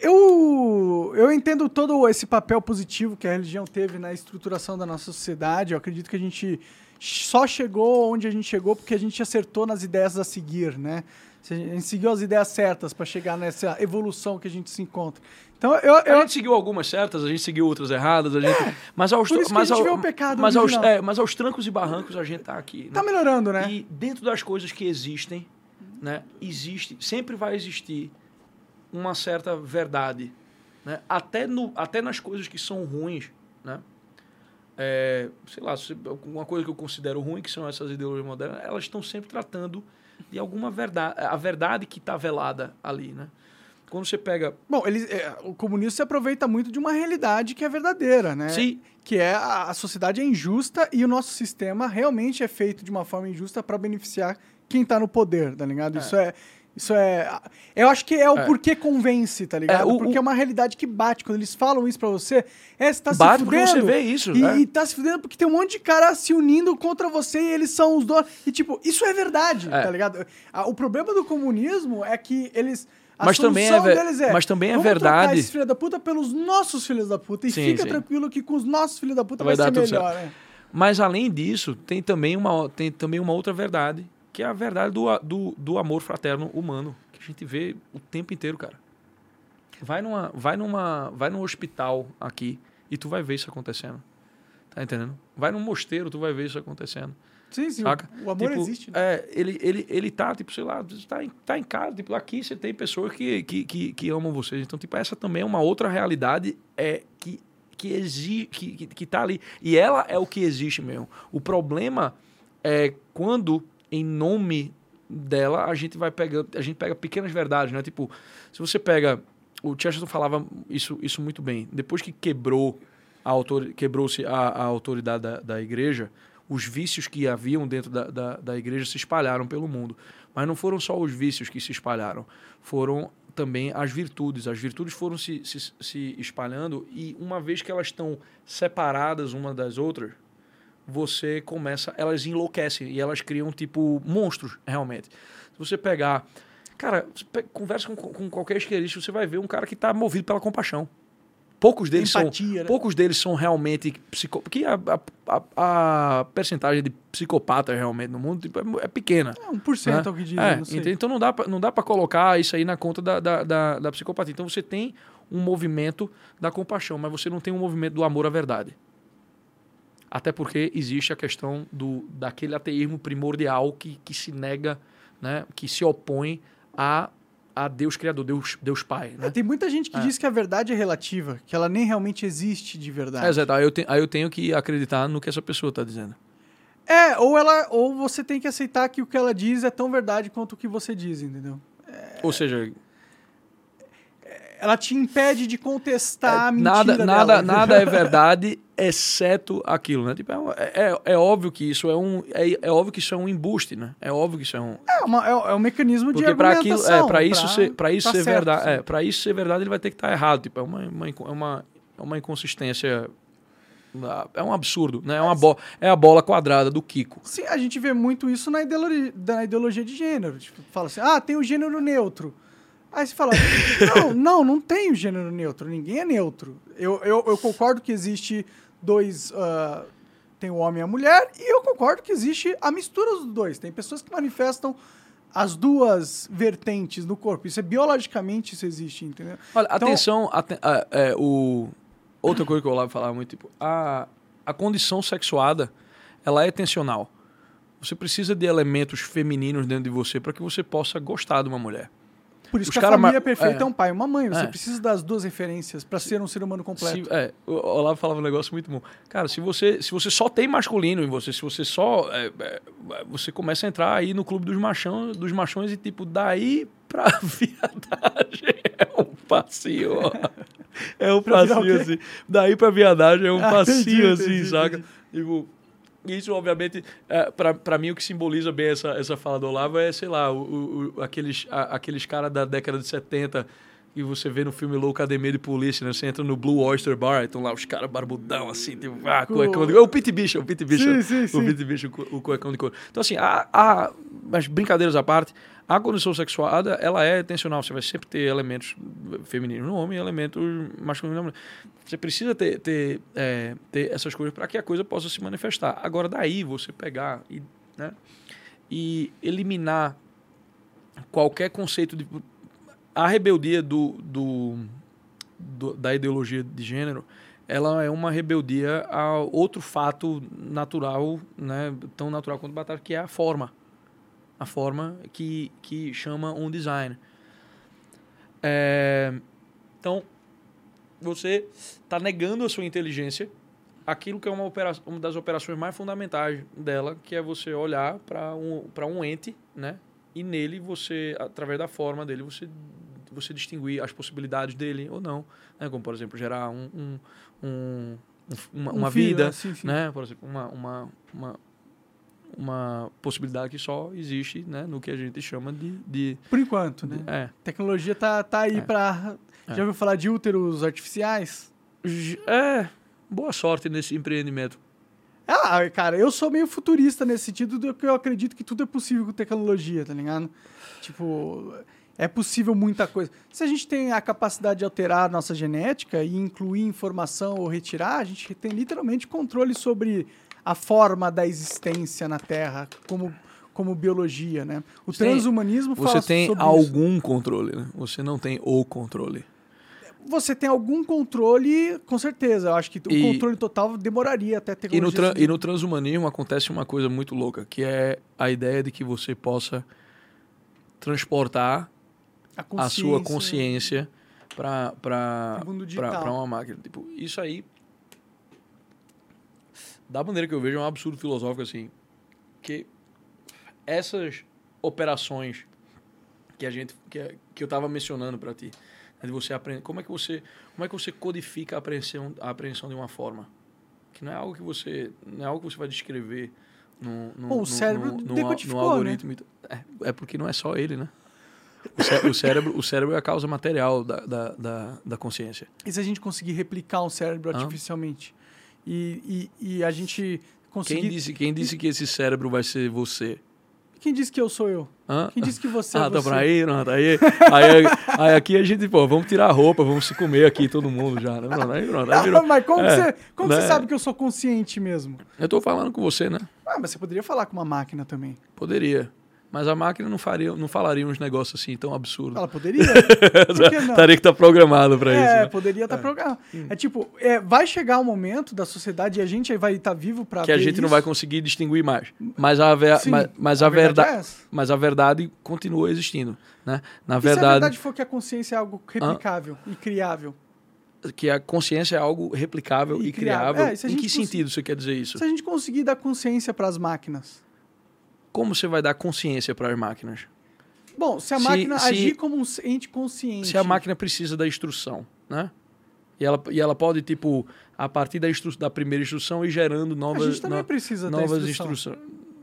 eu, eu entendo todo esse papel positivo que a religião teve na estruturação da nossa sociedade. Eu acredito que a gente só chegou onde a gente chegou porque a gente acertou nas ideias a seguir, né? A gente seguiu as ideias certas para chegar nessa evolução que a gente se encontra. Então, eu, eu... A gente seguiu algumas certas, a gente seguiu outras erradas, a gente... É, mas aos, por isso mas, que a gente ao, vê o pecado mas aos, é, mas aos trancos e barrancos a gente tá aqui. Né? Tá melhorando, né? E dentro das coisas que existem, né, existe, sempre vai existir uma certa verdade, né? Até no, até nas coisas que são ruins, né? É, sei lá, uma coisa que eu considero ruim, que são essas ideologias modernas, elas estão sempre tratando de alguma verdade, a verdade que está velada ali, né? Quando você pega, Bom, ele, é, o comunismo se aproveita muito de uma realidade que é verdadeira, né? Sim. Que é a, a sociedade é injusta e o nosso sistema realmente é feito de uma forma injusta para beneficiar quem tá no poder, tá ligado? Isso é. Isso é. Eu acho que é o É. porquê convence, tá ligado? É, o- porque o- é uma realidade que bate. Quando eles falam isso pra você, é, você tá Bate se porque fudendo. você vê isso, E, né? e tá se fudendo porque tem um monte de cara se unindo contra você e eles são os donos. E, tipo, isso é verdade, É. tá ligado? Ah, O problema do comunismo é que eles. A Mas também é é. mas também é "Vamos trocar verdade." esses filhos da puta pelos nossos filhos da puta. E Sim, fica sim. tranquilo que com os nossos filhos da puta Vai vai, ser melhor, né? Mas além disso, tem também uma, tem também uma outra verdade, que é a verdade do, do, do amor fraterno humano, que a gente vê o tempo inteiro, cara. Vai numa, vai numa, vai num hospital aqui e tu vai ver isso acontecendo. Tá entendendo? Vai num mosteiro, tu vai ver isso acontecendo. Sim, sim. Saca? O amor Tipo, existe. Né? É, ele, ele, ele tá, tipo, sei lá, tá em, tá em casa, tipo, aqui você tem pessoas que, que, que, que amam vocês. Então, tipo, essa também é uma outra realidade é, que, que, exi, que, que, que tá ali. E ela é o que existe mesmo. O problema é quando, em nome dela, a gente vai pegando, a gente pega pequenas verdades, né? Tipo, se você pega. O Chesterton falava isso, isso muito bem. Depois que quebrou a autor, quebrou-se a, a autoridade da, da igreja, os vícios que haviam dentro da, da, da igreja se espalharam pelo mundo. Mas não foram só os vícios que se espalharam, foram também as virtudes. As virtudes foram se, se, se espalhando e uma vez que elas estão separadas uma das outras, você começa, elas enlouquecem e elas criam tipo monstros, realmente. Se você pegar, cara, você conversa com, com qualquer esquerdista, você vai ver um cara que está movido pela compaixão. Poucos deles são, Empatia, né? poucos deles são realmente psico, porque a, a, a, a percentagem de psicopatas realmente no mundo tipo, é, é pequena. É, 1% né? é o que dizem, É, não? Então não dá pra, não dá para colocar isso aí na conta da, da, da, da psicopatia. Então você tem um movimento da compaixão, mas você não tem um movimento do amor à verdade. Até porque existe a questão do, daquele ateísmo primordial que, que se nega, né, que se opõe a, a Deus Criador, Deus, Deus Pai. É, Né? tem muita gente que É. diz que a verdade é relativa, que ela nem realmente existe de verdade. É, exato. Aí eu, te- aí eu tenho que acreditar no que essa pessoa está dizendo. É, ou ela, ou você tem que aceitar que o que ela diz é tão verdade quanto o que você diz, entendeu? Ou seja, Ela te impede de contestar a mentira É, nada, nada, dela. nada é verdade, exceto aquilo, né? Tipo, é, um- é, é óbvio que isso é um, é, é óbvio que isso é um embuste, né? É óbvio que isso é um, É, uma- é, é um mecanismo de porque para aquilo, argumentação. é, para isso ser, para isso tá ser certo, verdade, sim. é, para isso ser verdade, ele vai ter que estar errado, tipo, é uma, uma, é uma, é uma inconsistência, é um absurdo, né? É uma bo, é a bola quadrada do Kiko. Sim, a gente vê muito isso na ideologia, na ideologia de gênero. Tipo, fala assim, ah, tem o gênero neutro. Aí você fala, não, não, não tem gênero neutro, ninguém é neutro. Eu, eu, eu concordo que existe dois. ah, tem o homem e a mulher, e eu concordo que existe a mistura dos dois. Tem pessoas que manifestam as duas vertentes no corpo. Isso é biologicamente, isso existe, entendeu? Olha, Então- atenção, aten- ah, é, o outra coisa que eu lá falar muito, tipo, a, a condição sexuada, ela é tensional. Você precisa de elementos femininos dentro de você para que você possa gostar de uma mulher. Por isso Os que a família ma- perfeita é. é. um pai e uma mãe. Você É. precisa das duas referências para ser um ser humano completo. Se, é, o Olavo falava um negócio muito bom. Cara, se você, se você só tem masculino em você, se você só. é, é, você começa a entrar aí no clube dos machão, dos machões e, tipo, daí pra viadagem é um passinho. ó. É um Pra virar o passinho quê? assim. Daí pra viadagem é um Ah, passinho entendi, assim, entendi, saca? entendi. Tipo, isso, obviamente, é, pra mim, o que simboliza bem essa, essa fala do Olavo é, sei lá, o, o- o- aqueles, a- aqueles caras da década de 70 e você vê no filme Loucademia de Polícia, né? Você entra no Blue Oyster Bar, estão lá os caras barbudão, assim, tipo, ah, cuecão de couro. É o Pete Bishop, o Pete Bishop. Sim, sim, o sim. Pete Bishop, o cuecão de couro. Então, assim, a, a, mas brincadeiras à parte, a condição sexuada, ela é intencional. Você vai sempre ter elementos femininos no homem e elementos masculinos na mulher. Você precisa ter, ter, é, ter essas coisas para que a coisa possa se manifestar. Agora, daí você pegar e, né, e eliminar qualquer conceito de. A rebeldia do, do, do- da ideologia de gênero ela é uma rebeldia a outro fato natural, né, tão natural quanto batata, que é a forma. A forma que, que chama um design. É, então, você está negando a sua inteligência aquilo que é uma, opera uma das operações mais fundamentais dela, que é você olhar para um, um ente, né? E nele você, através da forma dele, você, você distinguir as possibilidades dele ou não. Né? Como, por exemplo, gerar um, um, um- um- uma, Um uma filho, vida, assim, sim. né? Por exemplo, uma, uma, uma, uma possibilidade que só existe né? no que a gente chama de... de Por enquanto, né? é. Tecnologia tá, tá aí É. pra. É. Já ouviu falar de úteros artificiais? É, boa sorte nesse empreendimento. Ah, cara, eu sou meio futurista nesse sentido do que eu acredito que tudo é possível com tecnologia, tá ligado? Tipo, é possível muita coisa. Se a gente tem a capacidade de alterar a nossa genética e incluir informação ou retirar, a gente tem literalmente controle sobre a forma da existência na Terra como, como biologia, né? O Você tem- transhumanismo fala Você tem sobre isso. algum controle, né? Você não tem o controle. Você tem algum controle, com certeza. Eu acho que o E- controle total demoraria até a E no, e no transhumanismo acontece uma coisa muito louca, que é a ideia de que você possa transportar a, a sua consciência para uma máquina. Tipo, isso aí, da maneira que eu vejo, é um absurdo filosófico assim, que essas operações que a gente que, que eu estava mencionando para ti, né, de você aprender, como é que você como é que você codifica a apreensão a apreensão de uma forma que não é algo que você não é algo que você vai descrever no, no, o no- cérebro no- no- né? algoritmo. t- É, é porque não é só ele, né? O, cé- o cérebro, o cérebro é a causa material da, da, da, da consciência. E se a gente conseguir replicar um cérebro artificialmente? E, e, e a gente conseguir. Quem disse, quem disse que esse cérebro vai ser você? Quem disse que eu sou eu? Hã? Quem disse que você ah, é tá você? por aí, não, tá aí. aí. Aí aqui a gente, pô, vamos tirar a roupa, vamos se comer aqui, todo mundo já. Né? Pronto, aí, pronto, aí Ah, virou. mas como, É, você, como né? você sabe que eu sou consciente mesmo? Eu tô falando com você, né? Ah, mas você poderia falar com uma máquina também. Poderia. Mas a máquina não, faria, não falaria uns negócios assim tão absurdos. Ela poderia? Por que não? Taria que estar programado pra é, isso. Né? poderia estar programado. É tipo, é, vai chegar um momento da sociedade e a gente vai estar vivo pra Que a gente não isso. vai conseguir distinguir mais. Mas a, ver, Sim, mas, mas a, verdade verdade. é. Mas a verdade continua existindo, né? Na E se a verdade, verdade for que a consciência é algo replicável e criável? que a consciência é algo replicável E e, criável. É, em que sentido você quer dizer isso? Se a gente conseguir dar consciência para as máquinas. Como você vai dar consciência para as máquinas? Bom, se a Se- máquina se- agir como um ente consciente. Se a máquina precisa da instrução, né? E ela, e ela pode, tipo, a partir da, instru da primeira instrução ir gerando A novas, gente também no- precisa novas instruções.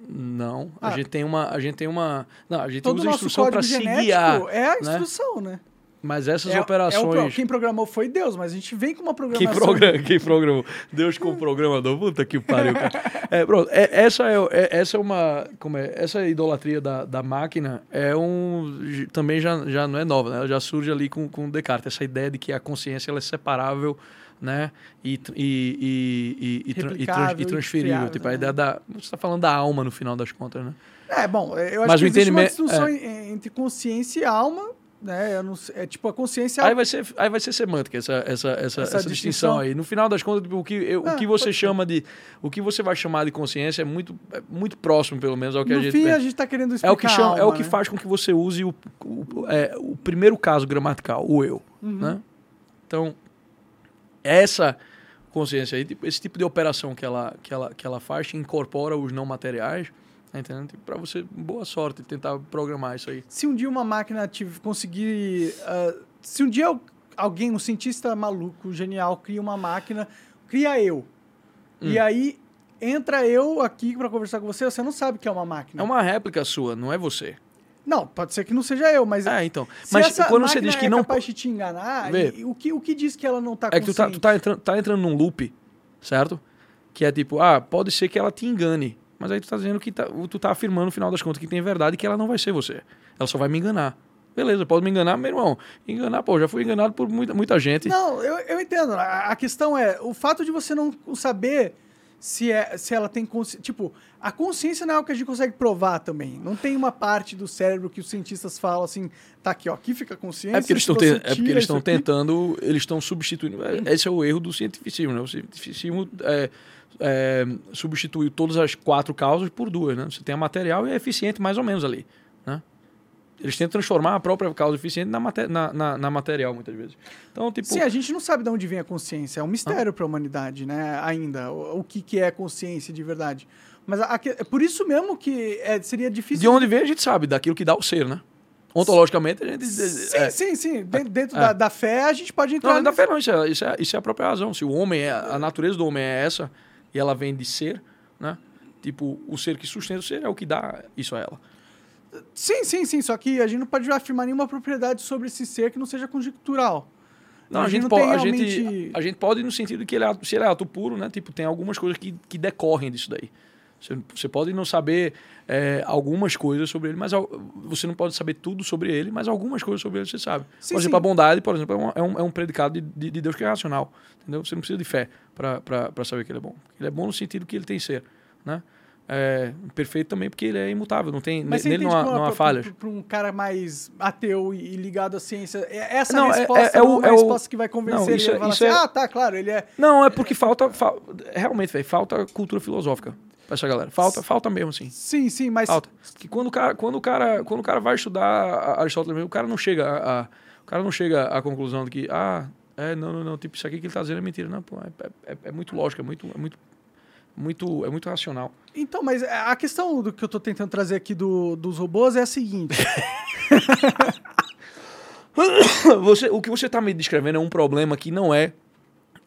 Não, Ah. a gente tem uma, a gente tem uma, não, a gente Todo o usa a instrução para se guiar, é a né? instrução, né? Mas essas É- é o operações pro- quem programou foi Deus, mas a gente vem com uma Quem, programação. progra quem programou? Deus como programador. Puta que pariu, cara. É, pronto, é- essa, é, é- essa é uma. Como é? Essa idolatria da, da máquina é um. Também já, já não é nova, né? Ela já surge ali com, com Descartes. Essa ideia de que a consciência ela é separável, né? E, e, e, e, tran- trans- e transferível. criável, tipo, a né? ideia da. Você está falando da alma no final das contas, né? É, bom, eu acho Mas que o existe uma distinção en- entre consciência e alma, né? Não é tipo a consciência Aí vai ser, aí vai ser semântica essa, essa, essa, Essa essa, distinção. aí. No final das contas, o que, eu- Ah, o que você pode ser. chama de. O que você vai chamar de consciência é muito, é muito próximo, pelo menos, ao que no a gente. fim, a gente tá querendo explicar É o que, chama, é o alma, que né? faz com que você use o, o, é, o primeiro caso gramatical, o eu. Uhum. Né? Então, essa consciência aí, tipo, esse tipo de operação que ela, que ela, que ela faz, que incorpora os não materiais, entendendo? Tipo, Pra você, boa sorte tentar programar isso aí. Se um dia uma máquina tive, conseguir... ah, se um dia alguém, um cientista maluco, genial, cria uma máquina, cria eu. Hum. E aí entra eu aqui pra conversar com você, você não sabe que é uma máquina. É uma réplica sua, não é você. Não, pode ser que não seja eu, mas. É, então. Mas quando você diz que é não. capaz de te enganar, Vê. e- o, que, o que diz que ela não tá É que tu tá, tu tá entrando, tá entrando num loop, certo? Que é tipo, ah, pode ser que ela te engane. Mas aí tu tá dizendo que tá, tu tá afirmando, no final das contas, que tem verdade e que ela não vai ser você. Ela só vai me enganar. Beleza, pode me enganar, meu irmão. Enganar, pô, já fui enganado por muita, muita gente. Não, eu, eu entendo. A, a questão é o fato de você não saber se, é, se ela tem consciência. Tipo, a consciência não é algo que a gente consegue provar também. Não tem uma parte do cérebro que os cientistas falam assim, tá aqui, ó, aqui fica a consciência. É porque eles estão você é porque eles estão tentando, eles estão substituindo. é, Esse é o erro do cientificismo, né? O cientificismo é, é, substituiu todas as quatro causas por duas, né? Você tem a material e é eficiente mais ou menos ali, né? Eles tentam transformar a própria causa eficiente na, mate- na, na, na material, muitas vezes. Então, tipo... Sim, a gente não sabe de onde vem a consciência. É um mistério para a humanidade, né? Ainda. O, o que, que é consciência de verdade. Mas a- a é por isso mesmo que é, seria difícil. De onde vem a gente sabe, daquilo que dá o ser, né? Ontologicamente, a gente... Sim, é, sim, sim. Dentro, dentro É. da, da fé, a gente pode entrar. Não, da fé não, isso é, isso, é, isso é a própria razão. Se o homem é, a natureza do homem é essa, e ela vem de ser, né? Tipo, o ser que sustenta o ser é o que dá isso a ela. Sim, sim, sim. Só que a gente não pode afirmar nenhuma propriedade sobre esse ser que não seja conjectural. Não, A a gente não pode, tem a, gente, realmente- a gente pode no sentido de que ele é, ato- se ele é ato puro, né? Tipo, tem algumas coisas que, que decorrem disso daí. Você, você pode não saber é, algumas coisas sobre ele, mas você não pode saber tudo sobre ele, mas algumas coisas sobre ele você sabe. Sim, por exemplo, sim. a bondade, por exemplo, é um, é um, é predicado de, de, de Deus que é racional. Entendeu? Você não precisa de fé para saber que ele é bom. Ele é bom no sentido que ele tem ser. Né? É, perfeito também porque ele é imutável, não tem, Mas nele não há, não há falhas. pra um cara mais ateu e ligado à ciência, é- essa Não, é- resposta é- é é o- é o- resposta que vai convencer Não, ele isso a isso assim, ah, tá, claro, ele é... Não, é porque falta, fa- realmente, velho, falta cultura filosófica pra essa galera. Falta, falta mesmo, assim. Sim, sim, mas... Falta. Que quando o cara, quando o cara, quando o cara vai estudar Aristóteles, o cara não chega a, a- o cara não chega à conclusão de que ah, é, não, não, não, tipo isso aqui que ele tá dizendo é mentira, não, pô, é, é- é muito lógico, é muito, é muito, muito, é muito racional. Então, mas a questão do que eu tô tentando trazer aqui do- dos robôs é a seguinte. Você, o que você está me descrevendo é um problema que não é,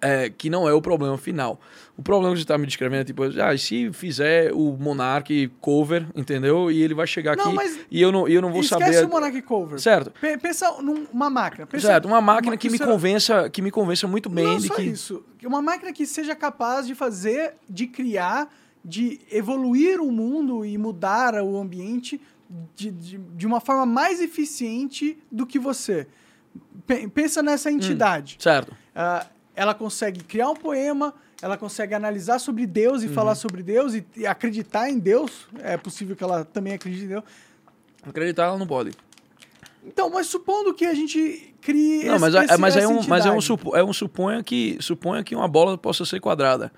é, que não é o problema final. O problema que você está me descrevendo é tipo, ah, e se fizer o Monarch cover, entendeu? E ele vai chegar Não, aqui e eu não, eu não vou Esquece saber. o Monarch Cover. Certo. Pe- Pensa numa máquina. Pensa Certo, uma máquina uma- que me será- convença, que me convença muito bem Não de só que isso. Uma máquina que seja capaz de fazer, de criar, de evoluir o mundo e mudar o ambiente de, de, de uma forma mais eficiente do que você. Pe- Pensa nessa entidade. certo. Ah, ela consegue criar um poema, ela consegue analisar sobre Deus e Uhum. falar sobre Deus e, e acreditar em Deus. É possível que ela também acredite em Deus. Acreditar ela não pode. Então, mas supondo que a gente crie Não, esse- mas, é- esse- mas é um, mas é um, supo, é um suponha que suponha que uma bola possa ser quadrada.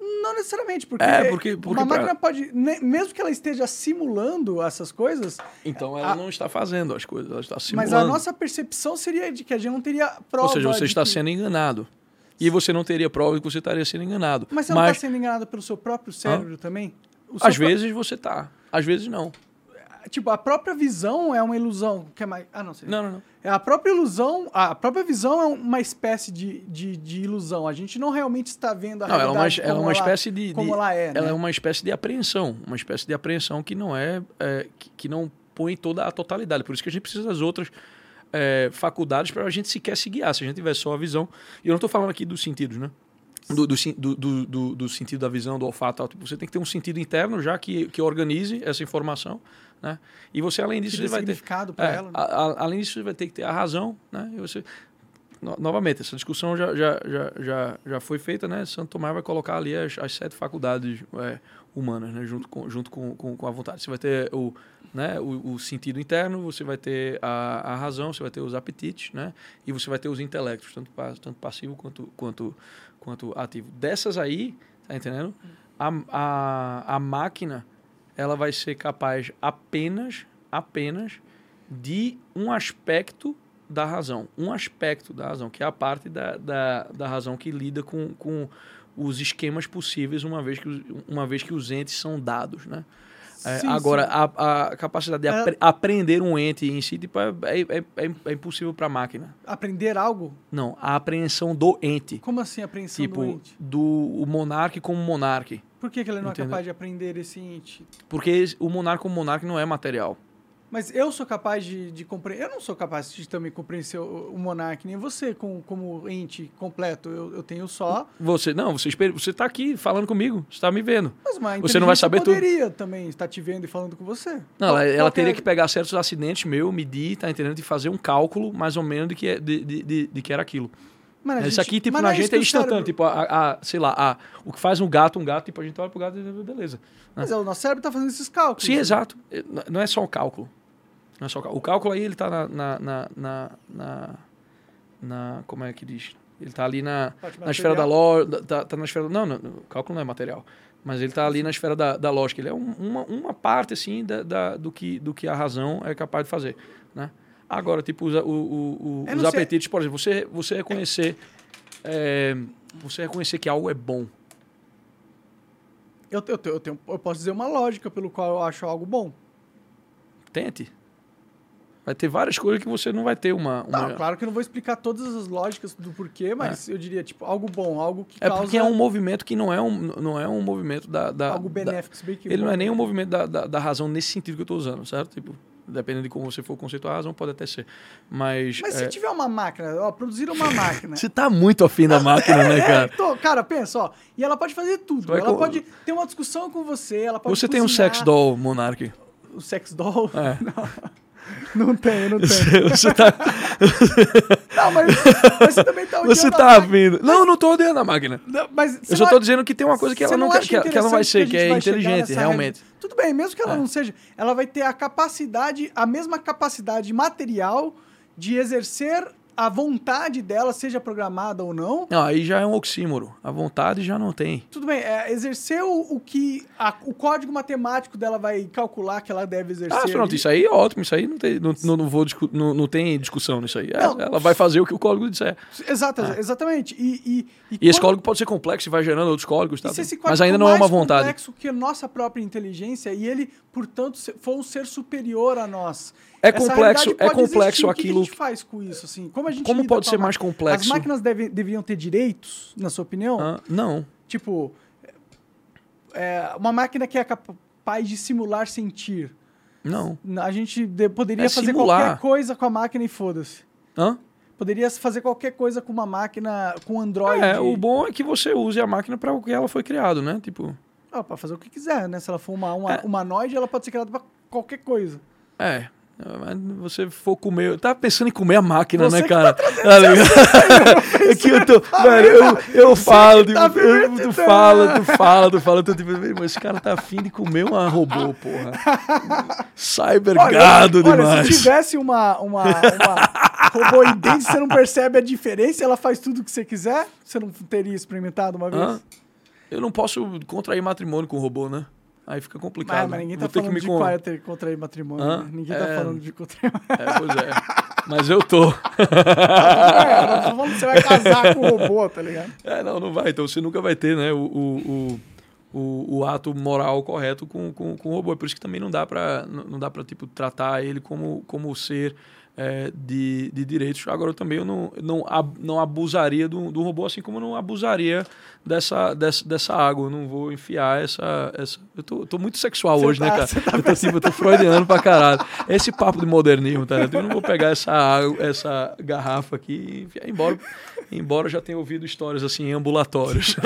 Não necessariamente, porque, É, porque- porque uma pra- máquina pode, mesmo que ela esteja simulando essas coisas, Então ela A- não está fazendo as coisas, ela está simulando. mas a nossa percepção seria de que a gente não teria prova. Ou seja, você está que- sendo enganado. E você não teria prova de que você estaria sendo enganado. Mas você não está sendo enganado pelo seu próprio cérebro também? O seu às pró- vezes você tá, às vezes não. Tipo, a própria visão é uma ilusão. Que é mais... Ah, não sei. Não, não, não. É a própria ilusão, a própria visão é uma espécie de, de, de ilusão. A gente não realmente está vendo a Não, ela é uma, realidade ela é como uma ela- espécie de, de- como ela é, ela né? é uma espécie de apreensão, uma espécie de apreensão que não é, é, que, que não põe toda a totalidade. Por isso que a gente precisa das outras é, faculdades para a gente sequer se guiar. Se a gente tiver só a visão, e eu não estou falando aqui dos sentidos, né? Do, do, do, do, do- do sentido da visão, do olfato, tal. Tipo, você tem que ter um sentido interno já que, que organize essa informação, né? E você além disso você vai ter É, ela. né? a- a- além disso, você vai ter que ter a razão, né? E você, no- novamente, essa discussão já, já, já, já, já foi feita, né? Santo Tomás vai colocar ali as, as sete faculdades é, humanas, né? Junto, com, junto com, com, com a vontade. Você vai ter o, né? o, o sentido interno, você vai ter a, a razão, você vai ter os apetites, né? E você vai ter os intelectos, tanto, tanto passivo quanto, quanto, quanto ativo. Dessas aí, tá entendendo? A, a, a máquina, ela vai ser capaz apenas, apenas de um aspecto da razão. Um aspecto da razão, que é a parte da, da, da razão que lida com, com os esquemas possíveis, uma vez que, os- uma vez que os entes são dados, né? É, Sim, agora, sim. A, a capacidade de É- apre- aprender um ente em si tipo, é, é, é, é impossível para a máquina. Aprender algo? Não, a apreensão do ente. Como assim apreensão Tipo, do ente? do o monarca como monarca. Por que, que ele não Entendeu? é capaz de aprender esse ente? Porque o monarca como monarca não é material. Mas eu sou capaz de, de compreender. Eu não sou capaz de também compreender o, o Monark, nem você, com, como ente completo. Eu, eu tenho só. Você, não, você, espera- você tá aqui falando comigo, você tá me vendo. Mas uma Você não vai saber tudo. poderia também estar te vendo e falando com você. Não, ela, ela teria é- que pegar certos acidentes meu, medir, tá entendendo? E fazer um cálculo mais ou menos de que, é- de, de, de, de que era aquilo. Mano, a Isso gente- aqui, tipo, mas na é gente é instantâneo. cérebro- Tipo, a, a- sei lá, a, o que faz um gato, um gato, tipo, a gente olha pro gato e beleza. Mas é, o nosso cérebro tá fazendo esses cálculos. Sim, exato. É, Não é só o cálculo. Não é só o cálculo. O cálculo aí, ele tá na... na, na, na, na- como é que diz? Ele tá ali na, na esfera da lógica. Tá, tá na esfera... Não, não, o cálculo não é material. Mas ele tá ali na esfera da, da lógica. Ele é um- uma, uma parte, assim, da, da- do, que, do que a razão é capaz de fazer, né? Agora, tipo, os, o- o- os apetites, por exemplo, você, você reconhecer... é, você reconhecer que algo é bom. Eu, eu, eu, tenho, eu posso dizer uma lógica pelo qual eu acho algo bom. Tente. Vai ter várias coisas que você não vai ter uma... uma... Não, claro que eu não vou explicar todas as lógicas do porquê, mas eu diria, tipo, algo bom, algo que É causa porque é um movimento que não é um, não é um movimento da. da algo da- benéfico. se bem que ele não é nem um movimento da, da, da razão nesse sentido que eu estou usando, certo? Tipo, dependendo de como você for conceituar a razão, pode até ser. Mas. Mas é, se tiver uma máquina, ó, produzir uma máquina. Você tá muito afim da máquina, né, É, cara? tô- cara, pensa, ó. E ela pode fazer tudo. Ela com- pode ter uma discussão com você, ela pode Você tem um cozinhar. sex doll, Monark. O sex doll? É. Não tem, não tem. Você tá, Não, mas, mas você também tá você tá vindo. Não, eu não tô odiando a máquina. Não, Mas Eu só não tô dizendo que tem uma coisa que ela não, que, ela- que ela não vai ser, que a é inteligente, realmente. regra? Tudo bem, mesmo que ela É. não seja, ela vai ter a capacidade, a mesma capacidade material de exercer a vontade dela, seja programada ou não. Não, aí já é um oxímoro. A vontade já não tem. Tudo bem, é, exercer o, o que a- o código matemático dela vai calcular que ela deve exercer. Ah, pronto, ali. isso aí é ótimo, isso aí não tem, não, não, não vou não, não tem discussão nisso aí. É, Não. ela vai fazer o que o código disser. Exato, exatamente. E, e, E esse quando- código pode ser complexo e vai gerando outros códigos, tá? E esse Mas ainda não é uma vontade. complexo que a nossa própria inteligência e ele, portanto, for um ser superior a nós. É complexo- é complexo existir. O que que aquilo- a gente faz com isso? Assim? Como a gente Como pode com ser mais complexo? As máquinas devem, deveriam ter direitos, na sua opinião? Ah, não. Tipo, é, uma máquina que é capaz de simular sentir. Não. A gente de- poderia É fazer simular. qualquer coisa com a máquina e foda-se. Hã? Poderia fazer qualquer coisa com uma máquina, com Android. É, o bom é que você use a máquina para o que ela foi criado, né? Tipo, Ah, pra fazer o que quiser, né? Se ela for uma, uma É. humanoide, ela pode ser criada pra qualquer coisa. é. Mas você for comer. Eu tava pensando em comer a máquina, Você né, cara? Tá ligado? É que eu tô. Velho, eu, eu falo, tipo, tá eu- tu fala, tu fala, tu fala, tu tipo, "Meu irmão, esse cara tá afim de comer uma robô, porra. Cybergado olha, demais. se tivesse uma, uma, uma robô idêntica, você não percebe a diferença, ela faz tudo o que você quiser, você não teria experimentado uma vez? Hã? Eu não posso contrair matrimônio com o robô, né? Aí fica complicado. Mas, mas ninguém tá falando de con- é contrair matrimônio. Hã? né? Ninguém É. tá falando de contrair É, pois é. Mas eu tô. É, não você vai casar com o robô, tá ligado? É, não, não vai. Então você nunca vai ter, né, o, o, o, o, ato moral correto com, com, com o robô. É por isso que também não dá pra, não dá pra tipo, tratar ele como, como ser é, de, de direitos. Agora, eu também eu não, não, não abusaria do, do robô, assim como eu não abusaria dessa, dessa, dessa água. Eu não vou enfiar essa... essa... Eu tô, tô muito sexual Você hoje, né, tá- cara? você tá eu, tô, tipo, eu tô freudiano pra caralho. Esse papo de modernismo, tá? Eu não vou pegar essa, água, essa garrafa aqui e enfiar embora. Embora eu já tenha ouvido histórias assim em ambulatórios.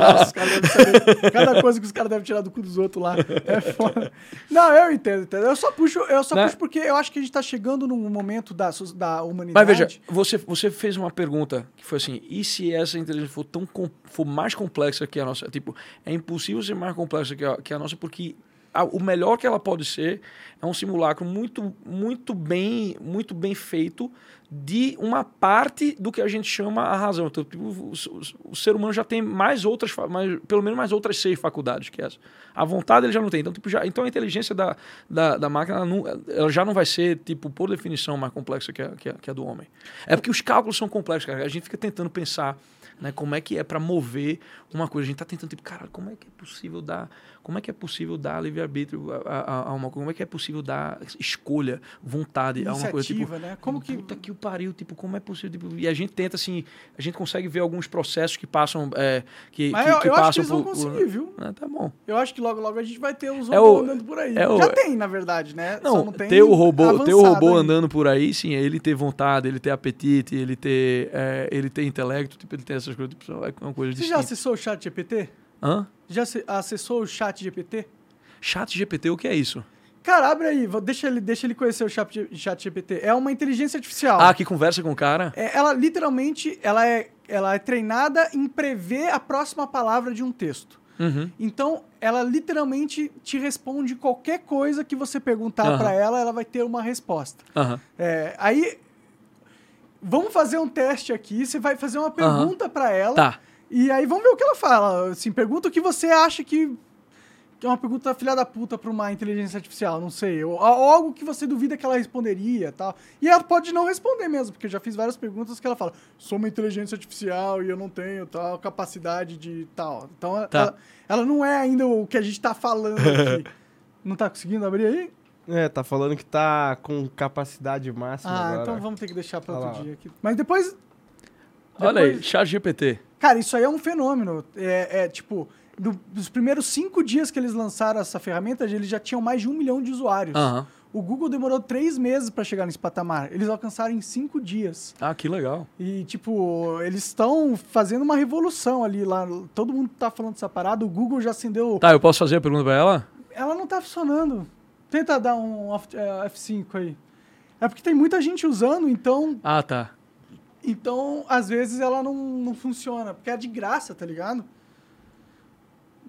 Ah, cada coisa que os caras devem tirar do cu dos outros lá. É foda. Não, eu entendo, entendo. Eu só puxo, eu só Né? puxo porque eu acho que a gente tá chegando num momento da, da humanidade. Mas veja, você, você fez uma pergunta que foi assim: e se essa inteligência for tão for mais complexa que a nossa? Tipo, é impossível ser mais complexa que a, que a nossa, porque o melhor que ela pode ser é um simulacro muito, muito bem, muito bem feito de uma parte do que a gente chama a razão. Então, tipo, o, o- o ser humano já tem mais outras, mais, pelo menos mais outras seis faculdades que essa. A vontade ele já não tem. Então, tipo, já, então a inteligência da, da, da máquina ela, não- ela já não vai ser, tipo, por definição, mais complexa que a, que a, que a do homem. É porque os cálculos são complexos, cara. A gente fica tentando pensar né? Como é que é para mover uma coisa? A gente tá tentando, tipo, cara, como é que é possível dar, como é que é possível dar livre-arbítrio a, a, a, uma como é que é possível dar escolha, vontade a uma coisa, tipo, né? Como que... Puta que o pariu, tipo, como é possível? Tipo, e a gente tenta, assim, a gente consegue ver alguns processos que passam, é, que, Mas que, eu, que eu passam acho que eles vão por- conseguir, por- viu? Ah, tá bom. Eu acho que logo, logo a gente vai ter os É robôs o- andando por aí. é o- Já tem, na verdade, né? Não, não tem ter o robô, ter o robô andando por aí, sim, é ele ter vontade, ele ter apetite, ele ter, é, ele ter intelecto, tipo, ele ter essas coisas, tipo, é uma coisa Você já distinta. acessou o chat GPT? Hã? Já ace- acessou o chat GPT? Chat GPT, o que é isso? Cara, abre aí, deixa ele, deixa ele conhecer o chat, chat GPT. É uma inteligência artificial. Ah, que conversa com o cara? É, ela literalmente ela é, ela é treinada em prever a próxima palavra de um texto. Uhum. Então, ela literalmente te responde qualquer coisa que você perguntar Aham. pra ela, ela vai ter uma resposta. Aham. É, aí, vamos fazer um teste aqui. Você vai fazer uma pergunta pra ela. Tá. E aí vamos ver o que ela fala. Assim, pergunta o que você acha que, que é uma pergunta filha da puta pra uma inteligência artificial, não sei. Ou, ou algo que você duvida que ela responderia tal. E ela pode não responder mesmo, porque eu já fiz várias perguntas que ela fala: sou uma inteligência artificial e eu não tenho tal capacidade de tal. Então Tá. ela, ela não é ainda o que a gente tá falando aqui. não tá conseguindo abrir aí? É, tá falando que tá com capacidade máxima Ah, agora. então vamos ter que deixar pra outro lá. dia aqui. Mas depois. Olha aí, depois- chat GPT. Cara, isso aí é um fenômeno. É, é, tipo, do- dos primeiros cinco dias que eles lançaram essa ferramenta, eles já tinham mais de um milhão de usuários. Aham. O Google demorou três meses para chegar nesse patamar. Eles alcançaram em cinco dias. Ah, que legal. E, tipo, eles estão fazendo uma revolução ali lá. Todo mundo tá falando dessa parada. O Google já acendeu. Tá, eu posso fazer a pergunta pra ela? Ela não tá funcionando. Tenta dar um F- é, F5 aí. É porque tem muita gente usando, então Ah, tá. Então, às vezes ela não, não funciona, porque é de graça, tá ligado?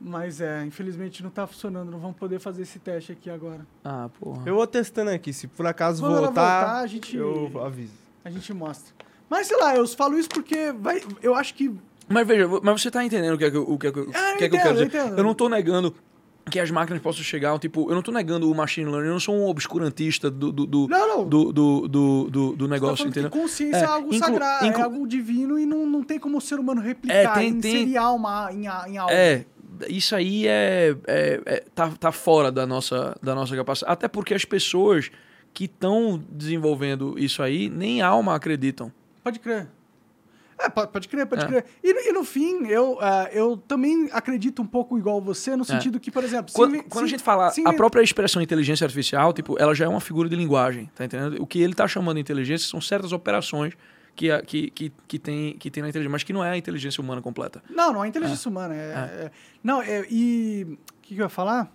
Mas é, infelizmente não tá funcionando, não vamos poder fazer esse teste aqui agora. Ah, porra. Eu vou testando aqui, se por acaso Quando ela voltar, voltar, a gente- eu aviso. A gente mostra. Mas sei lá, eu falo isso porque vai, eu acho que. Mas veja, mas você tá entendendo o que é que, eu- o que, é que, eu- Ah, eu o que, é que eu entendo, quero eu dizer? entendo. não tô negando que as máquinas possam chegar, tipo, eu não tô negando o machine learning, eu não sou um obscurantista do, do, do, Não, não. do, do, do, do, do tá negócio, que entendeu? consciência é, É, algo inclu- sagrado, inclu- é algo divino e não, não tem como o ser humano replicar, É, tem- tem- inserir alma em, em algo. É, isso aí é, é- é- tá, tá fora da nossa, da nossa capacidade. Até porque as pessoas que estão desenvolvendo isso aí nem alma acreditam. Pode crer. É, pode, crer, pode É. crer. E, no- e no fim, eu, ah, eu também acredito um pouco igual você, no sentido que, por exemplo... se Quando, inven- quando a se- gente fala se a própria expressão inteligência artificial, tipo, ela já é uma figura de linguagem, tá entendendo? O que ele tá chamando de inteligência são certas operações que, a- que, que, que, tem, que tem na inteligência, mas que não é a inteligência humana completa. Não, não é inteligência humana. É, é- não, é, e. O que, que eu ia falar?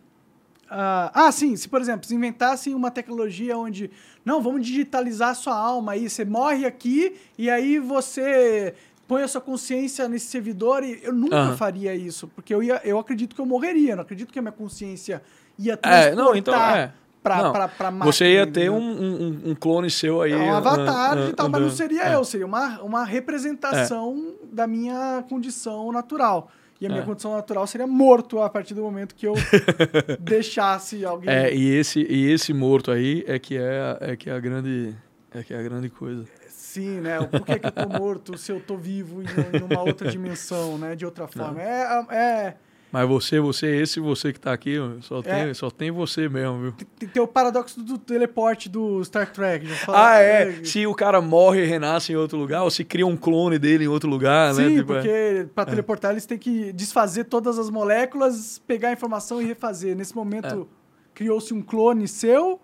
Ah, ah, sim, se por exemplo, se inventassem uma tecnologia onde. Não, vamos digitalizar a sua alma aí. Você morre aqui e aí você põe a sua consciência nesse servidor e eu nunca Aham. faria isso, porque eu, ia, eu acredito que eu morreria, eu não acredito que a minha consciência ia É, não, então, transportar é. pra, Não, pra, pra máquina, Você ia ter um, um, um clone seu aí. É um avatar an- e tal, mas não seria É. eu, seria uma, uma representação da minha condição natural. E a minha É. condição natural seria morto a partir do momento que eu deixasse alguém. É, e esse, e esse morto aí é que é, a- é que é a grande. É que é a grande coisa. Sim, né? Por que, que eu tô morto se eu tô vivo em, em uma outra dimensão, né? De outra forma. É, é, Mas você, você, esse você que tá aqui, só, tem, É. só tem você mesmo, viu? tem, tem o paradoxo do teleporte do Star Trek. Ah, é. Se o cara morre e renasce em outro lugar, ou se cria um clone dele em outro lugar, né? Sim, Tipo, é. porque para teleportar eles têm que desfazer todas as moléculas, pegar a informação e refazer. Nesse momento, criou-se um clone seu,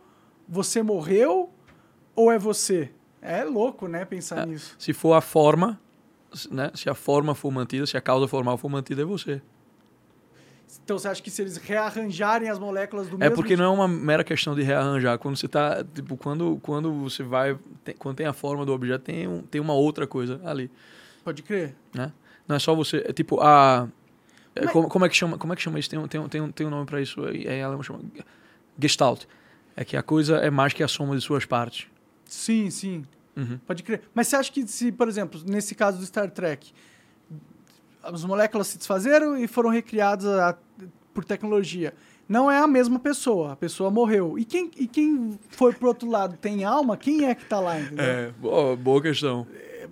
você morreu, ou é você? É louco, né, pensar nisso. Se for a forma, né? Se a forma for mantida, se a causa formal for mantida, é você. Então você acha que se eles rearranjarem as moléculas do É mesmo porque não é uma mera questão de rearranjar. Quando você tá. Tipo, quando, quando você vai. tem- quando tem a forma do objeto, tem, um, tem uma outra coisa ali. Pode crer. né? Não é só você. É tipo, a. é, Mas- como, como é que chama? Como é que chama isso? Tem um, tem um, tem um, tem um nome pra isso. Em alemão chama. Gestalt. É que a coisa é mais que a soma de suas partes. Sim, sim. Uhum. Pode crer. Mas você acha que se, por exemplo, nesse caso do Star Trek, as moléculas se desfazeram e foram recriadas a- por tecnologia, não é a mesma pessoa, a pessoa morreu. E quem, e quem foi pro outro lado tem alma, quem é que tá lá, entendeu? É, boa, boa questão. É,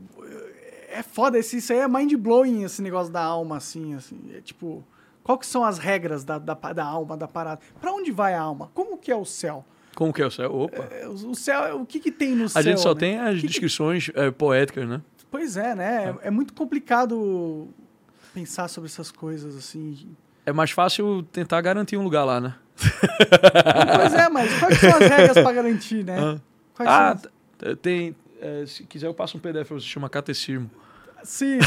é foda, esse, isso aí é mind-blowing, esse negócio da alma, assim, assim. É tipo, qual que são as regras da, da, da alma, da parada? Pra onde vai a alma? Como que é o céu? Como que é o céu? Opa. É, O céu, o que que tem no céu? a gente só né? tem as Que que- descrições é, poéticas, né? Pois é, né? É, é muito complicado pensar sobre essas coisas, assim. É mais fácil tentar garantir um lugar lá, né? pois é, mas quais são as regras pra garantir, né? Ah. Ah, t- tem. é, se quiser, eu passo um PDF você, chama Catecismo. Sim,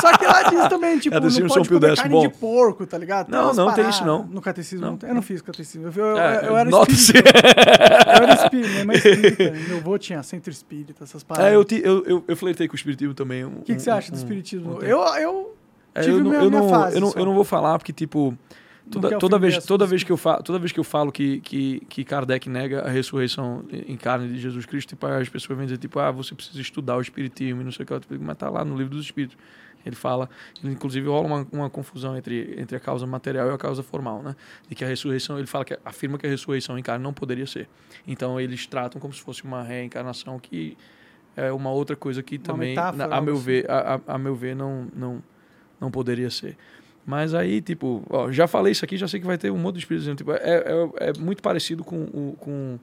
só que, lá diz também, tipo, não Catecismo pode comer carne bom. de porco, tá ligado? Não, umas não tem isso, não. No catecismo, Não. não. tem. eu não fiz catecismo. Eu, eu, É, eu era nota-se. espírita. Eu era espírita, minha mãe é espírita. Meu avô tinha centro espírita, essas paradas. É, eu, ti- eu, eu, eu flertei com o Espiritismo também. um- O que, que você um- acha do um- espiritismo? um tempo. eu, eu É, tive eu, não, minha, eu, minha não, fase eu, não, eu não vou falar porque, tipo, toda, quer toda, vez, toda, vez que eu falo, toda vez que eu falo que, que, que Kardec nega a ressurreição em carne de Jesus Cristo, tipo, as pessoas vêm dizer, tipo, ah, você precisa estudar o Espiritismo e não sei o que. Eu digo, Mas tá lá no livro dos Espíritos. Ele fala, ele, inclusive rola uma, uma confusão entre, entre a causa material e a causa formal, né? De que a ressurreição, ele fala que afirma que a ressurreição em carne não poderia ser. Então eles tratam como se fosse uma reencarnação que é uma outra coisa que também, metáfora, a meu assim. ver, a, a- a meu ver, não, não, não poderia ser. Mas aí, tipo, ó, já falei isso aqui, já sei que vai ter um monte de espíritos dizendo, tipo, é, é, é muito parecido com o, com,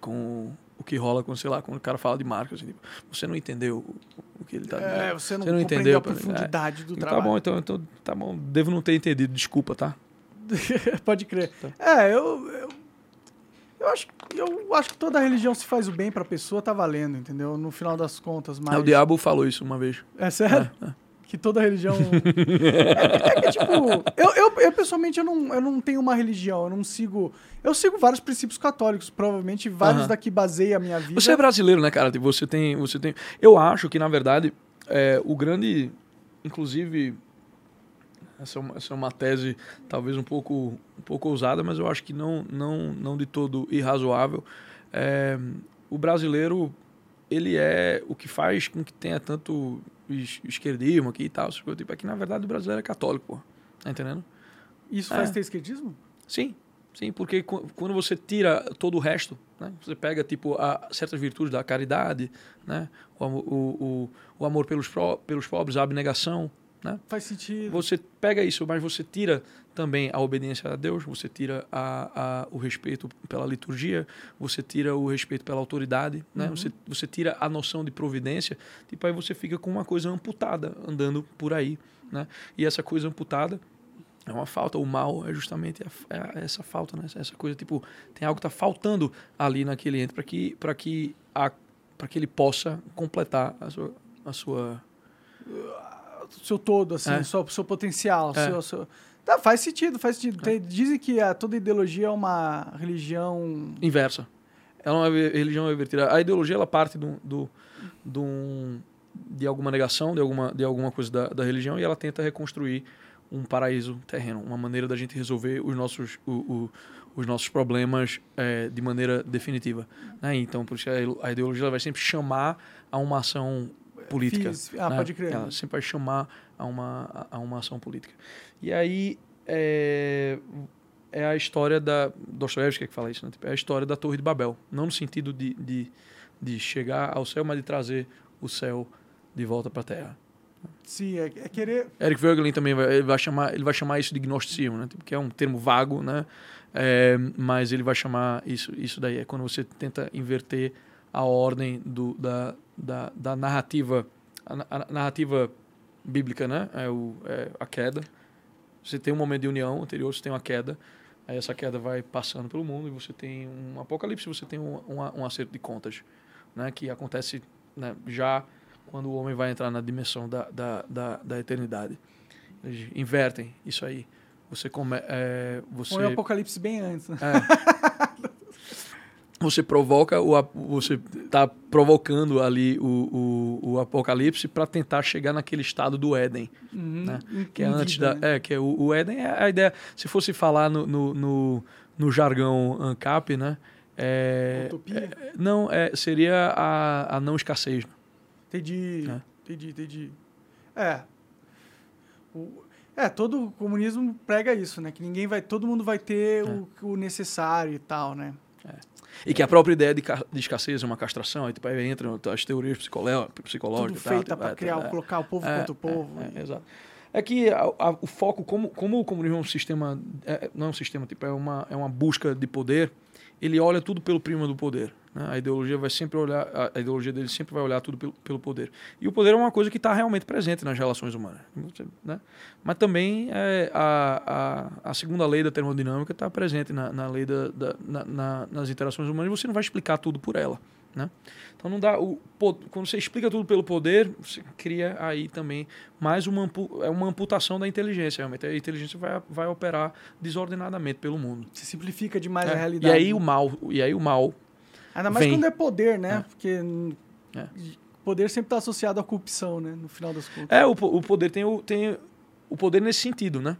com o que rola quando, sei lá, quando o cara fala de marketing, tipo, você não entendeu o, o que ele tá dizendo. É, você não, Você não entendeu, a profundidade do tá trabalho. bom, então, então, tá bom, devo não ter entendido, desculpa, tá? Pode crer. Tá. É, eu, eu, eu, acho, eu acho que toda religião se faz o bem pra pessoa, tá valendo, entendeu? No final das contas, mas... Ah, o diabo falou isso uma vez. É sério? Que toda religião... é, é que, tipo, eu, eu, eu, pessoalmente, eu não, eu não tenho uma religião, eu não sigo... Eu sigo vários princípios católicos, provavelmente vários Aham. daqui baseia a minha vida. Você é brasileiro, né, cara? Você tem, você tem. Eu acho que na verdade é, o grande, inclusive, essa é, uma, essa é uma tese talvez um pouco, um pouco ousada, mas eu acho que não, não, não de todo irrazoável. É, o brasileiro ele é o que faz com que tenha tanto esquerdismo aqui e tal. coisas, Tipo, é que na verdade o brasileiro é católico, pô. Tá entendendo? Isso faz É. ter esquerdismo? Sim, sim, porque qu- quando você tira todo o resto, né? Você pega tipo a, certas virtudes da caridade, né? O, o, o, o amor pelos, pro- pelos pobres, a abnegação, né? Faz sentido. Você pega isso, mas você tira também a obediência a Deus, você tira a, a, o respeito pela liturgia, você tira o respeito pela autoridade, né? Uhum. Você, você tira a noção de providência, tipo aí você fica com uma coisa amputada andando por aí, né? E essa coisa amputada é uma falta. O mal é justamente a- é essa falta, né? Essa coisa tipo tem algo que está faltando ali naquele ente para que que a que ele possa completar a sua a sua seu todo, assim, É. seu, seu potencial. É. Seu, seu... Tá, faz sentido, faz sentido. Tem- dizem que a, toda ideologia é uma religião. inversa. Ela é uma religião invertida. A ideologia ela parte do, do, do um- de alguma negação, de alguma, de alguma coisa da, da religião e ela tenta reconstruir um paraíso terreno, uma maneira da gente resolver os nossos, o- o- os nossos problemas eh, de maneira definitiva. né? Então, por isso a, ideologia vai sempre chamar a uma ação política. Fiz- Ah, né? pode crer. Ela sempre vai chamar a uma, a a uma ação política. E aí é, é a história da. Dostoiévski que fala isso, né? Tipo, é a história da Torre de Babel. Não no sentido de, de, de chegar ao céu, mas de trazer o céu de volta para a Terra. Sim, é, é querer. Eric Voegelin também vai, ele vai chamar ele vai chamar isso de gnosticismo, né? Tipo, que é um termo vago, né? É, mas ele vai chamar isso isso daí é quando você tenta inverter a ordem do, da, da, da narrativa a, a narrativa bíblica, né? É, o, é a queda. Você tem um momento de união anterior, você tem uma queda. Aí essa queda vai passando pelo mundo e você tem um apocalipse, você tem um, um, um acerto de contas, né? Que acontece né, já quando o homem vai entrar na dimensão da, da, da, da eternidade. Eles invertem isso aí. Você come, é, você Põe o apocalipse bem antes, né? é. Você provoca o você está provocando ali o, o, o apocalipse para tentar chegar naquele estado do Éden Uhum. né? Que é antes da né? é que é o, o Éden é a ideia se fosse falar no, no, no, no jargão ANCAP né é, Utopia? é- não é seria a, a não escassez Entendi, É. entendi, entendi. É. O- é, todo o comunismo prega isso, né? Que ninguém vai. Todo mundo vai ter É. o, o necessário e tal, né? E que a própria ideia de, de escassez é uma castração, aí, tipo, aí entram as teorias psicoló- psicológicas. Tudo tal, feita tipo, pra é, criar, é, colocar o povo é, contra o povo. É, é, exato. É que a- a- o foco, como, como o comunismo é um sistema, é- não é um sistema, tipo, é uma, é uma busca de poder, ele olha tudo pelo prisma do poder. Né? A ideologia vai sempre olhar, a, ideologia dele sempre vai olhar tudo pelo, pelo poder. E o poder é uma coisa que está realmente presente nas relações humanas. Né? Mas também é, a, a, a segunda lei da termodinâmica está presente na, na lei da, da- na- na- nas interações humanas e você não vai explicar tudo por ela. Né? Então não dá o quando você explica tudo pelo poder, você cria aí também mais uma é uma amputação da inteligência, realmente. A inteligência vai, vai operar desordenadamente pelo mundo. Se simplifica demais É. a realidade. E aí o mal, e aí o mal Ainda mais vem. quando é poder, né? É. Porque É. poder sempre está associado à corrupção, né? No final das contas. É, o, o poder tem o, tem o poder nesse sentido, né?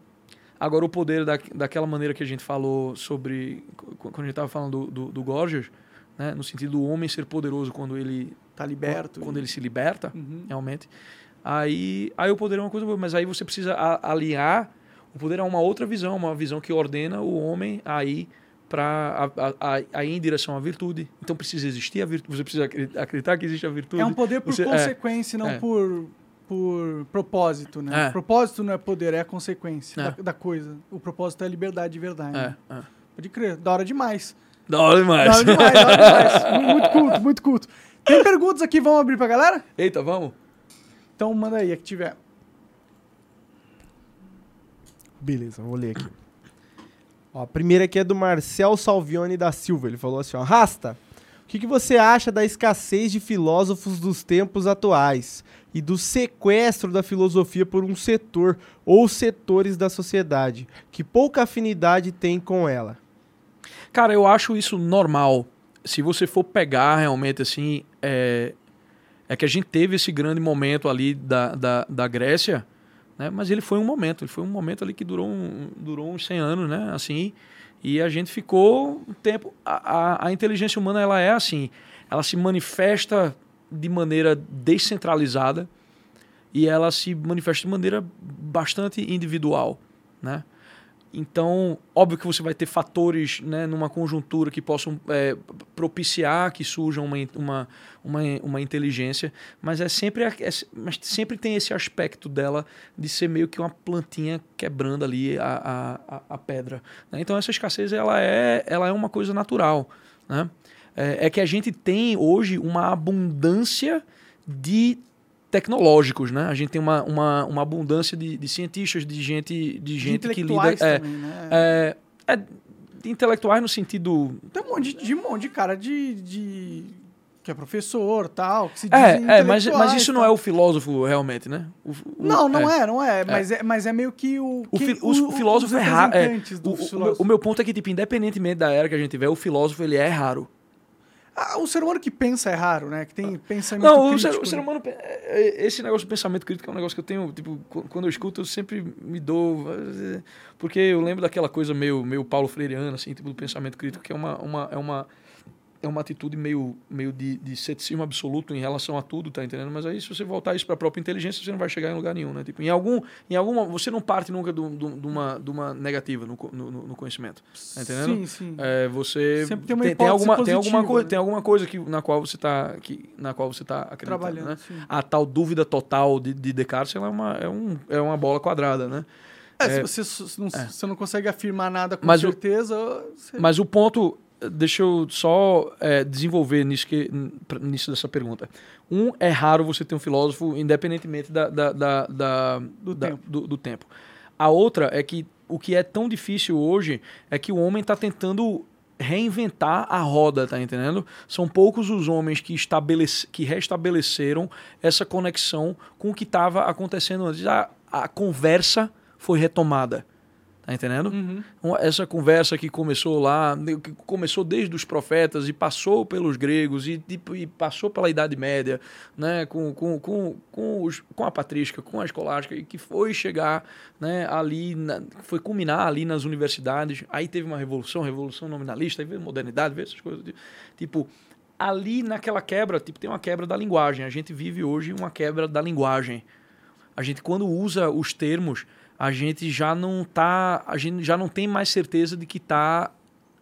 Agora, o poder da, daquela maneira que a gente falou sobre. qu- Quando a gente estava falando do, do, do Gorgias, né? no sentido do homem ser poderoso quando ele, Tá liberto. quando e- ele se liberta, Uhum. realmente. Aí, aí o poder é uma coisa boa, mas aí você precisa a- alinhar. O poder é uma outra visão, uma visão que ordena o homem aí para ir em direção à virtude. Então precisa existir a virtude. Você precisa acre- acreditar que existe a virtude. É um poder por Você- é. consequência, não É. por, por propósito, né? É. Propósito não é poder, é a consequência É. da, da coisa. O propósito é a liberdade de verdade. É, né? é. Pode crer, da hora demais. Da hora demais. Da hora demais, da hora demais. Mu- Muito culto, muito culto. Tem perguntas aqui, vamos abrir pra galera? Eita, vamos? Então manda aí, a que tiver. Beleza, vou ler aqui. Ó, a primeira aqui é do Marcel Salvione da Silva. Ele falou assim: ó, Rasta, o que, que você acha da escassez de filósofos dos tempos atuais e do sequestro da filosofia por um setor ou setores da sociedade que pouca afinidade tem com ela? Cara, eu acho isso normal. Se você for pegar realmente assim, é, é que a gente teve esse grande momento ali da, da, da Grécia, né? mas ele foi um momento, ele foi um momento ali que durou, um, durou uns 100 anos, né? Assim, e a gente ficou um tempo. A, a, a inteligência humana ela é assim, ela se manifesta de maneira descentralizada e ela se manifesta de maneira bastante individual, né? Então, óbvio que você vai ter fatores né, numa conjuntura que possam é, propiciar que surja uma, uma, uma, uma inteligência, mas é sempre, é mas sempre tem esse aspecto dela de ser meio que uma plantinha quebrando ali a, a, a- a pedra. né? Então, essa escassez ela é, ela é uma coisa natural. Né? É, é que a gente tem hoje uma abundância de tecnológicos, né? A gente tem uma, uma, uma abundância de, de cientistas, de gente, de De gente que lida. É, também, né? é, é de intelectuais no sentido. Tem um monte de, de, um monte de cara de, de- que é professor tal, que se É, é mas, mas isso não é o filósofo realmente, né? O- o- Não, não é, não é, Mas é. Mas é meio que o. O, fi- o- o filósofo é raro. é, o, meu, o meu ponto é que, tipo, independentemente da era que a gente tiver, o filósofo ele é raro. Ah, o ser humano que pensa é raro, né? Que tem pensamento Não, o crítico. ser, o ser né? humano. é- é- Esse negócio do pensamento crítico é um negócio que eu tenho. Tipo, qu- quando eu escuto, eu sempre me dou. eh, Porque eu lembro daquela coisa meio, meio Paulo Freireana, assim, tipo, do pensamento crítico, que é uma. uma, é uma é uma atitude meio, meio de, de ceticismo absoluto em relação a tudo, tá entendendo? Mas aí, se você voltar isso para a própria inteligência, você não vai chegar em lugar nenhum, né? Tipo, em algum, em alguma, você não parte nunca do- do- de uma, de uma negativa no, no, no- conhecimento, tá entendendo? Sim, sim. É, você Sempre tem uma tem, hipótese alguma tem alguma positiva, coisa né? tem alguma coisa que na qual você tá que na qual você tá acreditando Trabalhando, né? sim. a tal dúvida total de, de Descartes ela é uma é, um, é uma bola quadrada né É, É. se você, não, você não consegue afirmar nada com Mas o- certeza, você... mas o ponto deixa eu só é, desenvolver nisso que nisso dessa pergunta um é raro você ter um filósofo independentemente da, da, da, da- Do da- tempo. do- do tempo a outra é que o que é tão difícil hoje é que o homem está tentando reinventar a roda, tá entendendo? São poucos os homens que, estabelece, que restabeleceram essa conexão com o que estava acontecendo antes. A, a conversa foi retomada, tá entendendo? Uhum. Essa conversa que começou lá, que começou desde os profetas e passou pelos gregos e, tipo, e passou pela Idade Média, né, com, com, com, com, os, com a patrística, com a escolástica, e que foi chegar né, ali, na- foi culminar ali nas universidades. Aí teve uma revolução, revolução nominalista, aí veio modernidade, veio essas coisas. Tipo, ali naquela quebra, tipo, tem uma quebra da linguagem. A gente vive hoje uma quebra da linguagem. A gente, quando usa os termos, a gente já não tá. A gente já não tem mais certeza de que está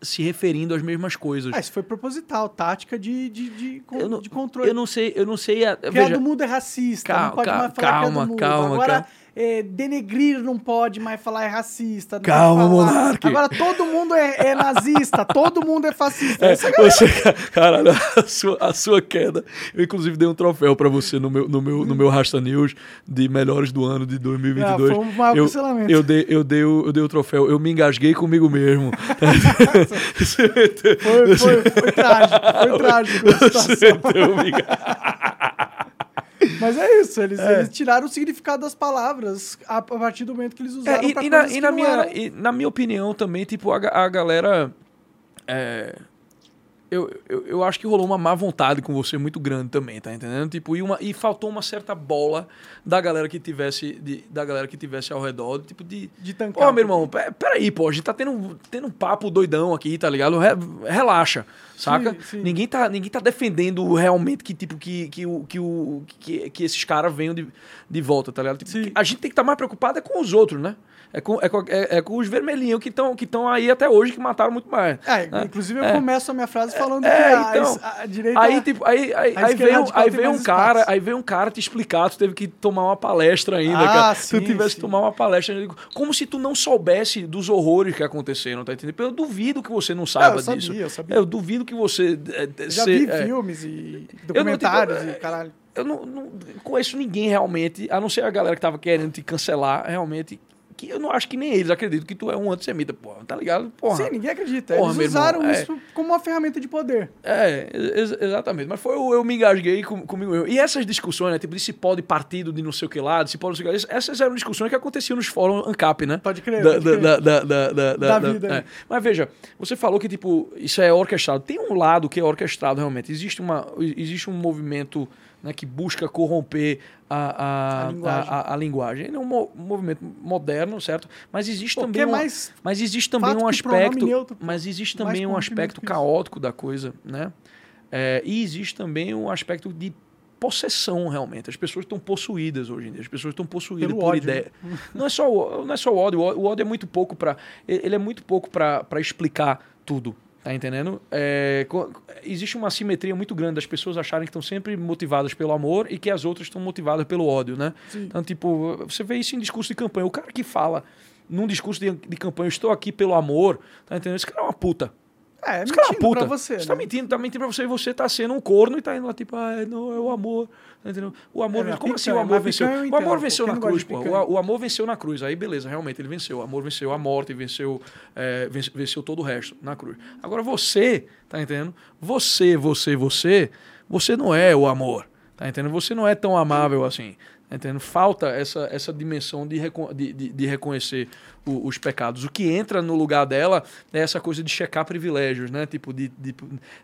se referindo às mesmas coisas. Ah, isso foi proposital, tática de, de, de, não- de controle. Eu não sei, eu não sei. a- veja, mudo é racista, Calma, não pode mais falar criado calma, calma, calma. É, denegrir não pode mais falar é racista. Calma. Monark. Agora todo mundo é, é nazista, todo mundo é fascista. É, você, caralho, a sua, a sua queda. Eu, inclusive, dei um troféu pra você no meu, no meu, no meu Rasta News de melhores do ano de 2022. Ah, foi um maior eu, cancelamento. eu, dei, eu, dei o, eu dei o troféu. Eu me engasguei comigo mesmo. Foi, foi, foi trágico, foi trágico Você deu me Mas é isso, eles, eles tiraram o significado das palavras a, a partir do momento que eles É, usaram e, pra e na, e na minha, eram- e na minha opinião também, tipo, a, a galera. é, eu, eu, eu acho que rolou uma má vontade com você muito grande também, tá entendendo? Tipo, e, uma, e faltou uma certa bola da galera que tivesse, de, da galera que tivesse ao redor, tipo, de. de tancar. Pô, meu irmão, pe- peraí, pô, a gente tá tendo, tendo um papo doidão aqui, tá ligado? Re- relaxa, saca? Sim, sim. Ninguém, tá, ninguém tá defendendo realmente que, tipo, que, que, o, que, o, que, que esses caras venham de, de volta, tá ligado? Tipo, a gente tem que estar mais preocupado é com os outros, né? É com, é com, é, é com os vermelhinhos que estão que tão aí até hoje, que mataram muito mais. É, né? inclusive eu É. começo a minha frase falando É, que a, então, a, a direita... Aí, tipo, aí, aí, aí veio, aí veio um cara, espaço. aí veio um cara te explicar, tu teve que tomar uma palestra ainda, Ah, cara. sim, tu tivesse sim. que tomar uma palestra, como se tu não soubesse dos horrores que aconteceram, tá entendendo? Eu duvido que você não saiba eu sabia, disso. eu sabia. Eu duvido que você é, é, Já ser- vi é, filmes e tipo, documentários é, e caralho. eu não, não conheço ninguém realmente, a não ser a galera que tava querendo te cancelar, realmente. Que eu não acho que nem eles acreditam que tu é um antissemita, porra. Tá ligado? Porra. Sim, ninguém acredita. Porra, Eles meu irmão, usaram é. isso como uma ferramenta de poder. É, ex- exatamente. Mas foi o eu me engasguei com, comigo mesmo. E essas discussões, né? Tipo, de se pode partido de não sei o que lá, de se pode não sei o que lá. Essas eram discussões que aconteciam nos fóruns ANCAP, né? Pode crer, Da, pode crer. da, da, da, da, Da da- vida, é. né? Mas veja, você falou que, tipo, isso é orquestrado. Tem um lado que é orquestrado realmente. Existe, uma, existe um movimento né, que busca corromper a, a, A linguagem. a, a- a linguagem. Ele é um mo- movimento moderno, certo? Mas existe Pô, também é uma- mas existe também um aspecto. neutro, mas existe também um aspecto caótico da coisa, né? É, e existe também um aspecto de possessão, realmente. As pessoas estão possuídas hoje em dia. As pessoas estão possuídas Pelo por ódio, ideia. Não é só o, não é só o ódio. O ódio é muito pouco para ele é muito pouco para explicar tudo. Tá entendendo? É, existe uma simetria muito grande das pessoas acharem que estão sempre motivadas pelo amor e que as outras estão motivadas pelo ódio, né? Sim. Então, tipo, você vê isso em discurso de campanha. O cara que fala num discurso de, de campanha, estou aqui pelo amor, tá entendendo? Esse cara é uma puta. É, é mentindo puta. pra você. tá né? mentindo, tá mentindo pra você e você tá sendo um corno e tá indo lá, tipo, ah, não, é o amor. Tá entendendo? O amor. É, como assim picanha, o amor venceu? O amor venceu na cruz, pô. O, o amor venceu na cruz. Aí, beleza, realmente, ele venceu. O amor venceu a morte, venceu, é, vence- venceu todo o resto na cruz. Agora você, tá entendendo? Você, você, você, você não é o amor. Tá entendendo? Você não é tão amável assim. Entendendo? Falta essa, essa dimensão de, de, de, de reconhecer o- os pecados. O que entra no lugar dela é essa coisa de checar privilégios, né? Tipo, de. de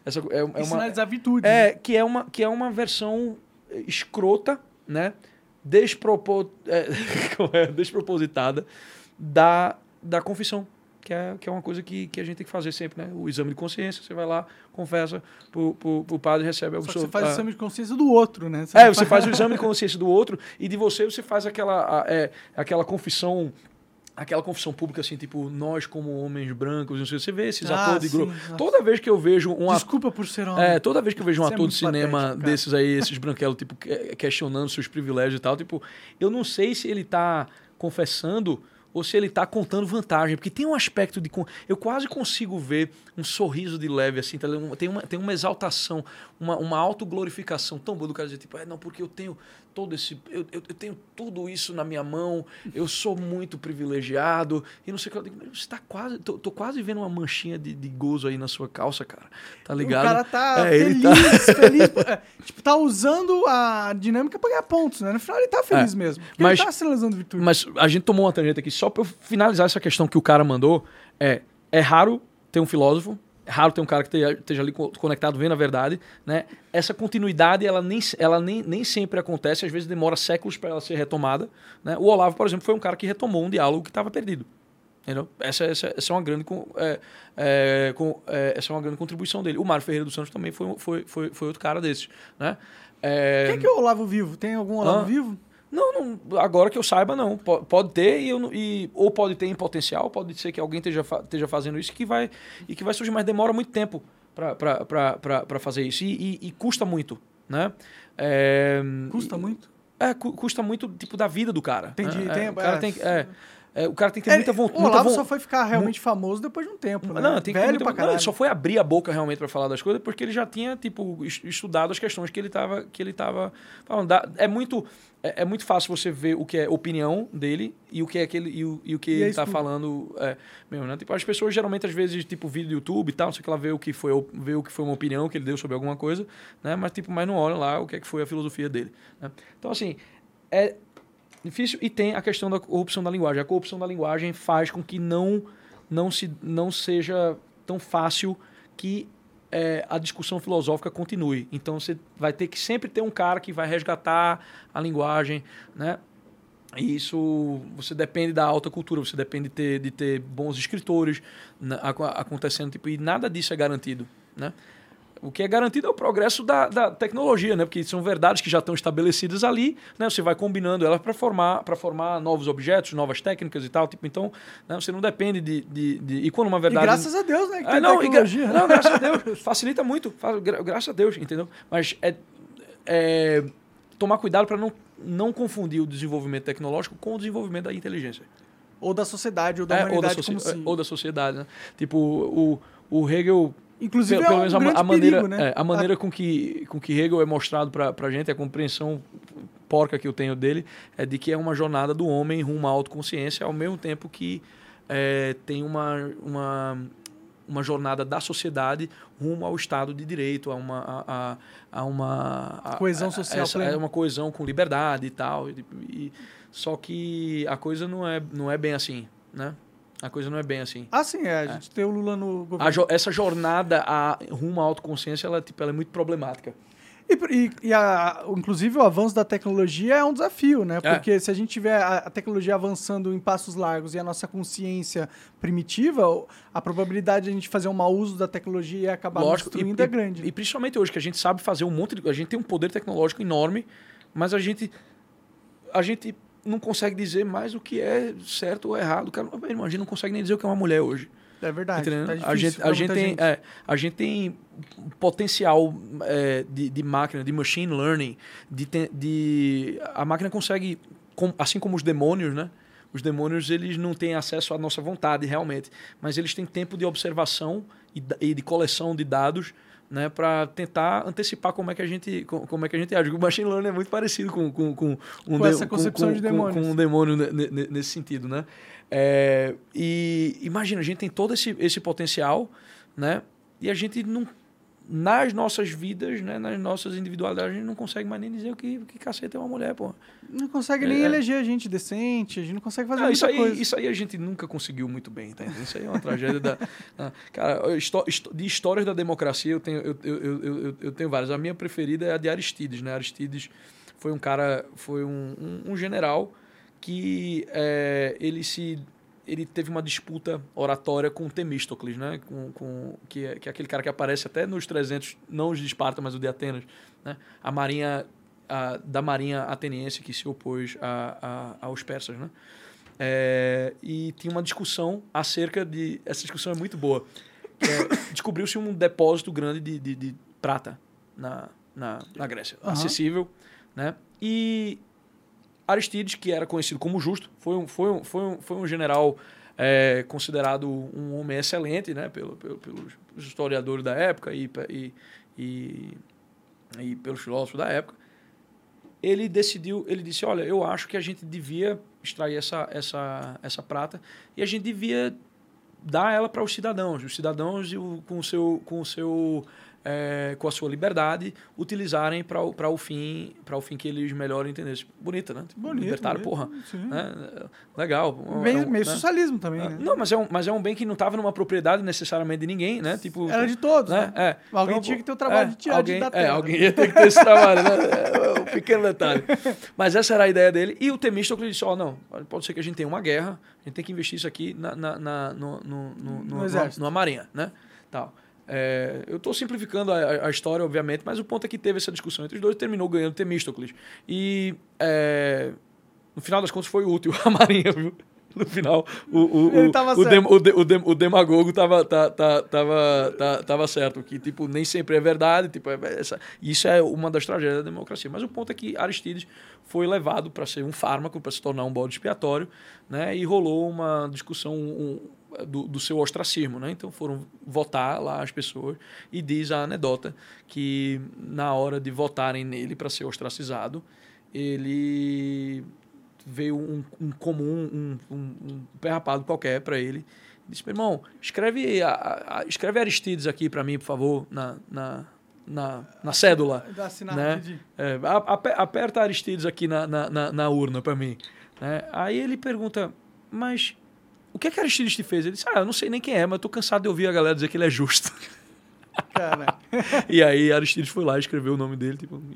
essa, é, é uma, Sinalizar virtude. é, que é uma, que é uma versão escrota, né? Despropo, é, é? despropositada da, da confissão. Que é, que é uma coisa que, que a gente tem que fazer sempre, né? O exame de consciência, você vai lá, confessa pro, pro, pro padre, recebe a Só você faz o exame de consciência do outro, né? é, não você faz o exame de consciência do outro e de você você faz aquela, é, aquela confissão aquela confissão pública assim, tipo, nós como homens brancos, não sei, você vê esses Ah, atores de grupo. nossa. Toda vez que eu vejo um Desculpa por ser homem. é, toda vez que eu vejo um Isso é ator de muito cinema patético, desses aí, esses branquelos, tipo, que- questionando seus privilégios e tal, tipo, eu não sei se ele tá confessando ou se ele tá contando vantagem, porque tem um aspecto de... Eu quase consigo ver um sorriso de leve, assim, tá tem, uma, tem uma exaltação, uma, uma autoglorificação tão boa do cara dizer, tipo, é, não, porque eu tenho todo esse... Eu, eu, eu tenho tudo isso na minha mão, eu sou muito privilegiado, e não sei o que. Eu digo, mas você tá quase... Tô, tô quase vendo uma manchinha de, de gozo aí na sua calça, cara. Tá ligado? O cara tá É, feliz, feliz. é, tipo, tá usando a dinâmica pra ganhar pontos, né? No final ele tá feliz É. mesmo. Mas- ele tá sinalizando virtude. Mas a gente tomou uma tangente aqui, só pra eu finalizar essa questão que o cara mandou. É, é raro ter um filósofo, é raro ter um cara que esteja, ali co- conectado vendo a verdade, né? Essa continuidade, ela nem, ela nem, nem sempre acontece, às vezes demora séculos para ela ser retomada, né? O Olavo, por exemplo, foi um cara que retomou um diálogo que estava perdido. Entendeu? Essa, essa, essa é uma grande é, é, com- é, essa é uma grande contribuição dele. O Mário Ferreira dos Santos também foi, foi, foi, foi outro cara desses, né? É, Quem é que é o Olavo Vivo? Tem algum Olavo Ah. Vivo? Não, não, agora que eu saiba, não. Po- Pode ter, e eu, e, ou pode ter em potencial, pode ser que alguém esteja, esteja fazendo isso que vai, e que vai surgir, mas demora muito tempo para fazer isso. E, e- e custa muito, né? É, Custa muito? É, cu- custa muito, tipo, da vida do cara. Entendi, né? É, tem- o, cara é. tem, é, é, o cara tem que ter muita, É, vo- o muita Olavo von- só foi ficar realmente famoso depois de um tempo, né? não, tem que ter Velho muita- pra não, ele só foi abrir a boca realmente para falar das coisas porque ele já tinha tipo es- estudado as questões que ele estava que ele tava falando. É muito é, é muito fácil você ver o que é opinião dele e o que é aquele e o, e o que E é ele tudo. falando é, mesmo, né? Tipo, as pessoas geralmente às vezes tipo vídeo do YouTube e tal, não sei o que ela vê o que foi o- vê o que foi uma opinião que ele deu sobre alguma coisa, né? Mas tipo, mas não olham lá o que é que foi a filosofia dele, né? Então assim, é difícil e tem a questão da corrupção da linguagem. A corrupção da linguagem faz com que não não se não seja tão fácil que é, a discussão filosófica continue. Então você vai ter que sempre ter um cara que vai resgatar a linguagem, né? E isso você depende da alta cultura, você depende de ter, de ter bons escritores aco- acontecendo, tipo, e nada disso é garantido, né? O que é garantido é o progresso da, da tecnologia, né? Porque são verdades que já estão estabelecidas ali, né? Você vai combinando elas para formar, para formar novos objetos, novas técnicas e tal. Tipo, então, né? você não depende de, de, de- E quando uma E verdade. graças a Deus, né? Que Ah, não, e gra- tecnologia. né? não, graças a Deus. Facilita muito. Gra- Graças a Deus, entendeu? Mas é, é tomar cuidado para não, não confundir o desenvolvimento tecnológico com o desenvolvimento da inteligência. Ou da sociedade, ou da É, ou, da humanidade como se... ou da sociedade, né? Tipo, o, o Hegel Inclusive pelo, é um menos a, a maneira, perigo, né? é, a maneira com, que, com que Hegel é mostrado pra, pra gente, a compreensão porca que eu tenho dele, é de que é uma jornada do homem rumo à autoconsciência, ao mesmo tempo que é, tem uma, uma, uma jornada da sociedade rumo ao Estado de Direito, a uma... A, a, a uma a- Coesão a- social essa-. É uma coesão com liberdade e tal. E, e- só que a coisa não é, não é bem assim, né? A coisa não é bem assim. Ah, sim, é. A gente tem o Lula no governo. Jo- essa jornada a, rumo à autoconsciência, ela, tipo, ela é muito problemática. E, e- e a- inclusive o avanço da tecnologia é um desafio, né? É. Porque se a gente tiver a, a tecnologia avançando em passos largos e a nossa consciência primitiva, a probabilidade de a gente fazer um mau uso da tecnologia e acabar nos destruindo é grande. E, principalmente hoje, que a gente sabe fazer um monte de... A gente tem um poder tecnológico enorme, mas a gente... A gente não consegue dizer mais o que é certo ou errado. Cara, meu irmão, a gente não consegue nem dizer o que é uma mulher hoje. é verdade. Tá a difícil gente, pra a gente tem, é, a gente tem potencial é, de, de máquina, de machine learning, de, de a máquina consegue, com- assim como os demônios, né? Os demônios eles não têm acesso à nossa vontade realmente, mas eles têm tempo de observação e, e de coleção de dados, né, para tentar antecipar como é que a gente co- como é que a gente age. O machine learning é muito parecido com com, com um Com essa concepção de demônios. com um demônio ne- ne- nesse sentido, né? É, e imagina, a gente tem todo esse, esse potencial, né? E a gente não nas nossas vidas, né, nas nossas individualidades, a gente não consegue mais nem dizer o que, que cacete é uma mulher, pô. Não consegue nem É. eleger gente decente, a gente não consegue fazer Não, isso, aí, coisa. isso aí a gente nunca conseguiu muito bem, tá entendendo? Isso aí é uma tragédia da. Cara, de histórias da democracia eu tenho, eu, eu, eu, eu, eu tenho várias. A minha preferida é a de Aristides, né? Aristides foi um cara, foi um, um, um general que é, ele se. Ele teve uma disputa oratória com Temístocles, né? Com, com, que, é, que é aquele cara que aparece até nos 300, não os de Esparta, mas o de Atenas. Né? A marinha, a- da marinha ateniense que se opôs a, a, aos persas, né? É, e tinha uma discussão acerca de. Essa discussão é muito boa. é, Descobriu-se um depósito grande de, de, de prata na, na, na Grécia, Aham. acessível. Né? E Aristides, que era conhecido como justo, foi um, foi um, foi um, foi um general é, considerado um homem excelente né? pelo, pelo, pelos historiadores da época e, e, e, e pelos filósofos da época ele decidiu, ele disse, olha, eu acho que a gente devia extrair essa, essa, essa prata e a gente devia dar ela para os cidadãos, os cidadãos com o seu, com o seu é, com a sua liberdade utilizarem para o, o fim para o fim que eles melhor entendessem. Bonita, né? Tipo, Bonito, Libertário, bonito, porra. sim. Né? Legal. Meio, É um- meio né? socialismo também, né? Não, mas é, um, mas é um bem que não estava numa propriedade necessariamente de ninguém, né? Tipo, Era de todos, né? né? É. Alguém Então, tinha que ter o trabalho de tirar de alguém, da É, terra. alguém ia ter que ter esse trabalho, né? É um pequeno detalhe. Mas essa era a ideia dele. E o Temístocles disse, ó, não, pode ser que a gente tenha uma guerra, a gente tem que investir isso aqui na, na, na- no, no, no, No no- numa marinha, né? Tal. É, eu estou simplificando a, a, história, obviamente, mas o ponto é que teve essa discussão entre os dois e terminou ganhando Temístocles. E é, no final das contas foi útil a Marinha, viu? No final, o, o, tava o, certo. o, dem- o, dem- o demagogo tava, tá- tá- tava, tá- tava certo, que tipo, nem sempre é verdade. Tipo, é- essa, isso é uma das tragédias da democracia. Mas o ponto é que Aristides foi levado para ser um fármaco, para se tornar um bode expiatório, né? e rolou uma discussão um- do, do seu ostracismo. Né? Então foram votar lá as pessoas e diz a anedota que na hora de votarem nele para ser ostracizado, ele veio um, um comum, um, um, um pé rapado qualquer para ele. Disse, meu irmão, escreve, a- a- escreve Aristides aqui para mim, por favor, na, na, na, na cédula. Assinar, Né? É, aperta Aristides aqui na, na, na, na urna para mim. né? Aí ele pergunta, mas o que é que Aristides te fez? Ele disse, ah, eu não sei nem quem é, mas eu tô cansado de ouvir a galera dizer que ele é justo. Cara, e aí Aristides foi lá e escreveu o nome dele, tipo,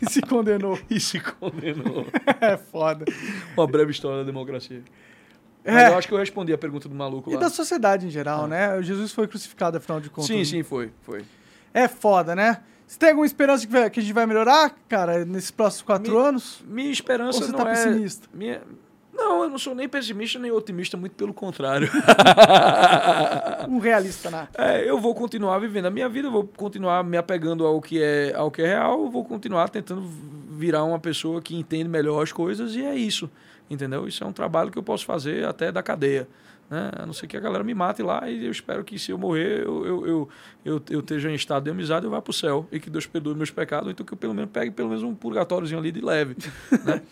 e, se condenou. e se condenou. É foda. Uma breve história da democracia. É. Mas eu acho que eu respondi a pergunta do maluco E lá. da sociedade em geral, né? Jesus foi crucificado, afinal de contas. Sim, sim, foi, foi. É foda, né? Você tem alguma esperança que, a gente vai melhorar, cara, nesses próximos quatro Me- anos? Minha esperança Ou você não tá é... pessimista? Minha... Não, eu não sou nem pessimista nem otimista, muito pelo contrário. Um realista, né? É, eu vou continuar vivendo a minha vida, eu vou continuar me apegando ao que é, ao que é real, eu vou continuar tentando virar uma pessoa que entende melhor as coisas e é isso, entendeu? Isso é um trabalho que eu posso fazer até da cadeia. Né? A não ser que a galera me mate lá e eu espero que se eu morrer eu, eu, eu, eu, eu esteja em estado de amizade eu vá para o céu e que Deus perdoe meus pecados, então que eu pelo menos pegue pelo menos um purgatóriozinho ali de leve. né?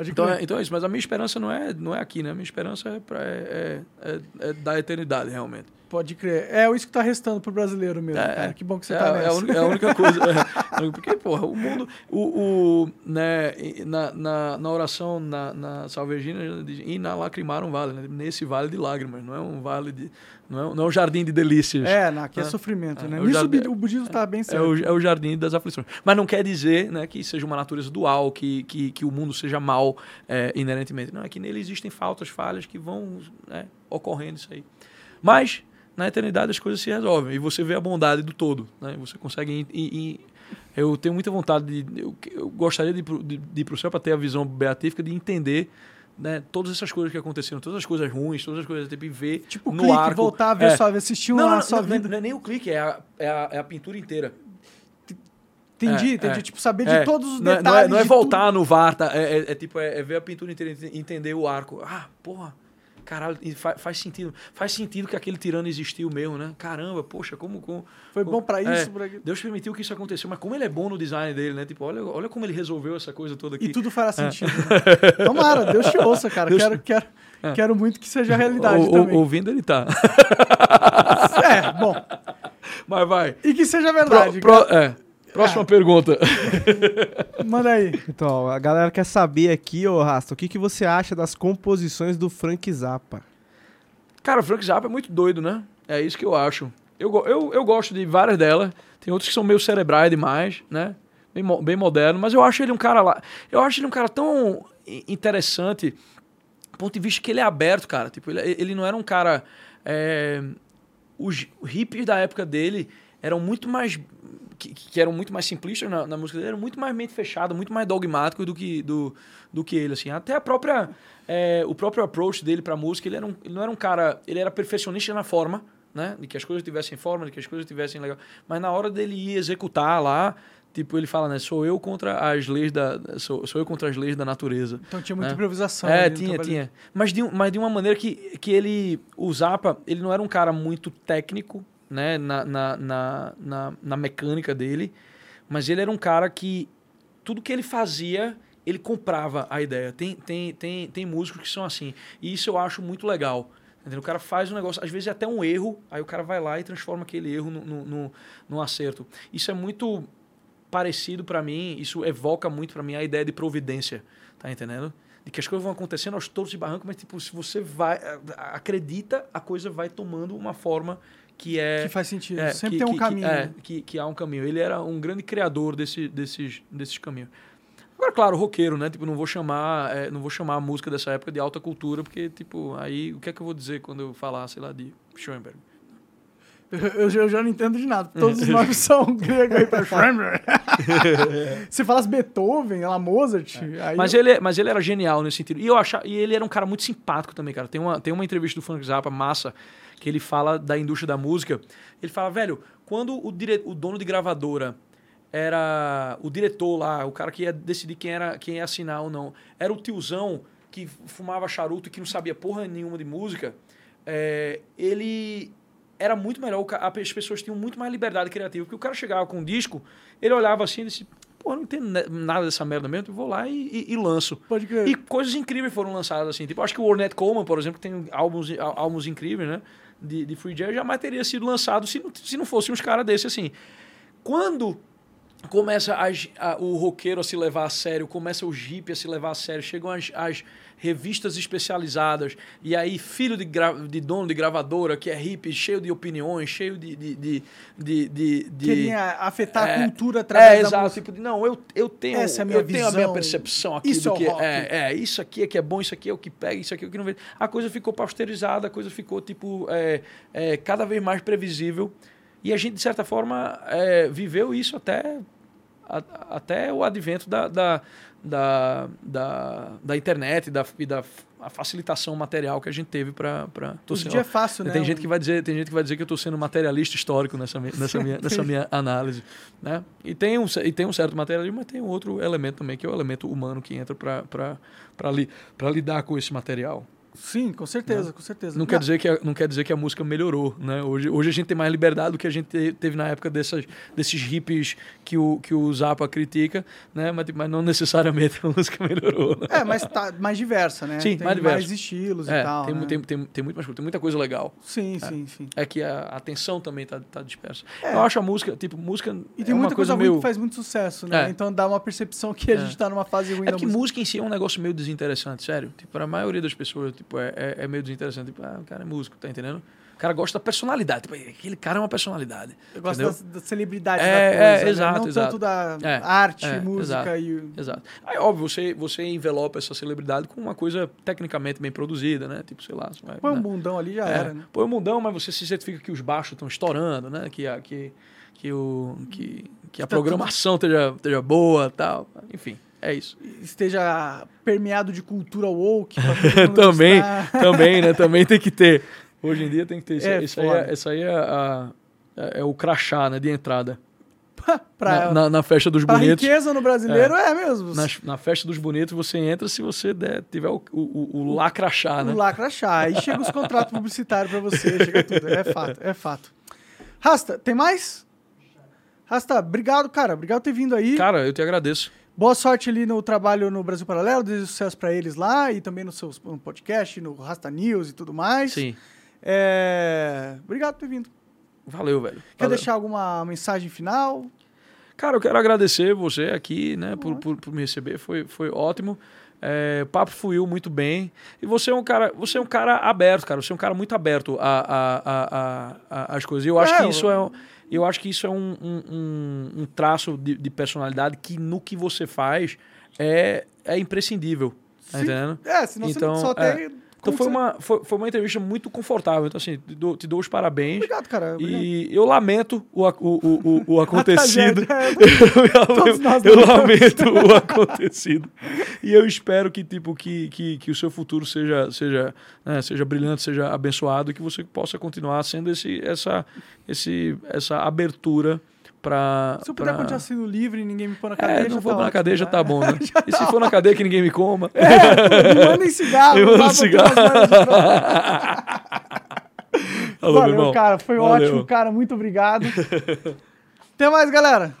Então é, então é isso, mas a minha esperança não é, não é aqui, né? A minha esperança é, pra, é, é, é da eternidade, realmente. Pode crer. É isso que tá restando pro brasileiro mesmo, É, cara. Que bom que você é, tá é nessa. a única, é a única coisa. é, porque, porra, o mundo. O, o, né, na, na, na oração, na, na e na lacrimaram vale, né? Nesse vale de lágrimas, não é um vale de. Não é, não é um jardim de delícias. É, não, aqui é, É. sofrimento, É, né? eu Nisso já- o o budismo tá bem É certo. o, é o jardim das aflições. Mas não quer dizer né, que seja uma natureza dual, que, que, que o mundo seja mal é, inerentemente. Não, é que nele existem faltas, falhas que vão né, ocorrendo isso aí. Mas, na eternidade, as coisas se resolvem. E você vê a bondade do todo. Né? Você consegue... ir- ir- ir- eu tenho muita vontade de... Eu, eu gostaria de, ir pro- de, de ir para o céu para ter a visão beatífica de entender... Né, todas essas coisas que aconteceram, todas as coisas ruins, todas as coisas tipo, e ver Tipo, no clique, arco. voltar a ver É. sua assistir Não, uma não, não, vida. não é nem o clique, é a, é a, é a pintura inteira. Entendi, É, entendi. é. Tipo, saber É, de todos os não é- detalhes. Não é, não é de voltar no VAR, tá? É, é- é tipo, é, é ver a pintura inteira entender o arco. Ah, porra, caralho, e fa- faz sentido. Faz sentido que aquele tirano existiu mesmo, né? Caramba, poxa, como. como. Foi bom pra É, isso, aquilo. Deus permitiu que isso aconteceu, mas como ele é bom no design dele, né? Tipo, olha, olha como ele resolveu essa coisa toda aqui. E tudo fará sentido. né? Tomara, Deus te ouça, cara. Deus- Quero, quero, quero muito que seja realidade ou- também. ouvindo ele tá. É, bom. Mas vai. E que seja Pro- verdade. pro- é. Próxima Ah. pergunta. Manda aí. Então, a galera quer saber aqui, ô Rasta, o que, que você acha das composições do Frank Zappa? Cara, o Frank Zappa é muito doido, né? É isso que eu acho. Eu, eu, eu gosto de várias delas. Tem outras que são meio cerebrais demais, né? Bem, bem moderno. Mas eu acho ele um cara lá. Eu acho ele um cara tão interessante, do ponto de vista que ele é aberto, cara. Tipo, ele, ele não era um cara. é, os hippies da época dele eram muito mais. Que, que eram muito mais simplistas na, na música dele, eram muito mais mente fechada, muito mais dogmáticos do que, do, do que ele, assim. Até a própria. é, o próprio approach dele pra música, ele, era um, ele não era um cara. Ele era perfeccionista na forma, né? De que as coisas tivessem forma, de que as coisas tivessem legal. Mas na hora dele ir executar lá, tipo, ele fala, né? Sou eu contra as leis da. Sou, sou eu contra as leis da natureza. Então tinha muita É. improvisação. É, tinha, tinha. Mas de, mas de uma maneira que, que ele. O Zappa, ele não era um cara muito técnico, né? Na, na, na, na, mecânica dele. Mas ele era um cara que. Tudo que ele fazia, ele comprava a ideia. Tem, tem, tem, tem músicos que são assim. E isso eu acho muito legal. Entendeu? O cara faz um negócio, às vezes é até um erro, aí o cara vai lá e transforma aquele erro no, no, no, num acerto. Isso é muito parecido pra mim, isso evoca muito pra mim a ideia de providência, tá entendendo? De que as coisas vão acontecendo aos todos e barrancos, mas tipo, se você vai acredita, a coisa vai tomando uma forma que é Que faz sentido. é, Sempre que- tem um que- caminho. Que, é, né? que, que há um caminho. Ele era um grande criador desse, desses, desses caminhos. Agora, claro, roqueiro, né? Tipo, não vou chamar, é, não vou chamar a música dessa época de alta cultura, porque, tipo, aí o que é que eu vou dizer quando eu falar, sei lá, de Schoenberg? Eu, eu já não entendo de nada. Todos os nomes são gregos aí pra Schoenberg. Se falasse Beethoven, lá Mozart, aí Mas eu- ele, mas ele era genial nesse sentido. E eu achava, e ele era um cara muito simpático também, cara. Tem uma, tem uma entrevista do Frank Zappa, massa, que ele fala da indústria da música. Ele fala, velho, quando o, dire, o dono de gravadora era o diretor lá, o cara que ia decidir quem, era, quem ia assinar ou não, era o tiozão que fumava charuto e que não sabia porra nenhuma de música, é, ele era muito melhor, as pessoas tinham muito mais liberdade criativa, porque o cara chegava com um disco, ele olhava assim e disse, pô, não entendo ne- nada dessa merda mesmo, vou lá e, e- e lanço. Pode crer. E coisas incríveis foram lançadas assim. Tipo, acho que o Ornette Coleman, por exemplo, que tem álbuns, álbuns incríveis, né? De, de free jazz, jamais teria sido lançado se não, se não fosse uns caras desses assim. Quando começa as- a- o roqueiro a se levar a sério, começa o hippie a se levar a sério, chegam as, as revistas especializadas, e aí filho de, de dono de gravadora, que é hippie, cheio de opiniões, cheio de... de, de, de, de- de- Queria afetar é, a cultura através é, da exato. música. Tipo, de, não, eu, eu tenho, Essa é a minha eu tenho a minha visão. percepção aqui Isso do é que é, é, isso aqui é que é bom, isso aqui é o que pega, isso aqui é o que não vê. A coisa ficou pasteurizada, a coisa ficou, tipo, é, é, cada vez mais previsível. E a gente, de certa forma, é, viveu isso até, a- até o advento da, da, da, da, da internet da, e da a facilitação material que a gente teve para... Hoje em dia é fácil, né? Tem gente que vai dizer, tem gente que vai dizer que eu estou sendo materialista histórico nessa minha, nessa minha, nessa minha análise, né? E tem um e tem um certo materialismo, mas tem um outro elemento também que é o elemento humano que entra para para li, para lidar com esse material. Sim, com certeza, com certeza. Não quer dizer que a, não quer dizer que a música melhorou, né? Hoje, hoje a gente tem mais liberdade do que a gente te- teve na época dessas, desses hippies que o que o Zappa critica, né? Mas, mas não necessariamente a música melhorou. Né? É, mas tá mais diversa, né? Sim, tem mais diversa. estilos É, e tal. tem, né? tem, tem, tem muito mais tem muita coisa legal. Sim, sim, sim. É que a atenção também tá, tá dispersa. É. Eu acho a música, tipo, música E tem é uma muita coisa, coisa meio... que faz muito sucesso, né? É. Então dá uma percepção que a É. gente tá numa fase ruim É da porque música. música em si é um negócio meio desinteressante, sério. Tipo, para a maioria das pessoas, tipo, é, é, é meio desinteressante. Tipo, ah, o cara é músico, tá entendendo? O cara gosta da personalidade. Tipo, aquele cara é uma personalidade. Eu gosto da, da celebridade É, da é, coisa, né? exato, Não exato. tanto da É, arte, é, música e... Exato. Aí, óbvio, você, você envelopa essa celebridade com uma coisa tecnicamente bem produzida, né? Tipo, sei lá. vai, Põe um né? bundão ali já É, era, né? Põe o mundão, mas você se certifica que os baixos estão estourando, né? Que a, que, que o, que, que a Tá programação esteja, esteja boa tal. Enfim, é isso. Esteja permeado de cultura woke. também, também, né? Também tem que ter. Hoje em dia tem que ter. Isso, É isso aí, é, isso aí é, a- é- é o crachá, né? De entrada. pra, na, na, na festa dos pra bonitos. riqueza no brasileiro, é, mesmo. Na, na festa dos bonitos, você entra se você der, tiver o, o, o, o lacrachá, né? O lacrachá. Aí chega os contratos publicitários pra você, chega tudo. É fato, é fato. Rasta, tem mais? Rasta, obrigado, cara. Obrigado por ter vindo aí. Cara, eu te agradeço. Boa sorte ali no trabalho no Brasil Paralelo, desejo sucesso pra eles lá e também no seu no podcast, no Rasta News e tudo mais. Sim. É, Obrigado por ter vindo. Valeu, velho. Quer Valeu. deixar alguma mensagem final? Cara, eu quero agradecer você aqui, né, por, por, por me receber. Foi, foi ótimo. É, o papo fluiu muito bem. E você é um cara, você é um cara aberto, cara. Você é um cara muito aberto a, a, a, a, a- às coisas. E eu acho É, que eu- isso é, eu acho que isso é um, um, um- traço de, de personalidade que no que você faz é, é imprescindível. Tá Sim. entendendo? É, senão Então, você só é. tem. Então foi você- uma, foi, foi uma entrevista muito confortável. Então, assim, te dou, te dou os parabéns. Obrigado, cara. Obrigado. E eu lamento o, o, o, o, acontecido. Todos nós eu lamentamos. lamento o acontecido. E eu espero que, tipo, que, que, que o seu futuro seja, seja, né, seja brilhante, seja abençoado e que você possa continuar sendo esse, essa, esse, essa abertura para. Se eu puder continuar sendo livre e ninguém me pôr na cadeia, É, não tá vou na ótimo, cadeia, já tá? tá bom, né? E se for na cadeia que ninguém me coma. É, me mandem cigarro. Manda pra cigarro. Alô, Valeu, irmão. cara. Foi Valeu. ótimo, cara. Muito obrigado. Até mais, galera.